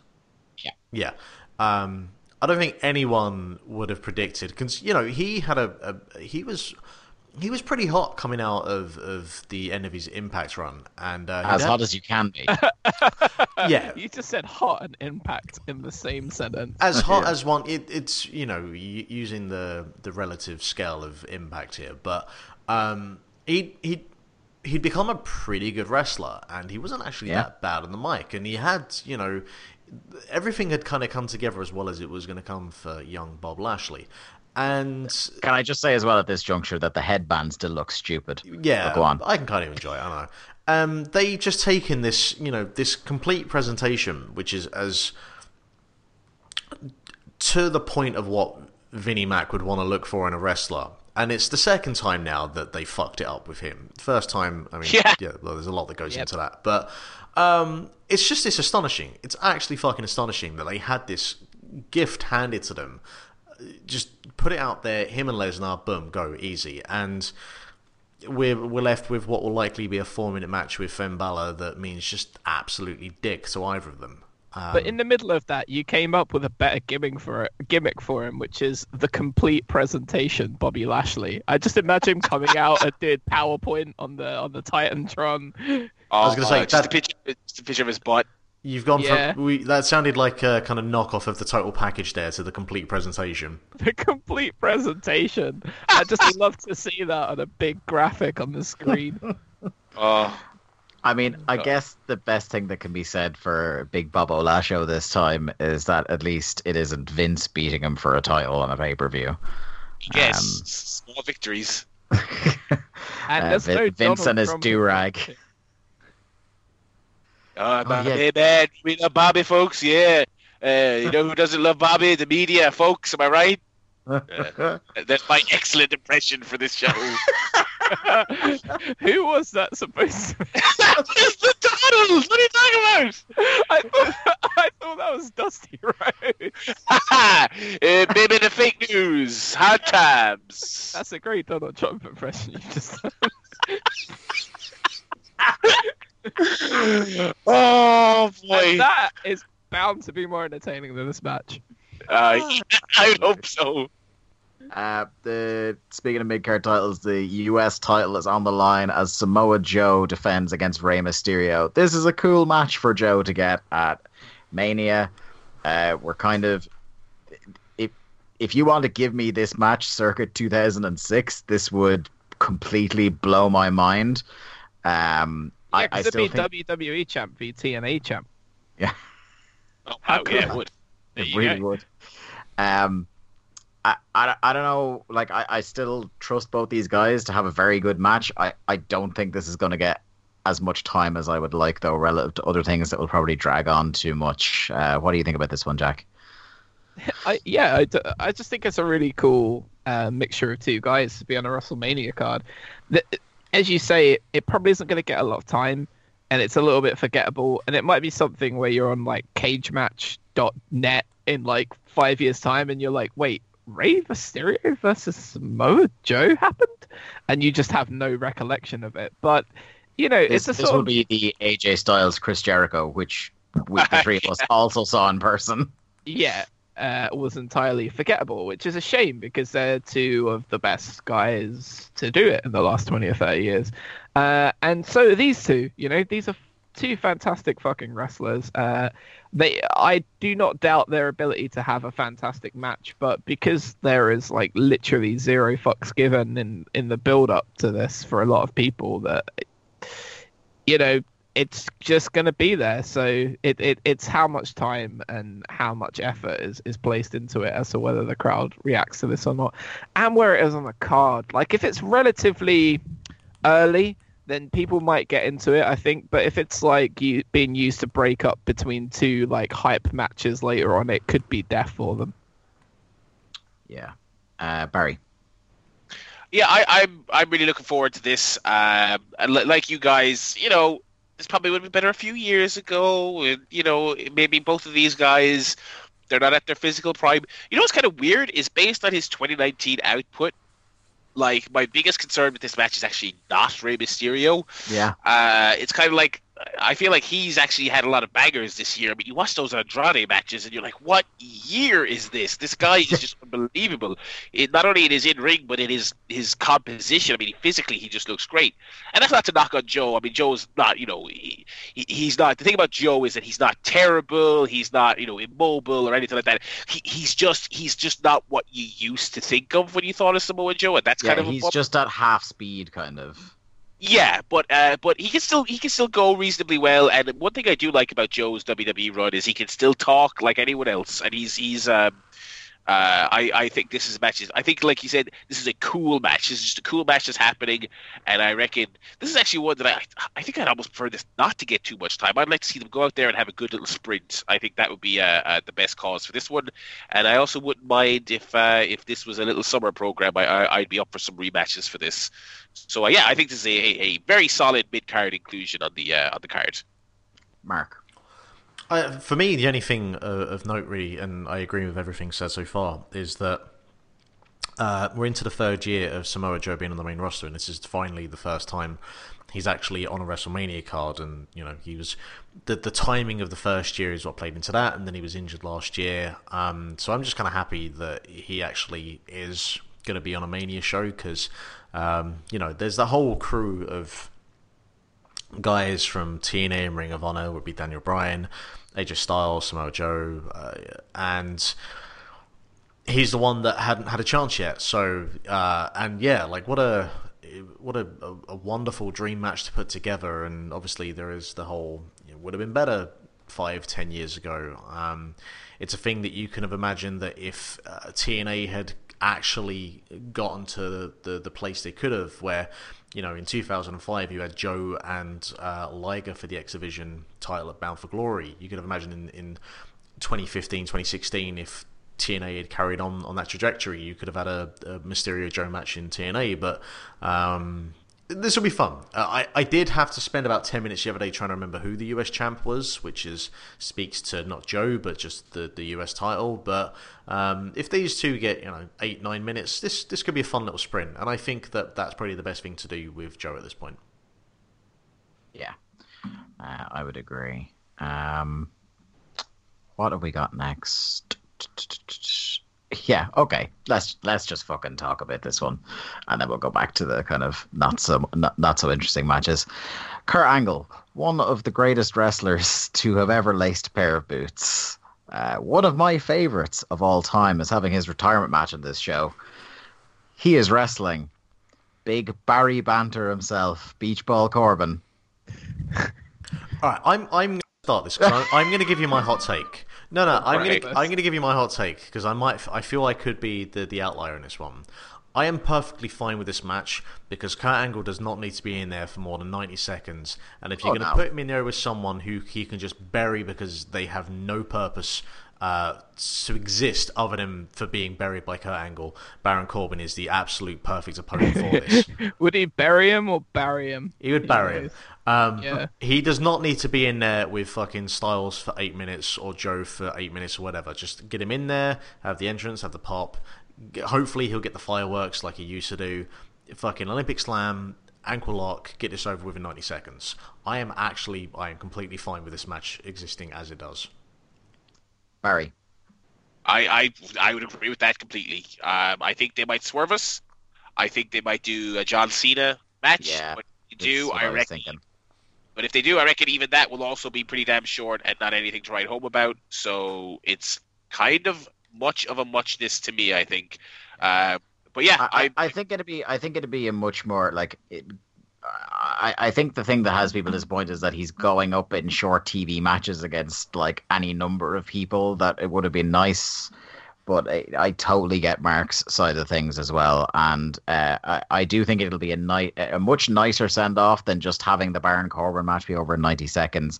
Yeah. Yeah. Um, I don't think anyone would have predicted, because, you know, he had a, a, he was, he was pretty hot coming out of, of the end of his Impact run. And, uh, As he'd hot as you can be. [LAUGHS] yeah. You just said hot and impact in the same sentence. as [LAUGHS] hot as one it, it's you know y- using the the relative scale of impact here but um he he he'd become a pretty good wrestler and he wasn't actually Yeah. that bad on the mic and he had you know everything had kind of come together as well as it was going to come for young bob lashley and Can I just say as well at this juncture that the headband still looks stupid? yeah, But go on. I can kind of enjoy it. I know. Um, they just taken this, you know, this complete presentation, which is as to the point of what Vinnie Mac would want to look for in a wrestler, and it's the second time now that they fucked it up with him. First time, I mean, Yeah. yeah, well, there's a lot that goes Yep. into that, but um, it's just it's astonishing. It's actually fucking astonishing that they had this gift handed to them. Just put it out there, him and Lesnar, boom, go easy, and we're we're left with what will likely be a four minute match with Finn Balor that means just absolutely dick to either of them. Um, But in the middle of that, you came up with a better gimmick for it, gimmick for him, which is the complete presentation. Bobby Lashley. I just imagine him coming out and did PowerPoint on the on the Titantron. I was gonna say, just a picture, just a picture of his butt. You've gone Yeah. from we, that sounded like a kind of knockoff of the total package there to the complete presentation. [LAUGHS] The complete presentation. I just [LAUGHS] love to see that on a big graphic on the screen. [LAUGHS] Oh, I mean, I Uh, guess the best thing that can be said for Big Bob Olasho this time is that at least it isn't Vince beating him for a title on a pay per view. yes, Um, small victories. And Uh, there's Vin- no Vince Donald and his Trump. Do-rag. Oh, Bobby, yeah. man, we love Bobby, folks. Yeah, uh, you know who doesn't love Bobby? The media, folks. Am I right? [LAUGHS] That's my excellent impression for this show. [LAUGHS] Who was that supposed to be? [LAUGHS] That's the Donald. What are you talking about? I thought, I thought that was Dusty Rhodes. uh, maybe the fake news. Hard times. That's a great Donald Trump impression you just. [LAUGHS] oh boy. And that is bound to be more entertaining than this match. Uh, I hope so. Uh, the speaking of mid card titles, the U.S. title is on the line as Samoa Joe defends against Rey Mysterio. This is a cool match for Joe to get at Mania. Uh, we're kind of if if you want to give me this match circa 2006, this would completely blow my mind. Um, Yeah, I, I because it'd still be think WWE champ v TNA champ. Yeah. [LAUGHS] Oh, How yeah, it would. [LAUGHS] There it really go. would. Um, I, I, I don't know. Like, I, I still trust both these guys to have a very good match. I, I don't think this is going to get as much time as I would like, though, relative to other things that will probably drag on too much. Uh, what do you think about this one, Jack? [LAUGHS] I, yeah, I, d- I just think it's a really cool uh, mixture of two guys to be on a WrestleMania card. The, as you say, it, it probably isn't going to get a lot of time, and it's a little bit forgettable. And it might be something where you're on like CageMatch.net in like five years' time, and you're like, wait, Rey Mysterio versus Samoa Joe happened, and you just have no recollection of it. But you know, This, it's a this will of be the AJ Styles Chris Jericho, which we, the three of us also saw in person. yeah, uh, was entirely forgettable, which is a shame because they're two of the best guys to do it in the last 20 or 30 years. Uh, and so these two, you know, these are two fantastic fucking wrestlers. Uh, they, I do not doubt their ability to have a fantastic match, but because there is like literally zero fucks given in, in the build up to this for a lot of people that, you know, it's just going to be there. So it, it it's how much time and how much effort is, is placed into it as to whether the crowd reacts to this or not, and where it is on the card. Like if it's relatively early, then people might get into it, I think. But if it's like you being used to break up between two like hype matches later on, it could be death for them. Yeah. Uh, Barry. Yeah, I, I'm I'm really looking forward to this. Um, and like you guys, you know, this probably would have been better a few years ago. And, you know, maybe both of these guys, they're not at their physical prime. You know what's kind of weird is based on his 2019 output. Like my biggest concern with this match is actually not Rey Mysterio. Yeah. Uh, it's kind of like I feel like he's actually had a lot of bangers this year. but you watch those Andrade matches, and you're like, "What year is this? This guy is just [LAUGHS] unbelievable." It, not only in his in ring, but in his his composition. I mean, physically, he just looks great. And that's not to knock on Joe. I mean, Joe's not, you know, he, he, he's not. The thing about Joe is that he's not terrible. He's not, you know, immobile or anything like that. He, he's just he's just not what you used to think of when you thought of Samoa Joe, and that's Yeah, kind of he's just at half speed, kind of. Yeah, but uh, but he can still he can still go reasonably well. And one thing I do like about Joe's WWE run is he can still talk like anyone else, and he's he's um, Uh, I, I think this is a match. I think, like you said, this is a cool match. This is just a cool match that's happening, and I reckon this is actually one that I I think I'd almost prefer this not to get too much time. I'd like to see them go out there and have a good little sprint. I think that would be uh, uh, the best cause for this one, and I also wouldn't mind if uh, if this was a little summer program. I, would be up for some rematches for this. So uh, yeah, I think this is a, a, very solid mid card inclusion on the on the card. Mark. Uh, for me, the only thing uh, of note, really, and I agree with everything said so far, is that uh, we're into the third year of Samoa Joe being on the main roster, and this is finally the first time he's actually on a WrestleMania card. And you know, he was the the timing of the first year is what played into that, and then he was injured last year. Um, so I'm just kind of happy that he actually is going to be on a Mania show because um, you know, there's the whole crew of guys from TNA and Ring of Honor would be Daniel Bryan, AJ Styles, Samoa Joe, uh, and he's the one that hadn't had a chance yet. So, uh, and yeah, like what a what a, a, wonderful dream match to put together. And obviously, there is the whole it would have been better five, ten years ago. Um, it's a thing that you can have imagined that if uh, TNA had actually gotten to the, the, the place they could have, where you know, in 2005, you had Joe and uh, Liger for the X Division title at Bound for Glory. You could have imagined in, in 2015, 2016, if TNA had carried on on that trajectory, you could have had a, a Mysterio Joe match in TNA. But um, this will be fun. Uh, I I did have to spend about ten minutes the other day trying to remember who the US champ was, which is speaks to not Joe but just the the US title. But um, if these two get you know eight nine minutes, this this could be a fun little sprint, and I think that that's probably the best thing to do with Joe at this point. Yeah, uh, I would agree. Um, what have we got next? Yeah, okay. Let's let's just fucking talk about this one, and then we'll go back to the kind of not so not, not so interesting matches. Kurt Angle, one of the greatest wrestlers [LAUGHS] to have ever laced a pair of boots. Uh, one of my favorites of all time is having his retirement match in this show. He is wrestling big Barry Banter himself, Beach Ball Corbin. [LAUGHS] all right, I'm I'm to start this. I'm, I'm going to give you my hot take. No, no, I'm gonna I'm gonna give you my hot take because I might I feel I could be the the outlier in this one. I am perfectly fine with this match because Kurt Angle does not need to be in there for more than 90 seconds. And if you're oh, going to no. put him in there with someone who he can just bury because they have no purpose uh, to exist other than for being buried by Kurt Angle, Baron Corbin is the absolute perfect opponent for [LAUGHS] this. would he bury him or bury him? He would bury him. Um, yeah. He does not need to be in there with fucking Styles for eight minutes or Joe for eight minutes or whatever. Just get him in there, have the entrance, have the pop. Hopefully, he'll get the fireworks like he used to do. Fucking Olympic Slam, ankle lock, get this over within 90 seconds. I am actually, I am completely fine with this match existing as it does. Barry. I, I I would agree with that completely. Um, I think they might swerve us. I think they might do a John Cena match. Yeah, but you do, I, I reckon. But if they do, I reckon even that will also be pretty damn short and not anything to write home about. So it's kind of much of a muchness to me. I think. Uh, but yeah, I, I, I, think it'd be I think it'd be a much more like it, I, I think the thing that has people disappointed is that he's going up in short TV matches against like any number of people that it would have been nice. But I, I totally get Mark's side of things as well, and uh, I, I do think it'll be a night, a much nicer send off than just having the Baron Corbin match be over in ninety seconds.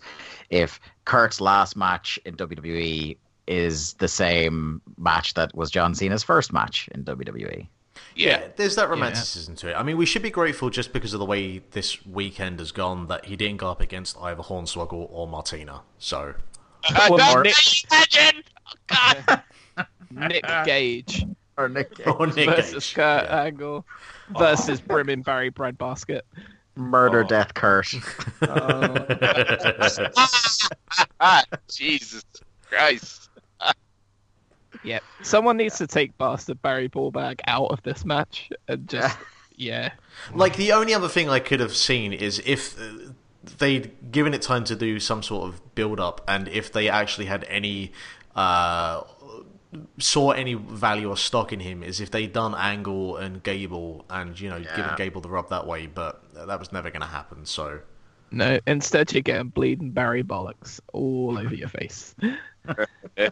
If Kurt's last match in WWE is the same match that was John Cena's first match in WWE. Yeah. yeah, there's that romanticism yeah. to it. I mean, we should be grateful just because of the way this weekend has gone that he didn't go up against either Hornswoggle or Martina. So, uh, more... Nick... imagine? Oh, [LAUGHS] Nick Gage or Nick Gage. [LAUGHS] Or Nick versus Gage. Kurt yeah. Angle versus Brimming Barry Breadbasket. Murder, oh. death, curse. oh. [LAUGHS] Jesus Christ. Yep. Someone needs to take Bastard Barry Ballbag out of this match and just yeah. Like the only other thing I could have seen is if uh, they'd given it time to do some sort of build up and if they actually had any uh, saw any value or stock in him is if they'd done Angle and Gable and you know yeah. given Gable the rub that way, but that was never going to happen. So no, instead you're getting bleeding Barry bollocks all over your face. [LAUGHS] [LAUGHS]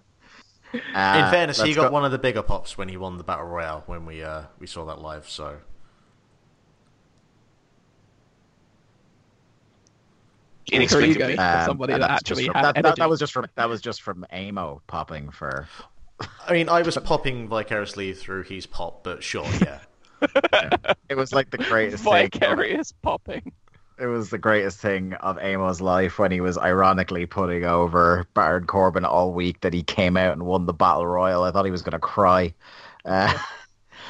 Uh, In fairness, he let's got go- one of the bigger pops when he won the battle royale when we uh, we saw that live. So There go. Um, somebody and that actually from- had that, that, that was just from that was just from Amo popping for. I mean, I was popping vicariously through his pop, but sure, yeah. [LAUGHS] It was like the greatest thing. Vicarious popping. It was the greatest thing of Amo's life when he was ironically putting over Baron Corbin all week that he came out and won the battle royal. I thought he was going to cry. Uh,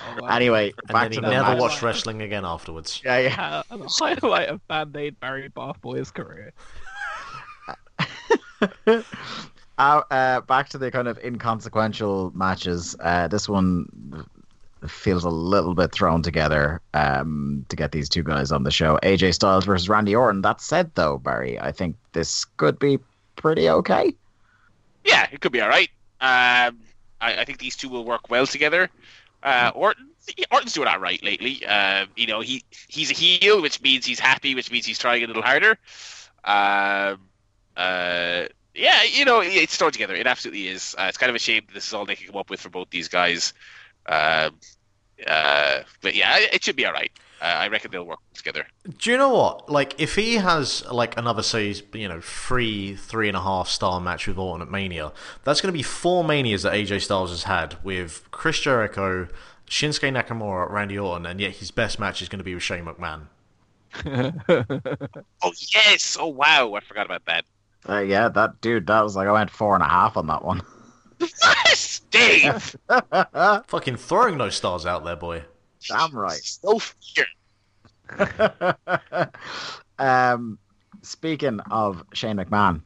Oh, wow. anyway, And back then to he the never match. watched wrestling again afterwards. Yeah, yeah. Uh, the highlight of Band Aid Barry Bathboy's career. [LAUGHS] Uh, uh, back to the kind of inconsequential matches. Uh, this one feels a little bit thrown together um, to get these two guys on the show. AJ Styles versus Randy Orton. That said, though, Barry, I think this could be pretty okay. Yeah, it could be all right. Um, I, I think these two will work well together. Uh, Orton, Orton's doing all right lately. Uh, you know, he he's a heel, which means he's happy, which means he's trying a little harder. Um, uh, yeah, you know, it's thrown together. It absolutely is. Uh, it's kind of a shame this is all they can come up with for both these guys. Um, uh, but yeah, it should be all right. Uh, I reckon they'll work together. Do you know what? Like, if he has like another say, you know, three, three and a half star match with Orton at Mania, that's going to be four Manias that AJ Styles has had with Chris Jericho, Shinsuke Nakamura, Randy Orton, and yet his best match is going to be with Shane McMahon. [LAUGHS] Oh yes! Oh wow! I forgot about that. Uh, yeah, that dude, that was like I went four and a half on that one. [LAUGHS] Yes, Dave. [LAUGHS] Fucking throwing those stars out there, boy. Damn right. [LAUGHS] So fear. [LAUGHS] um, speaking of Shane McMahon,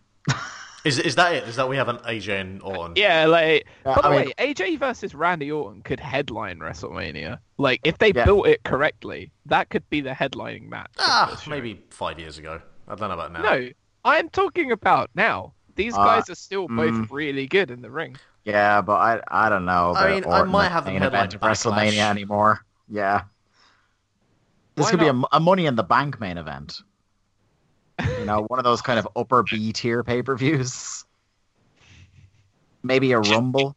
Is is that it? Is that we have an AJ and Orton? Yeah, like Yeah, by the I mean- way, AJ versus Randy Orton could headline WrestleMania. Like if they Yeah. built it correctly, that could be the headlining match. Ah, maybe five years ago. I don't know about now. No, I'm talking about now. These Uh, guys are still both mm. really good in the ring. yeah, but I I don't know. I about mean, I might have them main event of WrestleMania Backlash. anymore. Yeah, this Why could be a, a Money in the Bank main event. You know, one of those kind of upper B tier pay per views. Maybe a Rumble.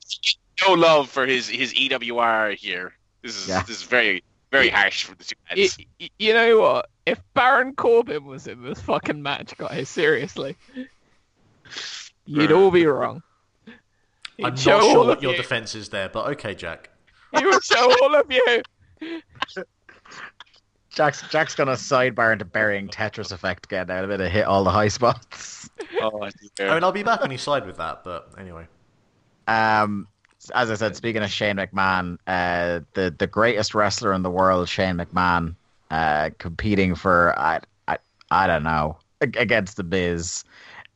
no love for his his EWR here. This is Yeah. this is very very harsh for the two guys. y- you know what? If Baron Corbin was in this fucking match, guys, seriously, [LAUGHS] you'd all be [LAUGHS] wrong. He'd I'm not sure all what of your you. defense is there, but okay, Jack. [LAUGHS] He would show all of you. Jack's Jack's gonna sidebar into burying Tetris Effect again. Now, a bit of hit all the high spots. Oh, dear. I mean, I'll be back on his side with that, but anyway. Um, as I said, speaking of Shane McMahon, uh, the the greatest wrestler in the world, Shane McMahon, uh, competing for I I, I don't know against the Biz.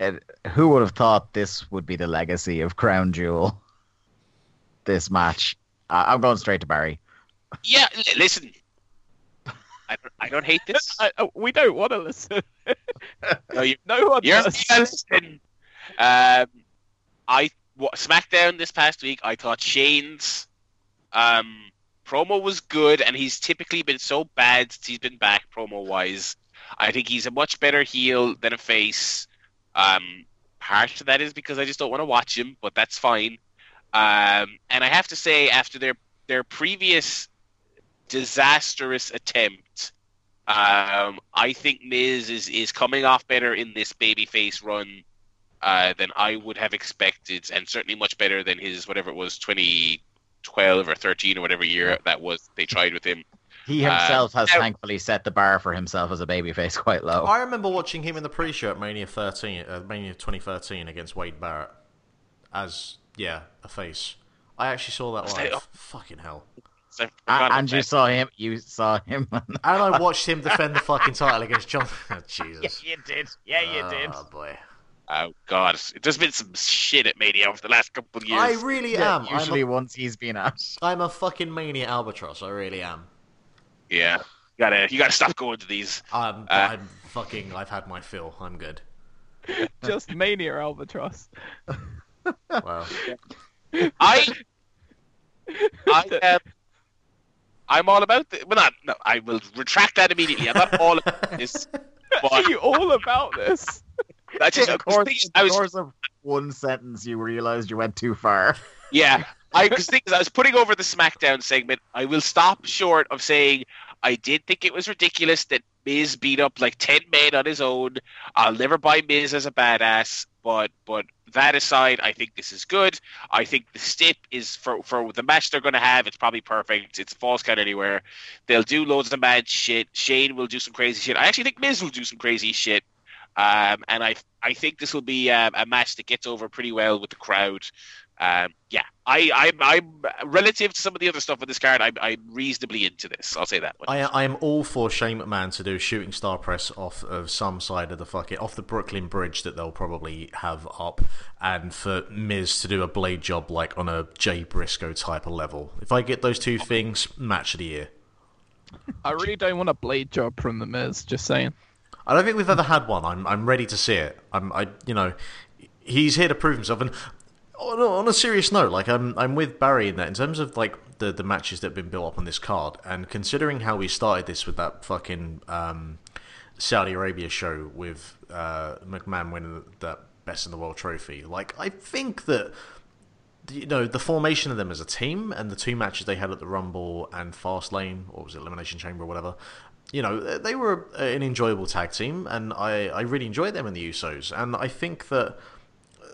It, who would have thought this would be the legacy of Crown Jewel? This match, uh, I'm going straight to Barry. yeah, l- listen. I don't, I don't hate this. [LAUGHS] I, uh, we don't want to listen. [LAUGHS] No, you, [LAUGHS] No one you're does. yeah, listen. Um, I wa- SmackDown this past week. I thought Shane's um promo was good, and he's typically been so bad since he's been back promo wise. I think he's a much better heel than a face. Um, part of that is because I just don't want to watch him, but that's fine. Um, and I have to say, after their their previous disastrous attempt, um, I think Miz is is coming off better in this babyface run uh, than I would have expected, and certainly much better than his whatever it was, twenty twelve or thirteen or whatever year that was they tried with him. He Uh, himself has now- thankfully set the bar for himself as a babyface [LAUGHS] quite low. I remember watching him in the pre-show at Mania 13, uh, Mania 2013 against Wade Barrett as yeah a face. I actually saw that Was live. that- Fucking hell! So I A- and you saw him. You saw him. [LAUGHS] And I watched him defend the fucking title against John. [LAUGHS] Oh, Jesus. you did. Yeah, you Oh did. Oh boy. Oh god, there's been some shit at Mania over the last couple of years. I really am. Usually, I'm, once he's been out. I'm a fucking mania albatross. I really am. Yeah, you gotta you gotta stop going to these. I'm, Uh, I'm fucking. I've had my fill. I'm good. [LAUGHS] Just mania albatross. [LAUGHS] wow. I I [LAUGHS] am. I'm all about this. Well, not. No, I will retract that immediately. I'm not all about this. Are you all about this? I just, Of course, I of was course of one sentence you realized you went too far. Yeah, I because I was putting over the SmackDown segment. I will stop short of saying I did think it was ridiculous that Miz beat up like ten men on his own. I'll never buy Miz as a badass, but but that aside, I think this is good. I think the stip is for for the match they're going to have. It's probably perfect. It's falls count anywhere. They'll do loads of mad shit. Shane will do some crazy shit. I actually think Miz will do some crazy shit. Um, and I I think this will be um, a match that gets over pretty well with the crowd. Um, yeah, I, I'm, I'm relative to some of the other stuff on this card. I'm, I'm reasonably into this. I'll say that. One. I, I am all for Shane McMahon to do a shooting star press off of some side of the fucking off the Brooklyn Bridge that they'll probably have up, and for Miz to do a blade job like on a Jay Briscoe type of level. If I get those two things, match of the year. I really don't want a blade job from the Miz. Just saying. I don't think we've ever had one. I'm I'm ready to see it. I'm I you know he's here to prove himself. And on a, on a serious note, like I'm I'm with Barry in that in terms of like the the matches that have been built up on this card, and considering how we started this with that fucking um, Saudi Arabia show with uh, McMahon winning that Best in the World trophy, like I think that you know the formation of them as a team and the two matches they had at the Rumble and Fastlane, or was it Elimination Chamber or whatever. You know, they were an enjoyable tag team, and I, I really enjoyed them in the Usos. And I think that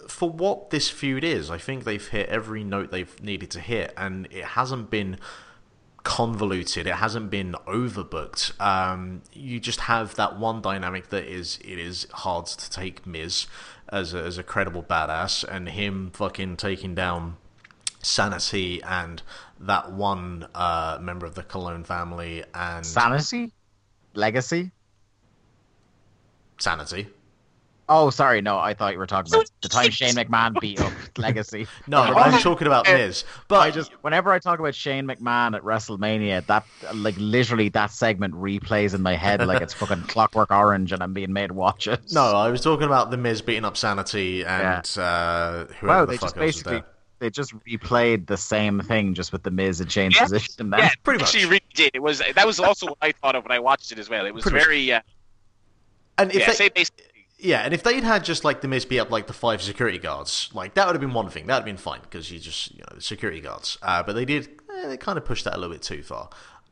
for what this feud is, I think they've hit every note they've needed to hit, and it hasn't been convoluted. It hasn't been overbooked. Um, you just have that one dynamic that is it is hard to take Miz as a, as a credible badass, and him fucking taking down Sanity and that one uh, member of the Colón family and Sanity, Legacy, Sanity. Oh, sorry. No, I thought you were talking about the time Shane McMahon beat up [LAUGHS] Legacy. No, I'm talking about Miz. But I just, whenever I talk about Shane McMahon at WrestleMania, that like literally that segment replays in my head like it's fucking [LAUGHS] Clockwork Orange, and I'm being made watch it. No, I was talking about the Miz beating up Sanity and yeah. uh, whoever wow, the they fuck just basically they just replayed the same thing just with the Miz and Shane's Yeah. position. Then. Yeah, [LAUGHS] pretty much. She really did. It was that was also what I thought of when I watched it as well. It was Pretty very uh, And if yeah, they, same base. Yeah, and if they'd had just like the Miz beat up like the five security guards, like that would have been one thing. That would have been fine because you just you know the security guards. Uh, but they did eh, they kind of pushed that a little bit too far.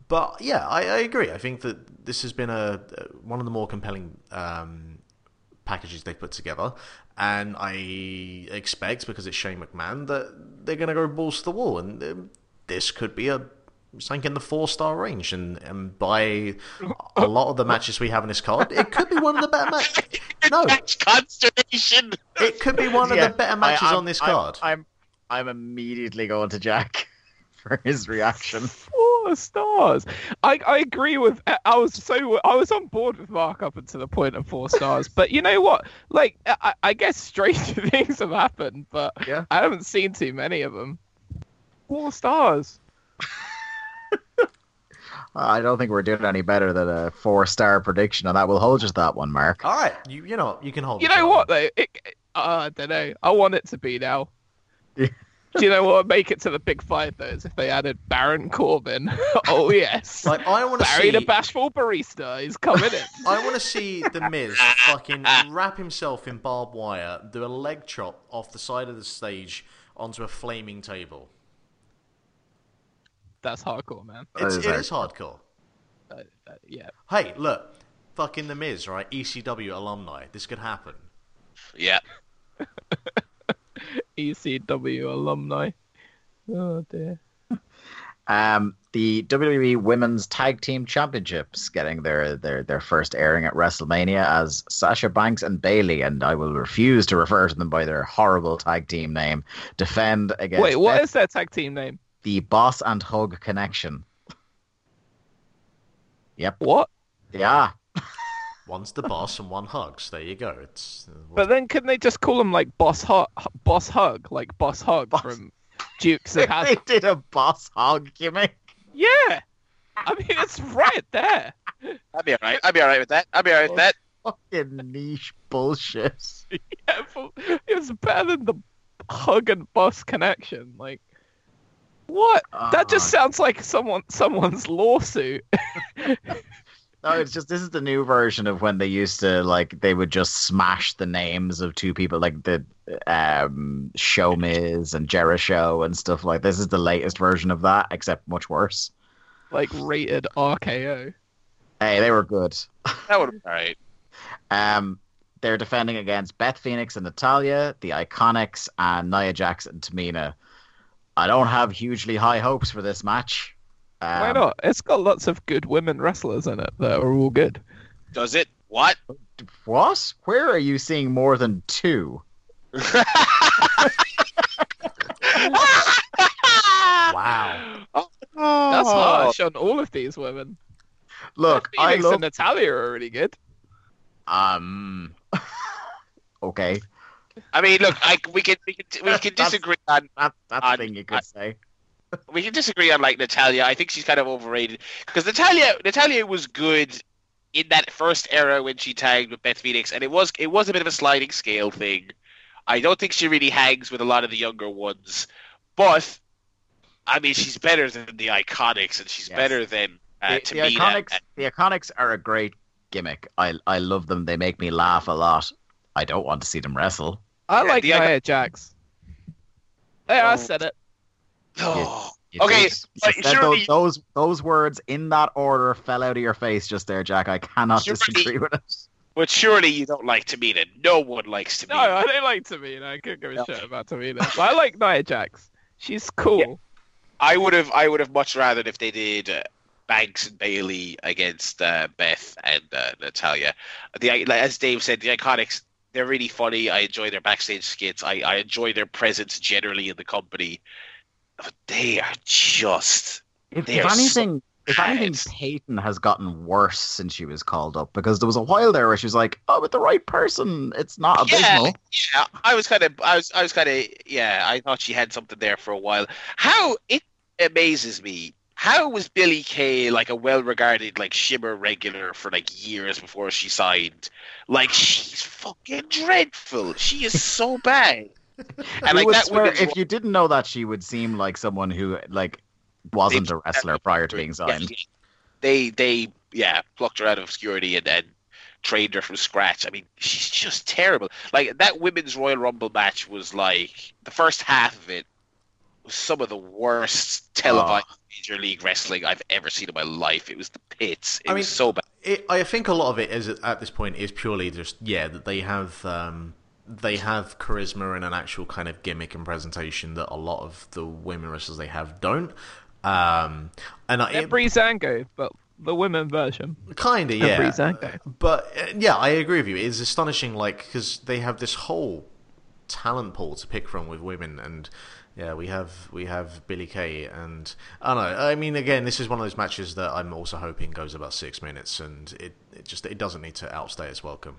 But yeah, I, I agree. I think that this has been a one of the more compelling um, packages they've put together, and I expect because it's Shane McMahon that they're going to go balls to the wall, and um, this could be a something in the four star range. And, and by a lot of the matches we have in this card, it could be one of the better matches. [LAUGHS] No, Match consternation. it could be one of Yeah, the better matches I- on this I'm- card. I'm, I'm immediately going to Jack [LAUGHS] for his reaction. Four stars. I, I agree with. I was so I was on board with Mark up until the point of four stars. But you know what? Like I, I guess stranger [LAUGHS] things have happened, but Yeah. I haven't seen too many of them. Four stars. I don't think we're doing any better than a four star prediction, and that We'll hold just that one, Mark. All right, you you know you can hold. You know down. what though? It, uh, I don't know. I want it to be now. Yeah. [LAUGHS] Do you know what would make it to the big five though? Is if they added Baron Corbin. [LAUGHS] oh yes. [LAUGHS] Like I want to Barry see. the bashful barista is coming in. I want to see the Miz fucking wrap himself in barbed wire, do a leg chop off the side of the stage onto a flaming table. That's hardcore, man. It's, it is hardcore. Uh, uh, yeah. Hey, look, fucking the Miz, right? ECW alumni. This could happen. Yeah. [LAUGHS] ECW alumni. Oh dear. [LAUGHS] Um, the WWE Women's Tag Team Championships getting their, their, their first airing at WrestleMania as Sasha Banks and Bayley, and I will refuse to refer to them by their horrible tag team name, defend against Wait, what Beth- is their tag team name? The Boss and Hug Connection. Yep. What? Yeah. [LAUGHS] One's the boss and one hugs. There you go. It's uh, But then couldn't they just call them like Boss Hug, Boss Hug, like Boss Hug Boss- from Dukes of [LAUGHS] they did a Boss Hug gimmick. Yeah. I mean, it's right there. I'd be all right. I'd be all right with that. I'd be all right with that. [LAUGHS] Fucking niche bullshit. Yeah, it was better than the Hug and Boss connection. Like, what? that just Ah. sounds like someone someone's lawsuit. [LAUGHS] No, it's just this is the new version of when they used to like they would just smash the names of two people like the um Show Miz and Jericho and stuff like this is the latest version of that, except much worse. Like rated RKO. Hey, they were good. That would all right. [LAUGHS] Um they're defending against Beth Phoenix and Natalya, the Iconics, and Nia Jax and Tamina. I don't have hugely high hopes for this match. Um, Why not? It's got lots of good women wrestlers in it that are all good. Does it? What? What? Where are you seeing more than two? Wow. Oh. That's harsh on all of these women. Look, I love and Natalya are really good. um. [LAUGHS] okay, I mean, look, I, we can we can we can That's- disagree on that, that's a thing you could I- say. we can disagree on like Natalya. I think she's kind of overrated because Natalya Natalya was good in that first era when she tagged with Beth Phoenix, and it was it was a bit of a sliding scale thing. I don't think she really hangs with a lot of the younger ones, but I mean, she's better than the Iconics, and she's Yes. better than uh, the, the iconics, the iconics are a great gimmick. I I love them. They make me laugh a lot. I don't want to see them wrestle. I Yeah, like the Icon- Nia Jax. Hey, I Oh. said it. Oh, You Okay, just- you but said surely- those, those those words in that order fell out of your face just there, Jack. I cannot Surely- disagree with it. but surely you don't like Tamina. No one likes No, Tamina. I don't like Tamina. I couldn't give a No. shit about Tamina. But I like Nia Jax. She's cool. I would have I would have much rather if they did uh, Banks and Bayley against uh, Beth and uh, Natalya. The like, as Dave said, the Iconics they're really funny. I enjoy their backstage skits. I, I enjoy their presence generally in the company. But they are just If, They if are so anything, if anything. Peyton has gotten worse since she was called up because there was a while there where she was like, "Oh, with the right person, it's not Yeah. abysmal." yeah. I was kind of I was I was kind of yeah. I thought she had something there for a while. How it amazes me. How was Billie Kay like a well-regarded like Shimmer regular for like years before she signed? Like she's fucking dreadful. She is so [LAUGHS] bad. And like that swear if you didn't know that, she would seem like someone who like wasn't a wrestler prior to being signed. yeah. They they yeah plucked her out of obscurity and then trained her from scratch. I mean, she's just terrible. Like that women's Royal Rumble match was like the first half of it was some of the worst televised major league wrestling I've ever seen in my life. It was the pits. It I was so bad. It, I think a lot of it is at this point is purely just yeah that they have um, they have charisma and an actual kind of gimmick and presentation that a lot of the women wrestlers they have don't. Um, and I, They're it, Breezango, but the women version. kind of They're yeah, Breezango. but uh, yeah, I agree with you. It's astonishing, like because they have this whole talent pool to pick from with women, and yeah, we have we have Billie Kay, and I don't know. I mean, again, this is one of those matches that I'm also hoping goes about six minutes, and it, it just it doesn't need to outstay its welcome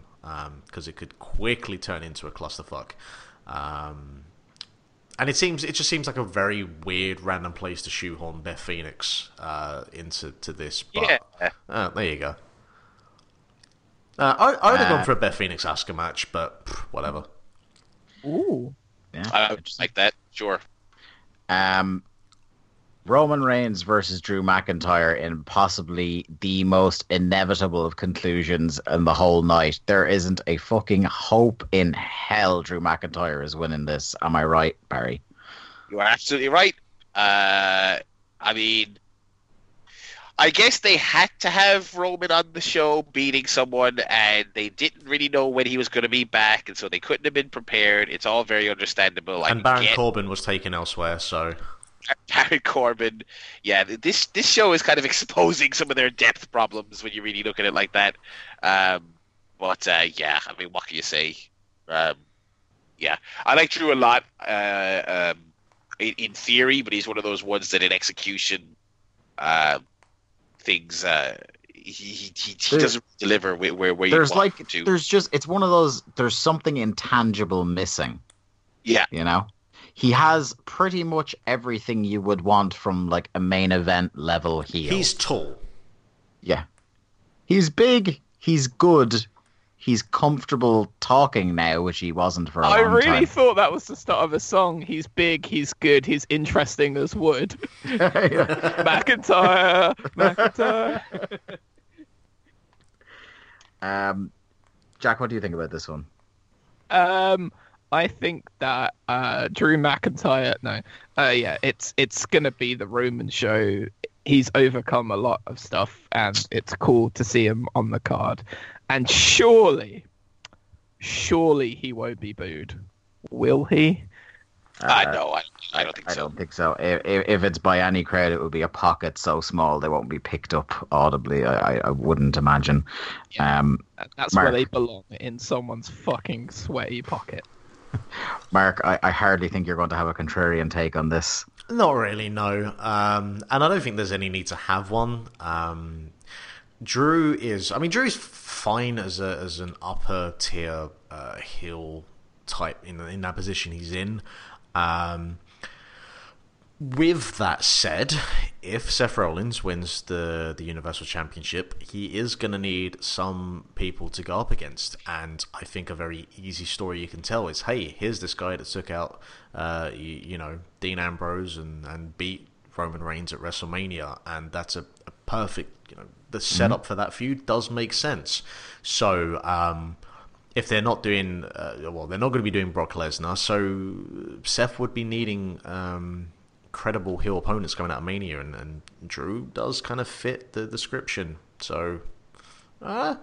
because it could quickly turn into a clusterfuck. Um, and it seems it just seems like a very weird, random place to shoehorn Beth Phoenix uh, into to this. But, Yeah. uh, there you go. Uh, I, I would have Uh, gone for a Beth Phoenix Asuka match, but pff, whatever. Ooh. Yeah, I would interesting. like that. Sure. Um, Roman Reigns versus Drew McIntyre in possibly the most inevitable of conclusions in the whole night. There isn't a fucking hope in hell Drew McIntyre is winning this. Am I right, Barry? You are absolutely right. Uh, I mean, I guess they had to have Roman on the show beating someone, and they didn't really know when he was going to be back, and so they couldn't have been prepared. It's all very understandable. And Baron get Corbin was taken elsewhere, so [LAUGHS] Baron Corbin. Yeah, this this show is kind of [LAUGHS] exposing some of their depth problems when you really look at it like that. Um, but uh, yeah, I mean, what can you say? Um, yeah, I like Drew a lot uh, um, in, in theory, but he's one of those ones that in execution, uh, things uh, he he, he, he doesn't deliver where where, where you There's want like him to. there's just it's one of those there's something intangible missing. Yeah. You know? He has pretty much everything you would want from like a main event level heel. he's tall. Yeah. He's big, he's good, he's comfortable talking now, which he wasn't for a I long time. I really time. thought that was the start of a song. He's big, he's good, he's interesting as wood. [LAUGHS] McIntyre, McIntyre. Um, Jack, what do you think about this one? Um, I think that uh, Drew McIntyre. No, uh, yeah, it's it's gonna be the Roman show. He's overcome a lot of stuff, and it's cool to see him on the card. And surely, surely he won't be booed, will he? I Uh, know. I, I don't think I so. I don't think so. If, if it's by any crowd, it would be a pocket so small they won't be picked up audibly. I, I, I wouldn't imagine. Um, That's Mark. where they belong in someone's fucking sweaty pocket. [LAUGHS] Mark, I, I hardly think you're going to have a contrarian take on this. Not really, no. Um, and I don't think there's any need to have one. Um, Drew is, I mean, Drew's fine as a as an upper tier uh, heel type in in that position he's in. Um, with that said, if Seth Rollins wins the the Universal Championship, he is going to need some people to go up against, and I think a very easy story you can tell is, hey, here's this guy that took out, uh, you, you know, Dean Ambrose and and beat Roman Reigns at WrestleMania, and that's a, a perfect, you know, the setup for that feud does make sense. So. Um, if they're not doing, uh, well, they're not going to be doing Brock Lesnar, so Seth would be needing um, credible heel opponents coming out of Mania, and, and Drew does kind of fit the description. So, uh,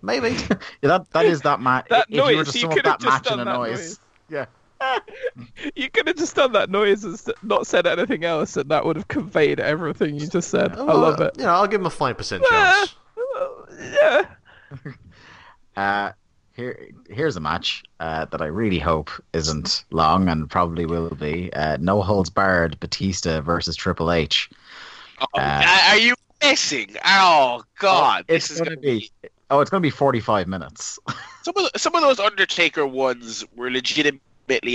maybe. [LAUGHS] Yeah, that that is that match. [LAUGHS] That if you were noise, to you sum up could've that just match in done a that noise, noise. [LAUGHS] yeah. You could have just done that noise and not said anything else, and that would have conveyed everything you just said. I love it. You know, I'll give him a five percent chance. yeah. Uh, here, here's a match uh, that I really hope isn't long and probably will be. Uh, no holds barred, Batista versus Triple H. Oh, Uh, are you missing? Oh God, it's this is going gonna to be. Oh, it's going to be 45 minutes. [LAUGHS] some of the, some of those Undertaker ones were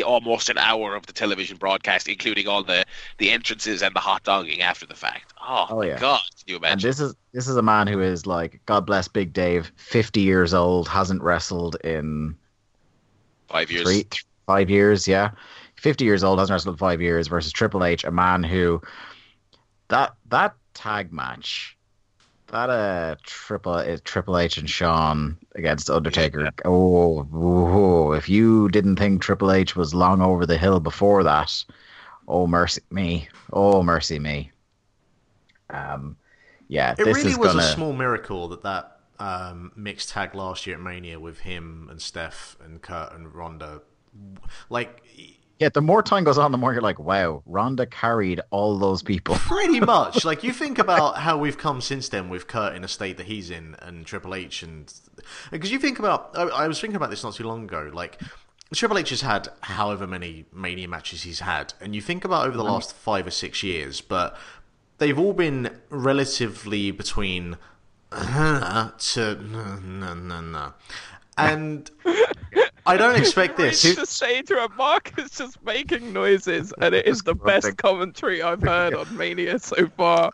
almost an hour of the television broadcast, including all the the entrances and the hot dogging after the fact. Oh, Oh, my yeah. God, you and imagine? this is this is a man who is like, God bless Big Dave, 50 years old, hasn't wrestled in Five years. three, five years, yeah. 50 years old, hasn't wrestled in five years versus Triple H, a man who that that tag match, that uh Triple Triple H and Shawn against Undertaker. Oh, oh, if you didn't think Triple H was long over the hill before that, oh mercy me, oh mercy me. Um, yeah, It really was gonna. a small miracle that that um, mixed tag last year at Mania with him and Steph and Kurt and Ronda, like Yeah, the more time goes on, the more you're like, wow, Ronda carried all those people. [LAUGHS] pretty much. like you think [LAUGHS] about how we've come since then with Kurt in the state that he's in and Triple H and because you think about I, I was thinking about this not too long ago. Like Triple H has had however many Mania matches he's had, and you think about over the mm-hmm. last five or six years, but they've all been relatively between [LAUGHS] to no no no no, and I don't [LAUGHS] expect It's this. just saying to a Mark is just making noises, and it is the best commentary I've [LAUGHS] heard on Mania so far.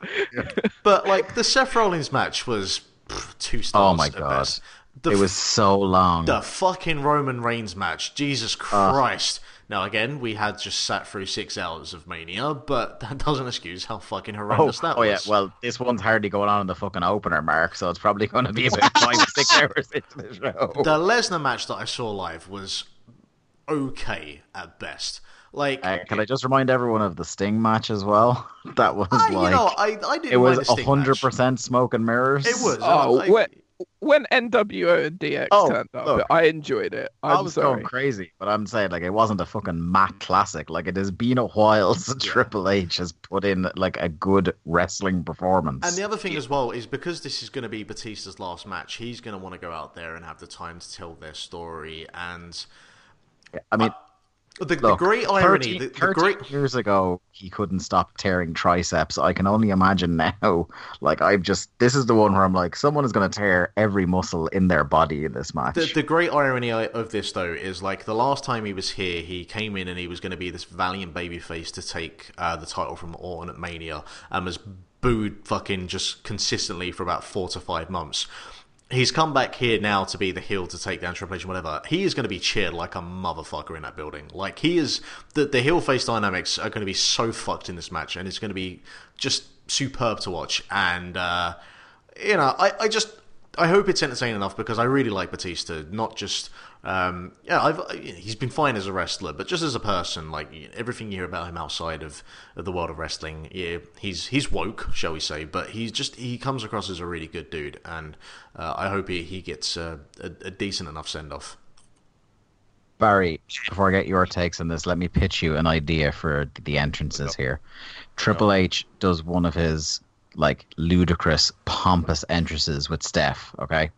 But like the Seth Rollins match was pff, two oh stars. Oh my at God. best. The it was so long. the fucking Roman Reigns match. Jesus Christ. Now again, we had just sat through six hours of Mania, but [LAUGHS] that doesn't excuse how fucking Oh, horrendous that was. oh yeah. Well, this one's hardly going on in the fucking opener, Mark. So it's probably going to be about [LAUGHS] five or six hours into the show. the Lesnar match that I saw live was okay at best. Like Uh, can I just remind everyone of the Sting match as well? [LAUGHS] That was I, like you know, I, I didn't it was mind hundred percent smoke and mirrors. It was. Oh, like, when, when NWO and DX Oh, turned up, look. I enjoyed it. I'm I was sorry. going crazy, but I'm saying like it wasn't a fucking mat classic. Like it has been a while [LAUGHS] since Triple H has put in like a good wrestling performance. And the other thing as well is because this is going to be Batista's last match, he's going to want to go out there and have the time to tell their story. And I mean, the, the look, great irony, 13 the, the 13 great years ago, he couldn't stop tearing triceps. I can only imagine now. [LAUGHS] Like I've just this is the one where I'm like, someone is going to tear every muscle in their body in this match. The, the great irony of this, though, is like the last time he was here, he came in and he was going to be this valiant babyface to take uh, the title from Orton at Mania and was booed fucking just consistently for about four to five months. He's come back here now to be the heel to take down Triple H and whatever. He is going to be cheered like a motherfucker in that building. Like he is the the heel face dynamics are going to be so fucked in this match, and it's going to be just superb to watch. And uh, you know, I, I just I hope it's entertaining enough because I really like Batista. Not just um, yeah, I've he's been fine as a wrestler, but just as a person, like everything you hear about him outside of, of the world of wrestling, yeah, he's he's woke, shall we say? But he's just he comes across as a really good dude, and uh, I hope he he gets uh, a, a decent enough send off. Barry, before I get your takes on this, let me pitch you an idea for the entrances here. Triple H does one of his like ludicrous, pompous entrances with Steph. Okay,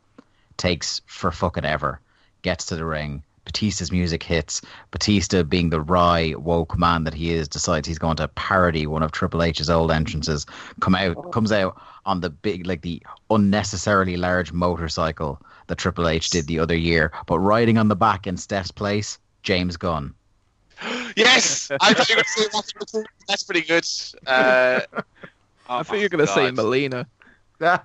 takes for fucking ever. Gets to the ring. Batista's music hits. Batista, being the wry, woke man that he is, decides he's going to parody one of Triple H's old entrances. Come out, comes out on the big, like the unnecessarily large motorcycle that Triple H did the other year, but riding on the back in Steph's place, James Gunn. [GASPS] Yes, I thought you were going to say that's, that's pretty good. Uh, [LAUGHS] I oh thought you were going to say God. Melina. [LAUGHS]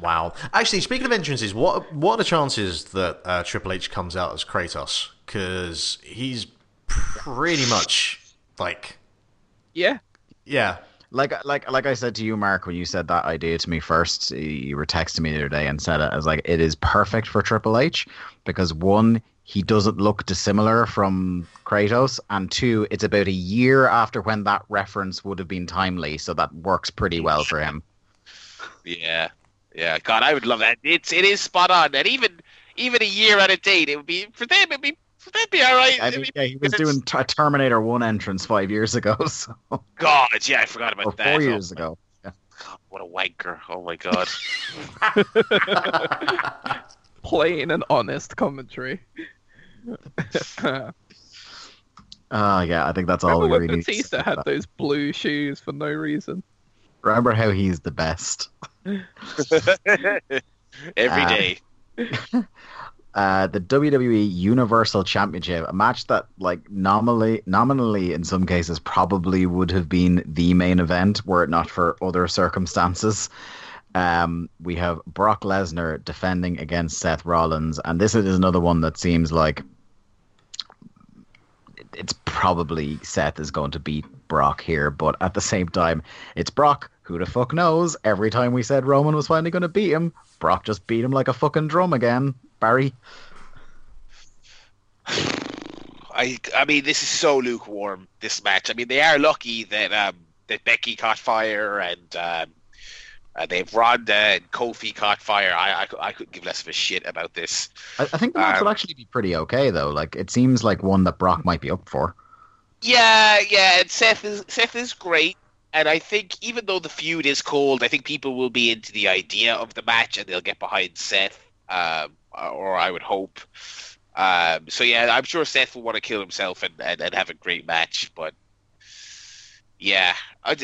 Wow. Actually, speaking of entrances, what what are the chances that uh, Triple H comes out as Kratos? Because he's pretty much like, Yeah. yeah, like like like I said to you, Mark, when you said that idea to me first, you were texting me the other day and said it. I was like, it is perfect for Triple H because one, he doesn't look dissimilar from Kratos, and two, it's about a year after when that reference would have been timely, so that works pretty well for him. Yeah, yeah. God, I would love that. It's it is spot on, and even even a year out of date, it would be for them. It'd be for them. Be all right. I mean, be- yeah, he was doing t- Terminator One entrance five years ago, [LAUGHS] so God, yeah, I forgot about or that. four Oh, years ago. God, what a wanker! Oh my God. [LAUGHS] [LAUGHS] Plain and honest commentary. Oh [LAUGHS] yeah, I think that's all Remember we when really need to Batista say had about- those blue shoes for no reason? Remember how he's the best. [LAUGHS] Every Ah. day. uh, [LAUGHS] the WWE Universal Championship, a match that, like, nominally, nominally in some cases, probably would have been the main event were it not for other circumstances. Um, we have Brock Lesnar defending against Seth Rollins, and this is another one that seems like it's probably Seth is going to beat Brock here, but at the same time, it's Brock. Who the fuck knows? Every time we said Roman was finally going to beat him, Brock just beat him like a fucking drum again. Barry. I I mean, this is so lukewarm. This match. I mean, they are lucky that um that Becky caught fire and um uh, they've Ronda and Kofi caught fire. I, I I couldn't give less of a shit about this. I, I think the match Um, will actually be pretty okay though. Like it seems like one that Brock might be up for. Yeah, yeah, and Seth is Seth is great, and I think even though the feud is cold, I think people will be into the idea of the match and they'll get behind Seth, um, or I would hope. Um, so yeah, I'm sure Seth will want to kill himself and, and, and have a great match, but yeah,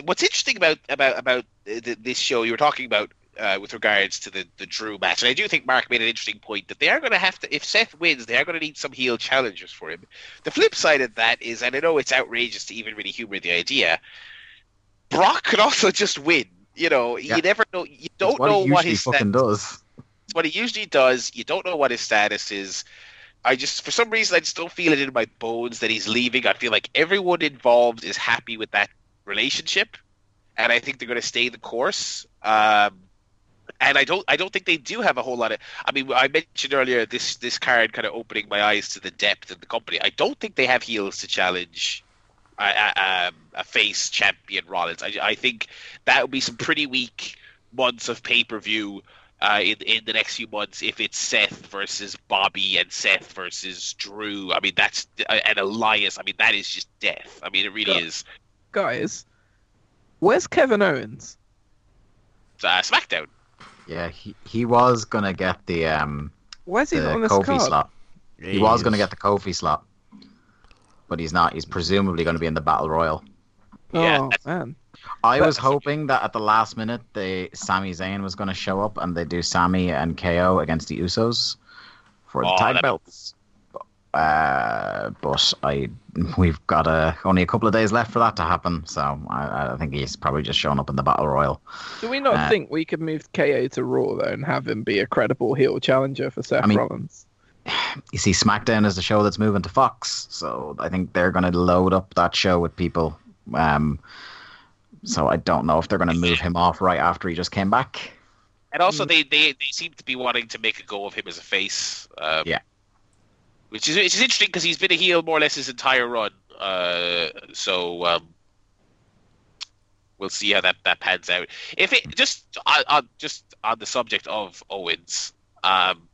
what's interesting about about about this show you were talking about uh, with regards to the the Drew match, and I do think Mark made an interesting point that they are going to have to, if Seth wins, they are going to need some heel challengers for him. The flip side of that is, and I know it's outrageous to even really humor the idea, Brock could also [LAUGHS] just win. You know, Yeah. you never know. You don't what know what his fucking does. it's what he usually does. You don't know what his status is. I just, for some reason, I just don't feel it in my bones that he's leaving. I feel like everyone involved is happy with that relationship, and I think they're going to stay the course. Um, and I don't, I don't think they do have a whole lot of. I mean, I mentioned earlier this this card kind of opening my eyes to the depth of the company. I don't think they have heels to challenge a, a, um, a face champion Rollins. I, I think that would be some pretty weak months of pay per view uh, in in the next few months if it's Seth versus Bobby and Seth versus Drew. I mean, that's and Elias. I mean, that is just death. I mean, it really Yeah. is. Guys, where's Kevin Owens? Uh, SmackDown. Yeah, he, he was gonna get the um Why is he the not on this Kofi card? slot. He was gonna get the Kofi slot, but he's not. He's presumably gonna be in the Battle Royal. Yeah, Oh man. I But- was hoping that at the last minute, the Sami Zayn was going to show up and they do Sami and KO against the Usos for the Oh, tag that- belts. Uh, but I, we've got a, only a couple of days left for that to happen, so I, I think he's probably just showing up in the battle royal. Do we not Uh, think we could move KO to Raw though and have him be a credible heel challenger for Seth I mean- Rollins? [SIGHS] You see, SmackDown is the show that's moving to Fox, so I think they're going to load up that show with people. Um, so I don't know if they're going to move him off right after he just came back. and also they, they they seem to be wanting to make a go of him as a face. Um, Yeah. Which is which is interesting because he's been a heel more or less his entire run. Uh, so um, we'll see how that, that pans out. If it just on, on just on the subject of Owens, um,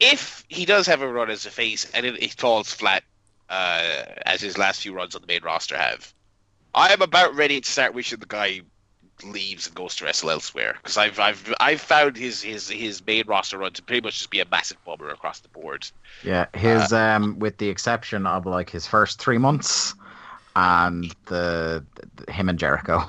if he does have a run as a face and it, it falls flat uh, as his last few runs on the main roster have, I am about ready to start wishing the guy leaves and goes to wrestle elsewhere because I've I've I've found his his his main roster run to pretty much just be a massive bummer across the board. Yeah, his um, with the exception of like his first three months, and the, the him and Jericho.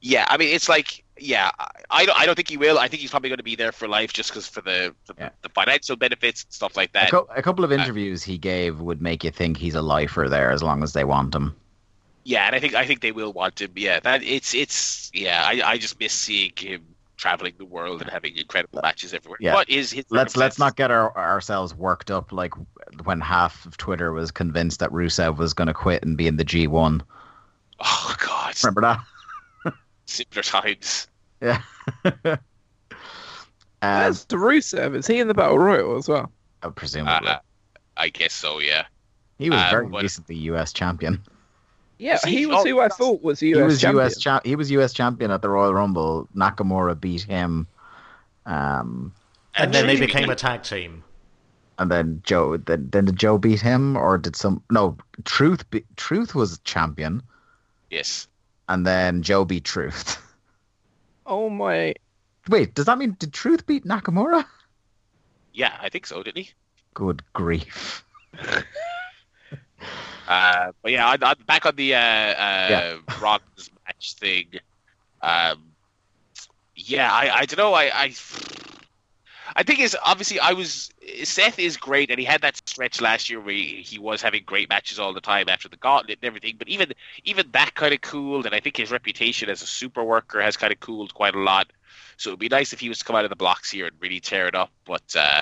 Yeah, I mean it's like yeah, I- don't I don't think he will. I think he's probably going to be there for life just because for the the, Yeah. the financial benefits and stuff like A, that. a couple of interviews he gave would make you think he's a lifer there as long as they want him. Yeah, and I think I think they will want him. Yeah, that it's it's yeah. I, I just miss seeing him traveling the world and having incredible matches everywhere. Yeah. What is his? Let's let's not get our, ourselves worked up like when half of Twitter was convinced that Rusev was going to quit and be in the G one. Oh God, Remember that? simpler times. Yeah. [LAUGHS] um, That's Rusev. Is he in the Battle Royal as well? presumably, Uh, I guess so. Yeah. he was uh, very but- recently U.S. champion. Yeah, he- he was oh, who I thought was US he was champion. U.S. Cha- he was U.S. champion at the Royal Rumble. Nakamura beat him, um, And then they Actually, became a tag team. and then Joe. Then, then did Joe beat him, or did some? No, Truth. Be- Truth was champion, Yes. and then Joe beat Truth. [LAUGHS] Oh my! Wait, does that mean did Truth beat Nakamura? Yeah, I think so. Didn't he? Good grief! [LAUGHS] Uh, but yeah, on, on, back on the uh, uh, Yeah. [LAUGHS] Rollins match thing. Um, yeah, I, I don't know. I, I I think is obviously I was Seth is great, and he had that stretch last year where he, he was having great matches all the time after the gauntlet and everything. But even even that kind of cooled, and I think his reputation as a super worker has kind of cooled quite a lot. So it'd be nice if he was to come out of the blocks here and really tear it up. But uh,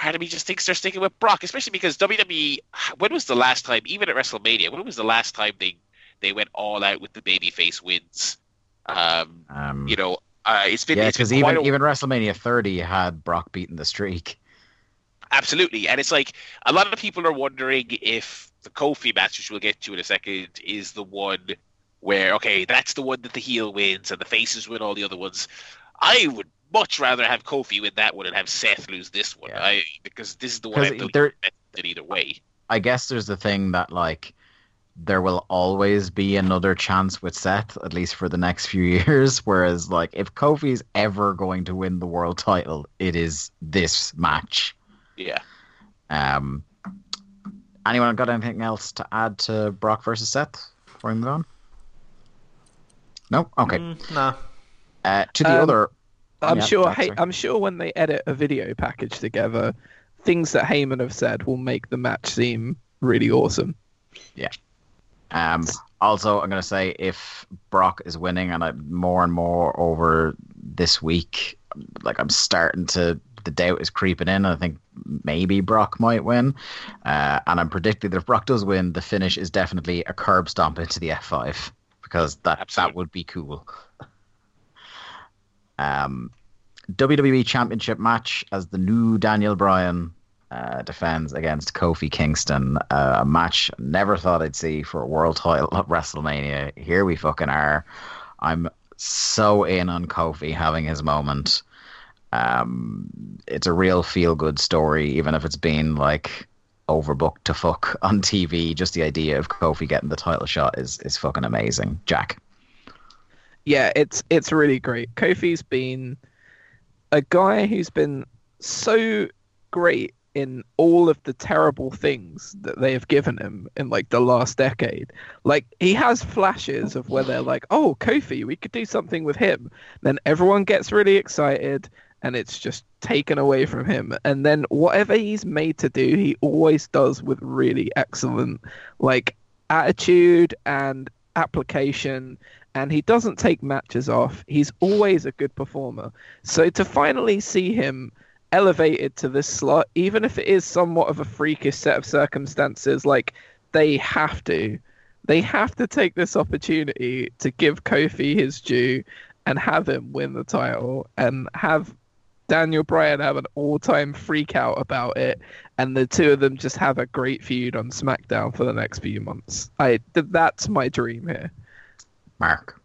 part of me just thinks they're sticking with Brock, especially because WWE. When was the last time, even at WrestleMania, when was the last time they they went all out with the babyface wins? Um, Um, you know, uh, it's been yeah, because even a- even WrestleMania 30 had Brock beating the streak. Absolutely, and it's like a lot of people are wondering if the Kofi match, which we'll get to in a second, is the one where okay, that's the one that the heel wins and the faces win all the other ones. I would much rather have Kofi win that one and have Seth lose this one. Yeah. I because this is the one I 'Cause believe there- invested either way. I guess there's the thing that like there will always be another chance with Seth, at least for the next few [LAUGHS] years. Whereas like if Kofi's ever going to win the world title, it is this match. Yeah. Um, anyone got anything else to add to Brock versus Seth before we move on? No. Okay. Mm, nah. Uh, to the Um, other. I'm Yeah, sure. Hey. I'm sure when they edit a video package together, things that Heyman have said will make the match seem really awesome. Yeah. Um, also, I'm going to say if Brock is winning, and I'm more and more over this week, like I'm starting to, the doubt is creeping in. I think maybe Brock might win. Uh, and I'm predicting that if Brock does win, the finish is definitely a curb stomp into the F5 because that, that would be cool. Um, WWE Championship match as the new Daniel Bryan uh, defends against Kofi Kingston. Uh, a match never thought I'd see for a world title at WrestleMania. Here we fucking are. I'm so in on Kofi having his moment. Um, it's a real feel good story, even if it's been like overbooked to fuck on TV. Just the idea of Kofi getting the title shot is is fucking amazing. Jack. Yeah, it's it's really great. Kofi's been a guy who's been so great in all of the terrible things that they have given him in like the last decade. Like he has flashes of where they're like, "Oh, Kofi, we could do something with him." Then everyone gets really excited and it's just taken away from him. And then whatever he's made to do, he always does with really excellent like attitude and application and he doesn't take matches off. He's always a good performer. So to finally see him elevated to this slot, even if it is somewhat of a freakish set of circumstances, like they have to, they have to take this opportunity to give Kofi his due and have him win the title and have Daniel Bryan have an all-time freak out about it, and the two of them just have a great feud on SmackDown for the next few months. I that's my dream here. Mark.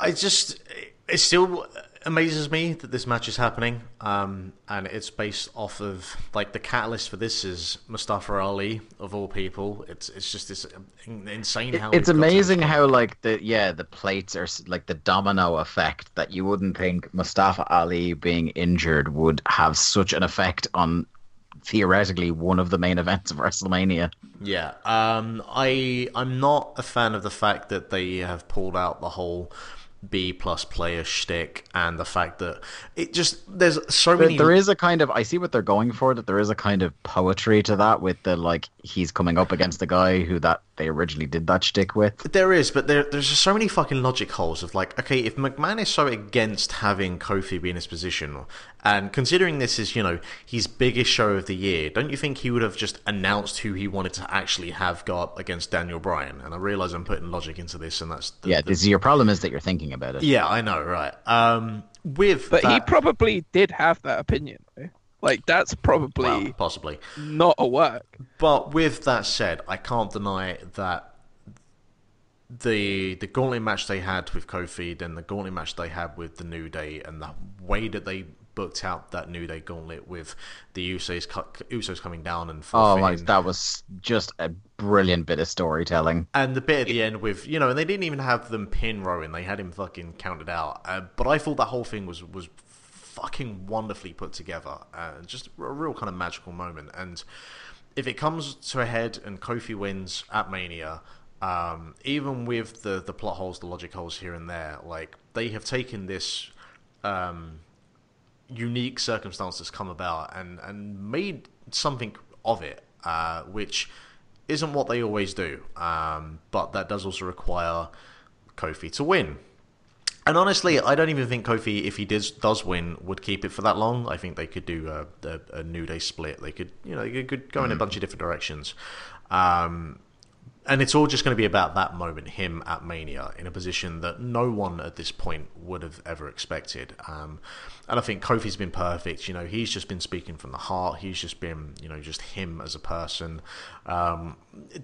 I just it still amazes me that this match is happening, um, and it's based off of like the catalyst for this is Mustafa Ali of all people. It's it's just this insane how it's amazing how like the yeah the plates are like the domino effect that you wouldn't think Mustafa Ali being injured would have such an effect on theoretically one of the main events of WrestleMania. Yeah, um, I I'm not a fan of the fact that they have pulled out the whole B plus player shtick and the fact that it just there's so many. There is a kind of I see what they're going for. That there is a kind of poetry to that with the like he's coming up against the guy who that they originally did that shtick with. There is, but there, there's just so many fucking logic holes of like, okay, if McMahon is so against having Kofi be in his position, and considering this is, you know, his biggest show of the year, don't you think he would have just announced who he wanted to actually have go up against Daniel Bryan? And I realize I'm putting logic into this, and that's the, yeah. The, this, your problem is that you're thinking about it. Yeah, I know, right? Um, with but that... he probably did have that opinion. Though. Like that's probably well, possibly not a work. But with that said, I can't deny that the the gauntlet match they had with Kofi and the gauntlet match they had with the New Day and the way that they booked out that New Day gauntlet with the Usos Usos coming down and oh my, that was just a brilliant bit of storytelling. And the bit at the end with you know, and they didn't even have them pin Rowan; they had him fucking counted out. Uh, but I thought that whole thing was was fucking wonderfully put together and just a real kind of magical moment. And if it comes to a head and Kofi wins at Mania, um, even with the the plot holes, the logic holes here and there, like they have taken this um, unique circumstance that's come about and and made something of it, uh, which isn't what they always do. Um, but that does also require Kofi to win. And honestly, I don't even think Kofi, if he does does win, would keep it for that long. I think they could do a, a, a New Day split. They could, you know, they could go in a mm. bunch of different directions. Um, and it's all just going to be about that moment, him at Mania, in a position that no one at this point would have ever expected. Um, and I think Kofi's been perfect. You know, he's just been speaking from the heart. He's just been, you know, just him as a person. Um,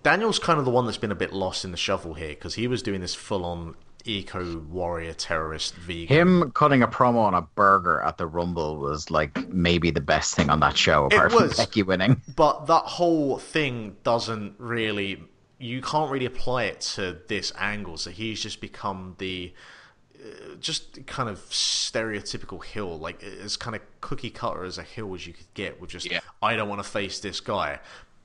Daniel's kind of the one that's been a bit lost in the shuffle here because he was doing this full on eco warrior terrorist vegan. Him cutting a promo on a burger at the Rumble was like maybe the best thing on that show, apart was, from Becky winning. [LAUGHS] But that whole thing doesn't really. You can't really apply it to this angle. So he's just become the uh, just kind of stereotypical heel, like as kind of cookie cutter as a heel as you could get, with just yeah. I don't want to face this guy.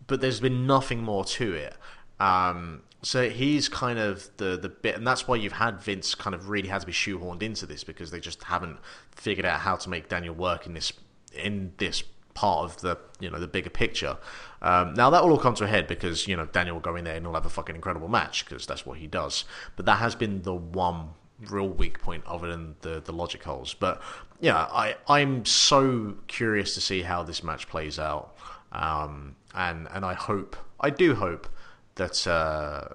But there's been nothing more to it. Um, so he's kind of the the bit, and that's why you've had Vince kind of really had to be shoehorned into this because they just haven't figured out how to make Daniel work in this in this part of the you know the bigger picture. Um, now that will all come to a head because you know Daniel will go in there and he'll have a fucking incredible match because that's what he does. But that has been the one real weak point other than the the logic holes. But yeah, I I'm so curious to see how this match plays out, um, and and I hope I do hope that uh,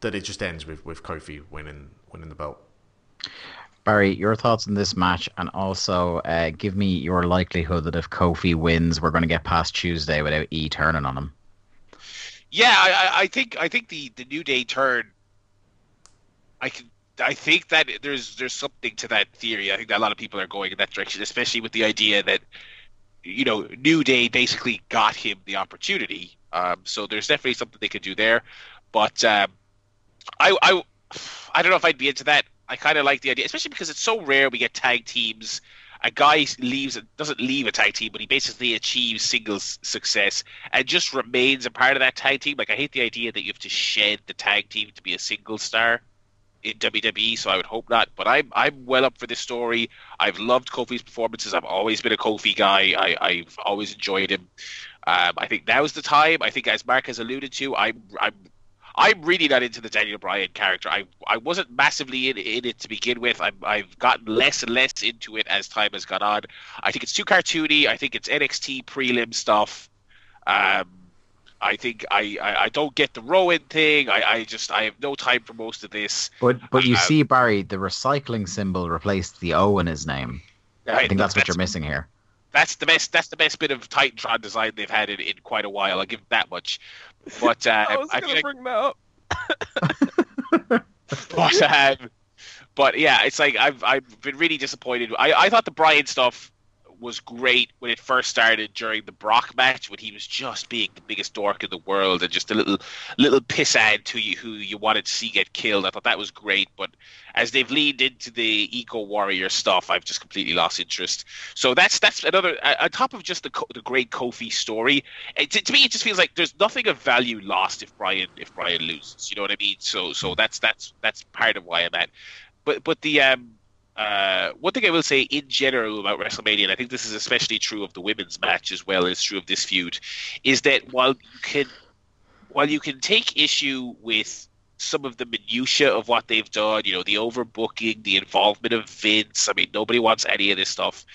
that it just ends with, with Kofi winning winning the belt. Barry, your thoughts on this match, and also uh, give me your likelihood that if Kofi wins, we're going to get past Tuesday without E turning on him. Yeah, I, I think I think the, the New Day turn. I can I think that there's there's something to that theory. I think that a lot of people are going in that direction, especially with the idea that you know New Day basically got him the opportunity um, so there's definitely something they could do there. But um, I, I, I don't know if I'd be into that. I kind of like the idea, especially because it's so rare we get tag teams. A guy leaves, doesn't leave a tag team, but he basically achieves singles success and just remains a part of that tag team. Like I hate the idea that you have to shed the tag team to be a single star in WWE, so I would hope not. But I'm I'm well up for this story. I've loved Kofi's performances. I've always been a Kofi guy. I, I've always enjoyed him. Um, I think now's the time. I think, as Mark has alluded to, I'm I'm I'm really not into the Daniel Bryan character. I I wasn't massively in, in it to begin with. i I've gotten less and less into it as time has gone on. I think it's too cartoony. I think it's NXT prelim stuff. Um, I think I, I, I don't get the Rowan thing. I, I just I have no time for most of this. But but you Uh, see, Barry, the recycling symbol replaced the O in his name. I think that's what you're missing here. That's the best. That's the best bit of Titantron design they've had in, in quite a while. I'll give that much. But [LAUGHS] uh, I was I gonna feel like bring that up. [LAUGHS] but um, but yeah, it's like I've I've been really disappointed. I, I thought the Bryan stuff was great when it first started during the Brock match when he was just being the biggest dork in the world and just a little little pissant to you who you wanted to see get killed. I thought that was great, but as they've leaned into the eco warrior stuff, I've just completely lost interest. So that's that's another on top of just the the great Kofi story. It, to, to me, it just feels like there's nothing of value lost if Bryan if Bryan loses. You know what I mean? So so that's that's that's part of why I'm at. But but the um uh, one thing I will say in general about WrestleMania, and I think this is especially true of the women's match as well as true of this feud, is that while you can while you can take issue with some of the minutia of what they've done, you know, the overbooking, the involvement of Vince, I mean, nobody wants any of this stuff.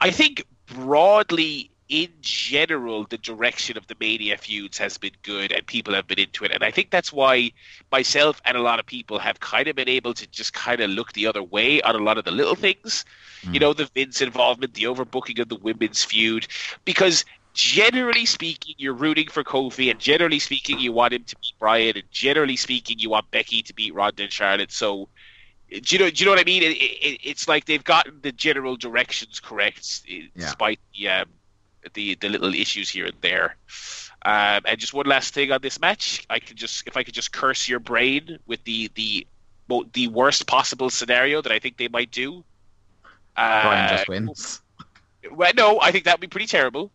I think broadly, in general, the direction of the Mania feuds has been good and people have been into it. And I think that's why myself and a lot of people have kind of been able to just kind of look the other way on a lot of the little things. You know, the Vince involvement, the overbooking of the women's feud, because generally speaking, you're rooting for Kofi, and generally speaking, you want him to beat Bryan, and generally speaking, you want Becky to beat Ronda and Charlotte. So, do you know? Do you know what I mean? It, it, it's like they've gotten the general directions correct, Yeah. despite the um, the the little issues here and there. Um, and just one last thing on this match, I could just if I could just curse your brain with the the the worst possible scenario that I think they might do. Uh, Bryan just wins. well, no, I think that would be pretty terrible.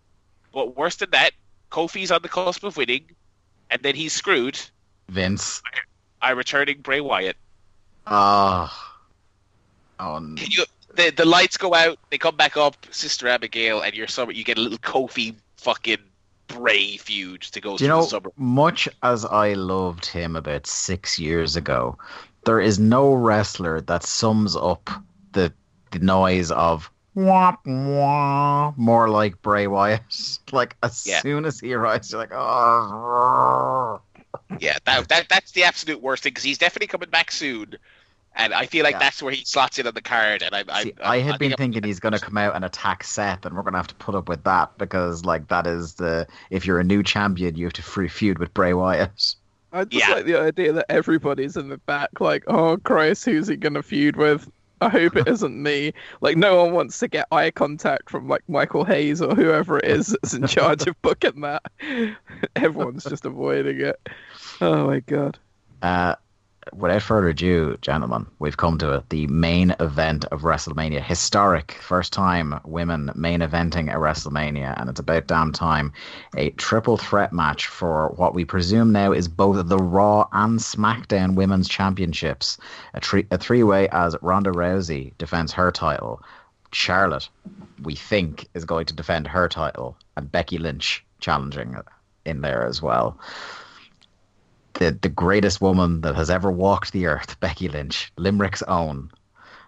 But worse than that, Kofi's on the cusp of winning, and then he's screwed. Vince. I returning Bray Wyatt. Oh. Oh, n- Can you? The the lights go out, they come back up, Sister Abigail, and you're summer. You get a little Kofi fucking Bray feud to go Do you know, much as I loved him about six years ago, there is no wrestler that sums up the the noise of wah, wah, more like Bray Wyatt. [LAUGHS] Like as Yeah. soon as he arrives, you're like, oh. Yeah, that, that that's the absolute worst thing because he's definitely coming back soon, and I feel like Yeah. that's where he slots in on the card. And I, I, See, I had been think thinking he's going to come out and attack Seth, and we're going to have to put up with that because, like, that is the if you're a new champion, you have to free feud with Bray Wyatt. I just Yeah. like the idea that everybody's in the back, like, oh Christ, who's he gonna feud with? I hope it [LAUGHS] isn't me. Like, no one wants to get eye contact from like Michael Hayes or whoever it is that's in charge of [LAUGHS] booking that. [LAUGHS] Everyone's just avoiding it. Oh my god. Uh, without further ado, gentlemen, we've come to it. The main event of WrestleMania. Historic. First time women main eventing a WrestleMania, and it's about damn time. A triple threat match for what we presume now is both the Raw and SmackDown Women's Championships. A, a three way as Ronda Rousey defends her title. Charlotte, we think, is going to defend her title, and Becky Lynch challenging in there as well the the greatest woman that has ever walked the earth, [LAUGHS] Becky Lynch, Limerick's own.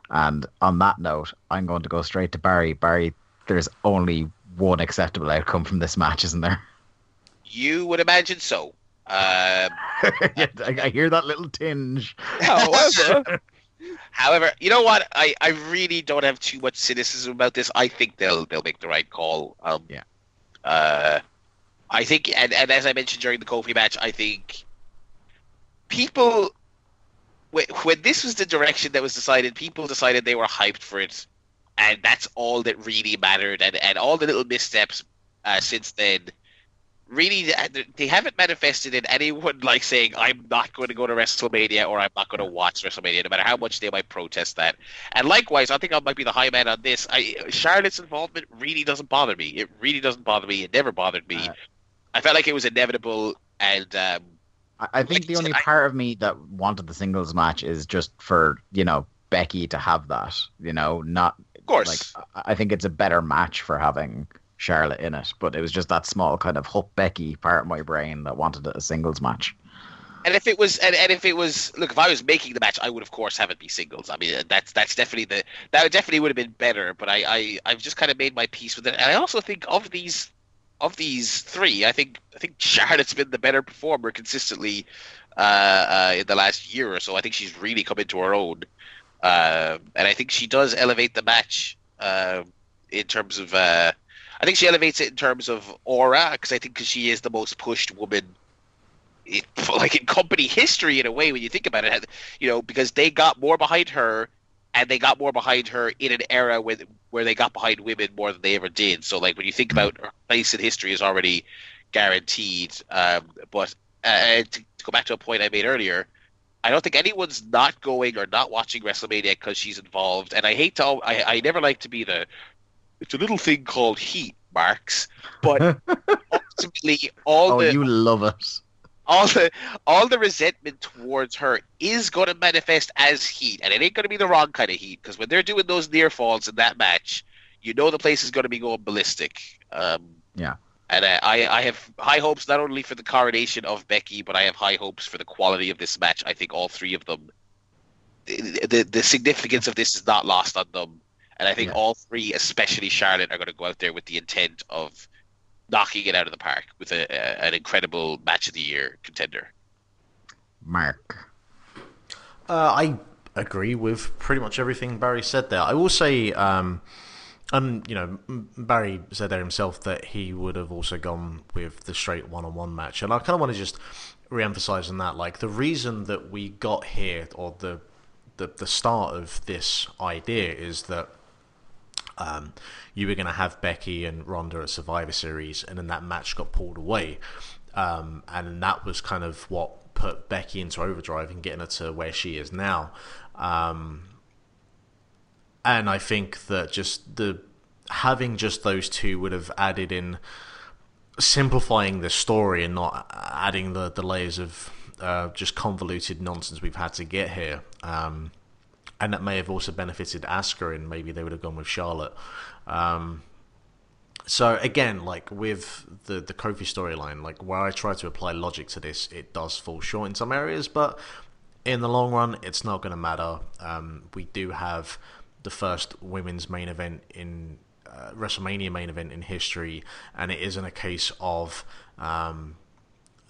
And on that note, I'm going to go straight to Barry. Barry, there's only one acceptable outcome from this match, isn't there? you would imagine so. Um, [LAUGHS] I, I hear that little tinge. However, [LAUGHS] However, you know what? I, I really don't have too much cynicism about this. I think they'll they'll make the right call. Um, Yeah. Uh, I think, and, and as I mentioned during the Kofi match, I think people when, this was the direction that was decided, people decided they were hyped for it, and that's all that really mattered. And and all the little missteps uh, since then really they haven't manifested in anyone [LAUGHS] like saying I'm not going to go to WrestleMania or I'm not going to watch WrestleMania, no matter how much they might protest that. And likewise, I think I might be the high man on this. I, Charlotte's involvement really doesn't bother me. It really doesn't bother me. It never bothered me. Uh, I felt like it was inevitable, and um, I, think the only part of me that wanted the singles match is just for, you know, Becky to have that. You know, not of course, like I think it's a better match for having Charlotte in it, but it was just that small kind of Hup Becky part of my brain that wanted a singles match. And if it was, and, and if it was, look, if I was making the match, I would of course have it be singles. I mean, that's that's definitely the that definitely would have been better. But I, I I've just kind of made my peace with it. And I also think of these of these three, I think I think Charlotte's been the better performer consistently uh, uh, in the last year or so. I think she's really come into her own, uh, and I think she does elevate the match uh, in terms of. Uh, I think she elevates it in terms of aura because I think cause she is the most pushed woman, in, [LAUGHS] like in company history in a way when you think about it. You know, because they got more behind her and they got more behind her in an era where where they got behind women more than they ever did. So like when you think about her place in history is already guaranteed. Um, but uh, to, to, go back to a point I made earlier, I don't think anyone's not going or not watching WrestleMania because she's involved. And I hate to, I, I never like to be the, it's a little thing called heat marks, but [LAUGHS] ultimately all oh, the you love it all the all the resentment towards her is going to manifest as heat, and it ain't going to be the wrong kind of heat because when they're doing those near falls in that match, you know the place is going to be going ballistic. Um, yeah. And uh, I, I have high hopes not only for the coronation of Becky, but I have high hopes for the quality of this match. I think all three of them, the the, the significance of this is not lost on them, and I think yeah. all three, especially Charlotte, are going to go out there with the intent of knocking it out of the park with a, a, an incredible match of the year contender. Mark. Uh, I agree with pretty much everything Barry said there. I will say, um, and you know, Barry said there himself that he would have also gone with the straight one-on-one match, and I kind of want to just re-emphasize on that. Like the reason that we got here, or the the the start of this idea, is that um, you were going to have Becky and Ronda at Survivor Series, and then that match got pulled away. Um, and that was kind of what put Becky into overdrive and getting her to where she is now. Um, and I think that just the having just those two would have added in simplifying the story and not adding the, the layers of uh, just convoluted nonsense we've had to get here. Um, and that may have also benefited Asuka, and maybe they would have gone with Charlotte. Um, so again, like with the the Kofi storyline, like where I try to apply logic to this, it does fall short in some areas, but in the long run, it's not going to matter. Um, we do have the first women's main event in uh, WrestleMania main event in history, and it isn't a case of um,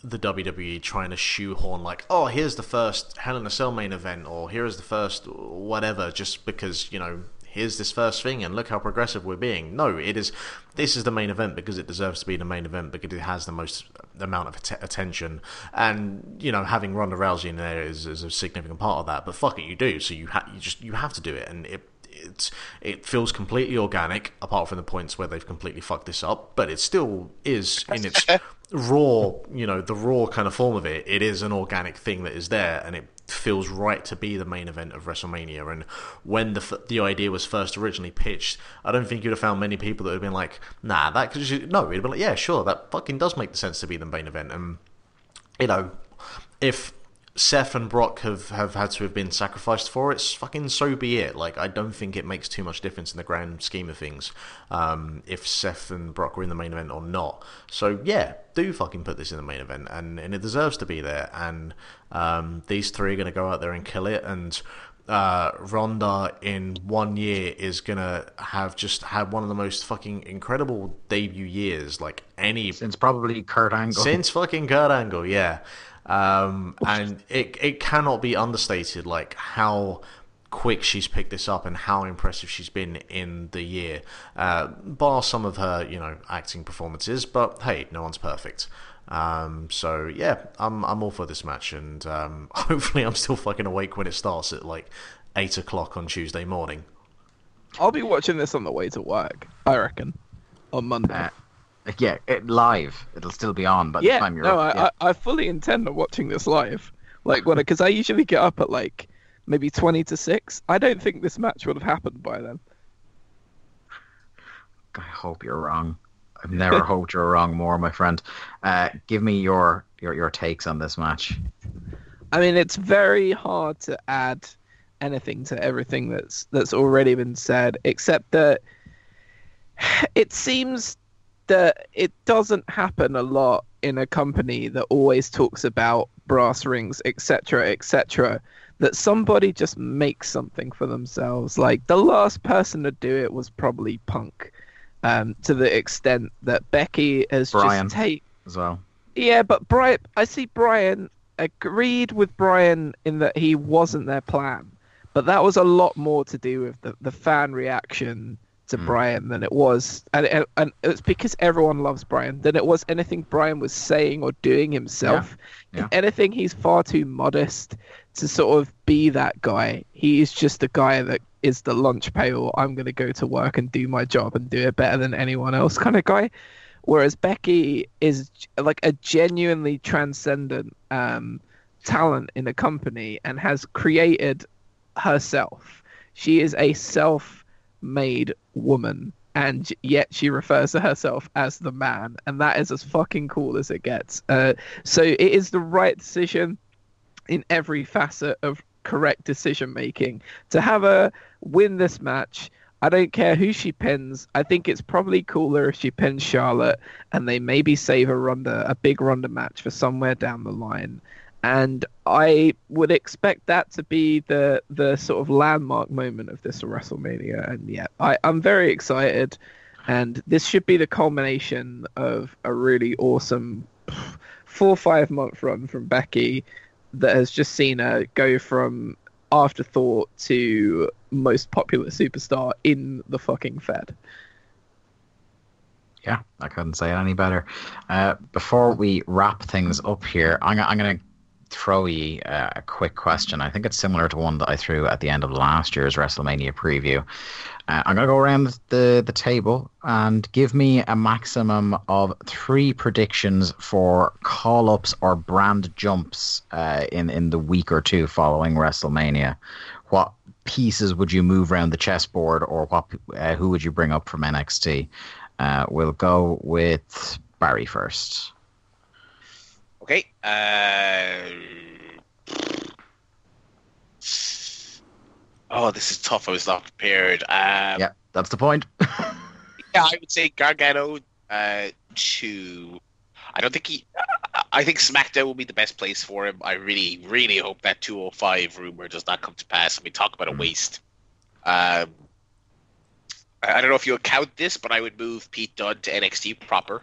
the WWE trying to shoehorn like, oh, here's the first Hell in a Cell main event, or here is the first whatever, just because you know here's this first thing and look how progressive we're being. No, it is. This is the main event because it deserves to be the main event because it has the most amount of att- attention, and you know having Ronda Rousey in there is, is a significant part of that. But fuck it, you do. So you ha- you just you have to do it, and it it's it feels completely organic apart from the points where they've completely fucked this up but it still is in its raw, you know, the raw kind of form of it, it is an organic thing that is there, and it feels right to be the main event of WrestleMania. And when the the idea was first originally pitched, I don't think you'd have found many people that would have been like, "Nah, that." Cause you, no, it'd be like, "Yeah, sure, that fucking does make the sense to be the main event." And you know, if Seth and Brock have, have had to have been sacrificed for it, fucking so be it. Like, I don't think it makes too much difference in the grand scheme of things um, if Seth and Brock were in the main event or not. So, yeah, do fucking put this in the main event, and, and it deserves to be there. And um, these three are going to go out there and kill it, and uh, Ronda in one year is gonna have just had one of the most fucking incredible debut years, like any since probably Kurt Angle. Since fucking Kurt Angle, yeah. Um, and it it cannot be understated like how quick she's picked this up and how impressive she's been in the year, uh, bar some of her you know acting performances. But hey, no one's perfect. Um, so yeah, I'm I'm all for this match, and um, [LAUGHS] hopefully I'm still fucking awake when it starts at like eight o'clock on Tuesday morning. I'll be watching this on the way to work. I reckon on Monday. Yeah, it, live. It'll still be on by yeah, the time you're no, up. I, yeah. I, I fully intend on watching this live. Like when, because I usually get up at like maybe twenty to six. I don't think this match would have happened by then. I hope you're wrong. I've never [LAUGHS] hoped you're wrong more, my friend. Uh, give me your, your your takes on this match. I mean, it's very hard to add anything to everything that's that's already been said, except that [SIGHS] it seems that it doesn't happen a lot in a company that always talks about brass rings, etc., etc. That somebody just makes something for themselves. Like the last person to do it was probably Punk. um, to the extent that Becky has Bryan. just take as well. yeah, but Bryan, I see Bryan agreed with Bryan in that he wasn't their plan, but that was a lot more to do with the, the fan reaction to Mm. Bryan than it was, and and and it's because everyone loves Bryan than it was anything Bryan was saying or doing himself. Yeah. If anything, he's far too modest to sort of be that guy. He is just a guy that is the lunch pail. I'm going to go to work and do my job and do it better than anyone else kind of guy. Whereas Becky is like a genuinely transcendent um, talent in a company and has created herself. She is a self-made woman, and yet she refers to herself as the man, and that is as fucking cool as it gets. Uh, so it is the right decision in every facet of correct decision making to have her win this match. I don't care who she pins. I think it's probably cooler if she pins Charlotte and they maybe save a Ronda, a big Ronda match for somewhere down the line. And I would expect that to be the the sort of landmark moment of this WrestleMania. And yeah, I, I'm very excited. And this should be the culmination of a really awesome four five month run from Becky that has just seen her go from afterthought to most popular superstar in the fucking Fed. Yeah, I couldn't say it any better. Uh, before we wrap things up here, I'm, I'm going to throw you a quick question. I think it's similar to one that I threw at the end of last year's WrestleMania preview. Uh, I'm going to go around the, the table and give me a maximum of three predictions for call ups or brand jumps uh, in, in the week or two following WrestleMania. What pieces would you move around the chessboard or what uh, who would you bring up from NXT? Uh, we'll go with Barry first. Okay. Uh... Oh, this is tough. I was not prepared. Um, yeah, that's the point. [LAUGHS] Yeah, I would say Gargano uh, to. I don't think he. I think SmackDown will be the best place for him. I really, really hope that 205 rumor does not come to pass. I mean, talk about a waste. Um, I I don't know if you'll count this, but I would move Pete Dunne to NXT proper.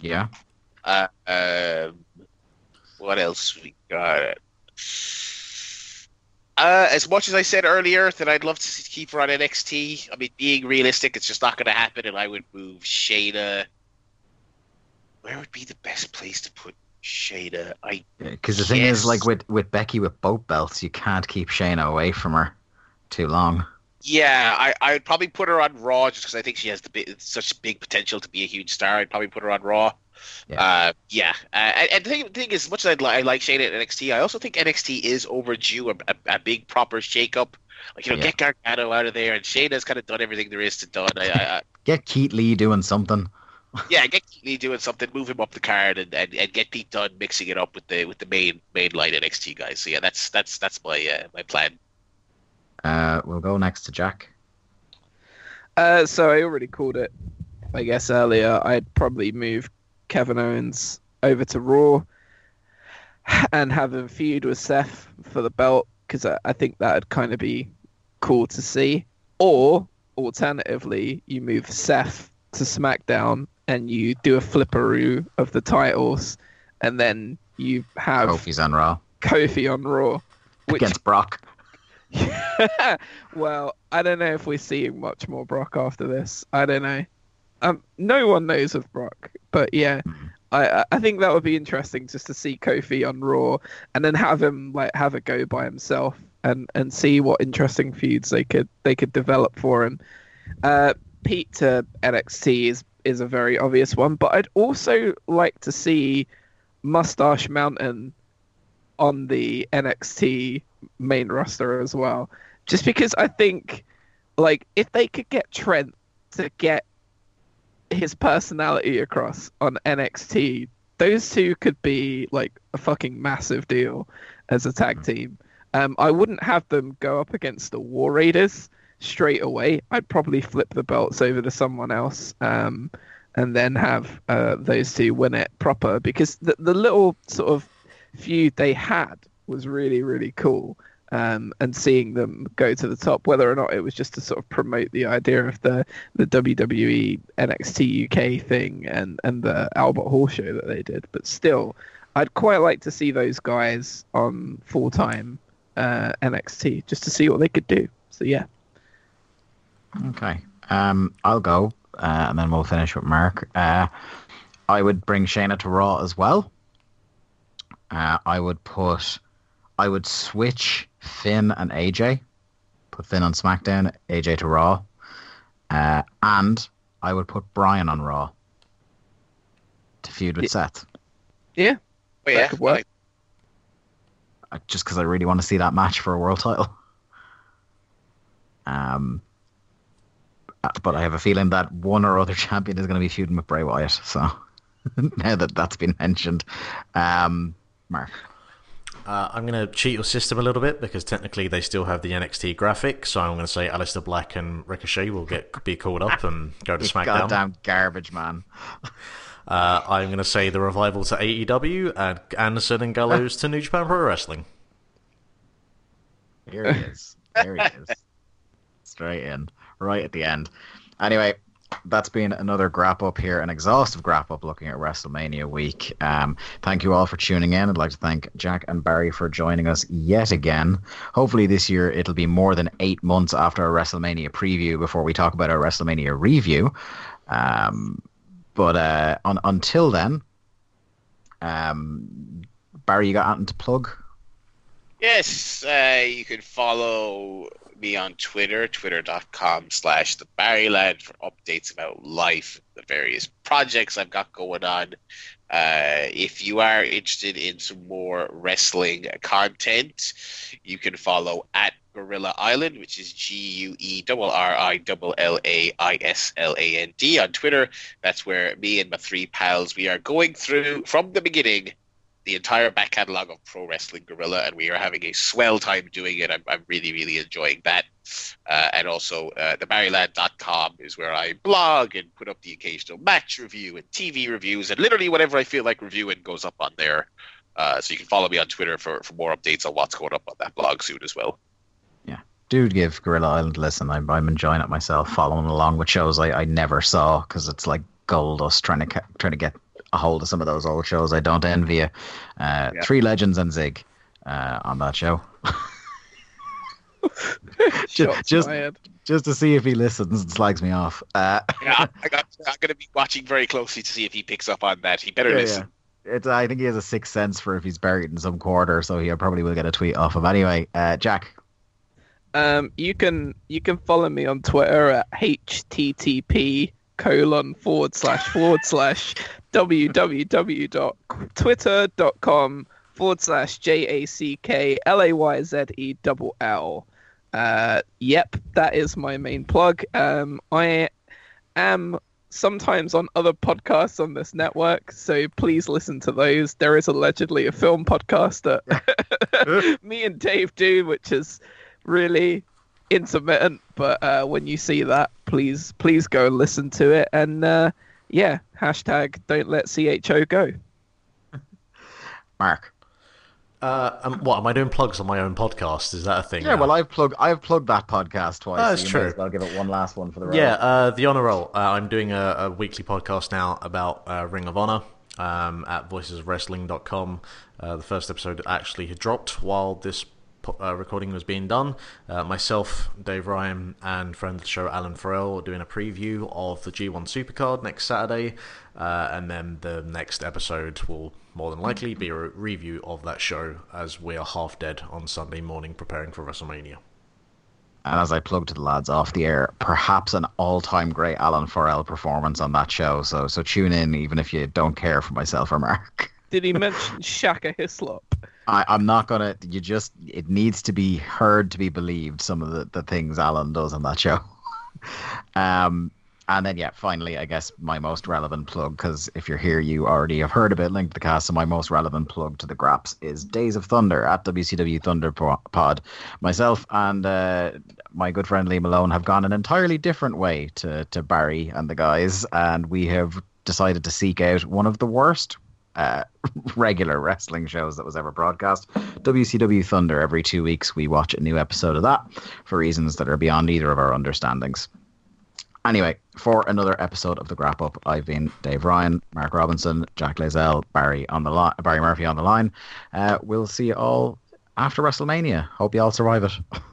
yeah. Uh, um, what else we got? Uh, as much as I said earlier that I'd love to see- keep her on NXT, I mean, being realistic, it's just not going to happen, and I would move Shayna. Where would be the best place to put Shayna? I Because the thing is, like with, with Becky with both belts, you can't keep Shayna away from her too long. yeah, I I would probably put her on Raw just because I think she has the big, such big potential to be a huge star. I'd probably put her on Raw. Yeah. Uh, yeah. Uh, and, and the thing, the thing is, as much as I'd li- I like Shane at NXT, I also think NXT is overdue a, a, a big proper shakeup. Like you know, Yeah. get Gargano out of there, and Shane has kind of done everything there is to done. I, I, I, [LAUGHS] Get Keith Lee doing something. [LAUGHS] yeah, get Keith Lee doing something, move him up the card, and, and, and get Pete Dunne mixing it up with the with the main main line NXT guys. So yeah, that's that's that's my uh, my plan. Uh, we'll go next to Jack. Uh, so I already called it, I guess earlier. I'd probably move Kevin Owens over to Raw and have him feud with Seth for the belt because I, I think that'd kind of be cool to see. Or alternatively, you move Seth to SmackDown and you do a flipperoo of the titles, and then you have Kofi's on Raw Kofi on Raw, which against Brock. [LAUGHS] well, I don't know if we're seeing much more Brock after this. I don't know. Um, no one knows of Brock, but yeah. I I- I think that would be interesting just to see Kofi on Raw and then have him like have a go by himself and and see what interesting feuds they could they could develop for him. Uh, Pete to NXT is is a very obvious one, but I'd also like to see Moustache Mountain on the NXT main roster as well. Just because I think, like, if they could get Trent to get his personality across on NXT, those two could be like a fucking massive deal as a tag team. Um, I wouldn't have them go up against the War Raiders straight away. I'd probably flip the belts over to someone else. Um, and then have uh, those two win it proper because the, the little sort of feud they had was really really cool um, and seeing them go to the top, whether or not it was just to sort of promote the idea of the the WWE NXT UK thing and and the Albert Hall show that they did. But still, I'd quite like to see those guys on full time uh, NXT just to see what they could do. So yeah. Okay. Um, I'll go, uh, and then we'll finish with Mark. Uh, I would bring Shayna to Raw as well. Uh, I would put, I would switch Finn and AJ, put Finn on SmackDown, AJ to Raw, uh, and I would put Bryan on Raw to feud with Seth. Yeah. Oh, yeah. could work. like- uh, just because I really want to see that match for a world title. Um, uh, but I have a feeling that one or other [LAUGHS] champion is going to be feuding with Bray Wyatt. So [LAUGHS] now that that's been mentioned, um, Mark, Uh, I'm going to cheat your system a little bit because technically they still have the NXT graphic. So I'm going to say Aleister Black and Ricochet will get be called up and go to [LAUGHS] SmackDown. goddamn garbage man. [LAUGHS] Uh, I'm going to say the revival to AEW and Anderson and Gallows to New Japan Pro Wrestling. Here he is. Here he is. [LAUGHS] Straight in, right at the end. Anyway, that's been another grap up here, an exhaustive grap up looking at WrestleMania week. Um, thank you all for tuning in. I'd like to thank Jack and Barry for joining us yet again. Hopefully, this year it'll be more than eight months after our WrestleMania preview before we talk about our WrestleMania review. Um, but uh, on, until then, um, Barry, you got anything to plug? Yes, uh, you can follow me on Twitter, twitter.com slash the Barryland for updates about life, the various projects I've got going on. Uh, if you are interested in some more wrestling content, you can follow at Guerilla Island, which is G U E R R I L L A I S L A N D on Twitter. That's where me and my three pals we are going through from the beginning the entire back catalog of Pro Wrestling Guerrilla, and we are having a swell time doing it. I'm, I'm really, really enjoying that. Uh, and also, uh, thebarryland.com is where I blog and put up the occasional match review and TV reviews, and literally whatever I feel like reviewing goes up on there. Uh, so you can follow me on Twitter for, for more updates on what's going up on that blog soon as well. Yeah, do give Guerilla Island a listen. I'm, I'm enjoying it myself, following along with shows I, I never saw because it's like gold dust trying to ca- trying to get a hold of some of those old shows. I don't envy you. Uh, Yeah. Three Legends and Zig uh, on that show. [LAUGHS] Shots just- Just to see if he listens and slags me off. Uh, [LAUGHS] Yeah, I got, I'm going to be watching very closely to see if he picks up on that. He better yeah, listen. yeah. It's, I think he has a sixth sense for if he's buried in some quarter, so he probably will get a tweet off him. Anyway, uh, Jack, Um, you can you can follow me on Twitter at http colon forward slash forward slash www.twitter.com forward slash j a c k l a y z e double l. Uh, yep, that is my main plug. Um, I am sometimes on other podcasts on this network, so please listen to those. There is allegedly a film podcast that [LAUGHS] me and Dave do, which is really intermittent. But uh, when you see that, please please go and listen to it. And uh, yeah, hashtag don't let CHO go. [LAUGHS] Mark. Uh, um, what am I doing? Plugs on my own podcast? Is that a thing? Yeah, now? well, I've plugged I've plugged that podcast twice. Oh, so that's true. May as well give it one last one for the road. Yeah, uh, the honor roll. Uh, I'm doing a, a weekly podcast now about uh, Ring of Honor um, at voicesofwrestling.com. Uh, the first episode actually had dropped while this po- uh, recording was being done. Uh, myself, Dave Ryan, and friend of the show Alan Farrell are doing a preview of the G1 Supercard next Saturday, uh, and then the next episode will more than likely be a review of that show as we are half dead on Sunday morning preparing for WrestleMania. And as I plugged to the lads off the air, perhaps an all-time great Alan Farrell performance on that show. So so tune in, even if you don't care for myself or Mark. Did he mention Shaka Hislop? I, I'm not gonna. You just it needs to be heard to be believed. Some of the, the things Alan does on that show. [LAUGHS] um, and then yeah, finally, I guess my most relevant plug because if you're here, you already have heard it. Link to the cast. So my most relevant plug to the Graps is Days of Thunder at WCW Thunder Pod. Myself and uh, my good friend Lee Malone have gone an entirely different way to to Barry and the guys, and we have decided to seek out one of the worst uh, [LAUGHS] regular wrestling shows that was ever broadcast. WCW Thunder, every two weeks we watch a new episode of that for reasons that are beyond either of our understandings. Anyway, for another episode of the Grap Up, I've been Dave Ryan, Mark Robinson, Jack Layzell, Barry on the line, Barry Murphy on the line. Uh, we'll see you all after WrestleMania. Hope you all survive it. [LAUGHS]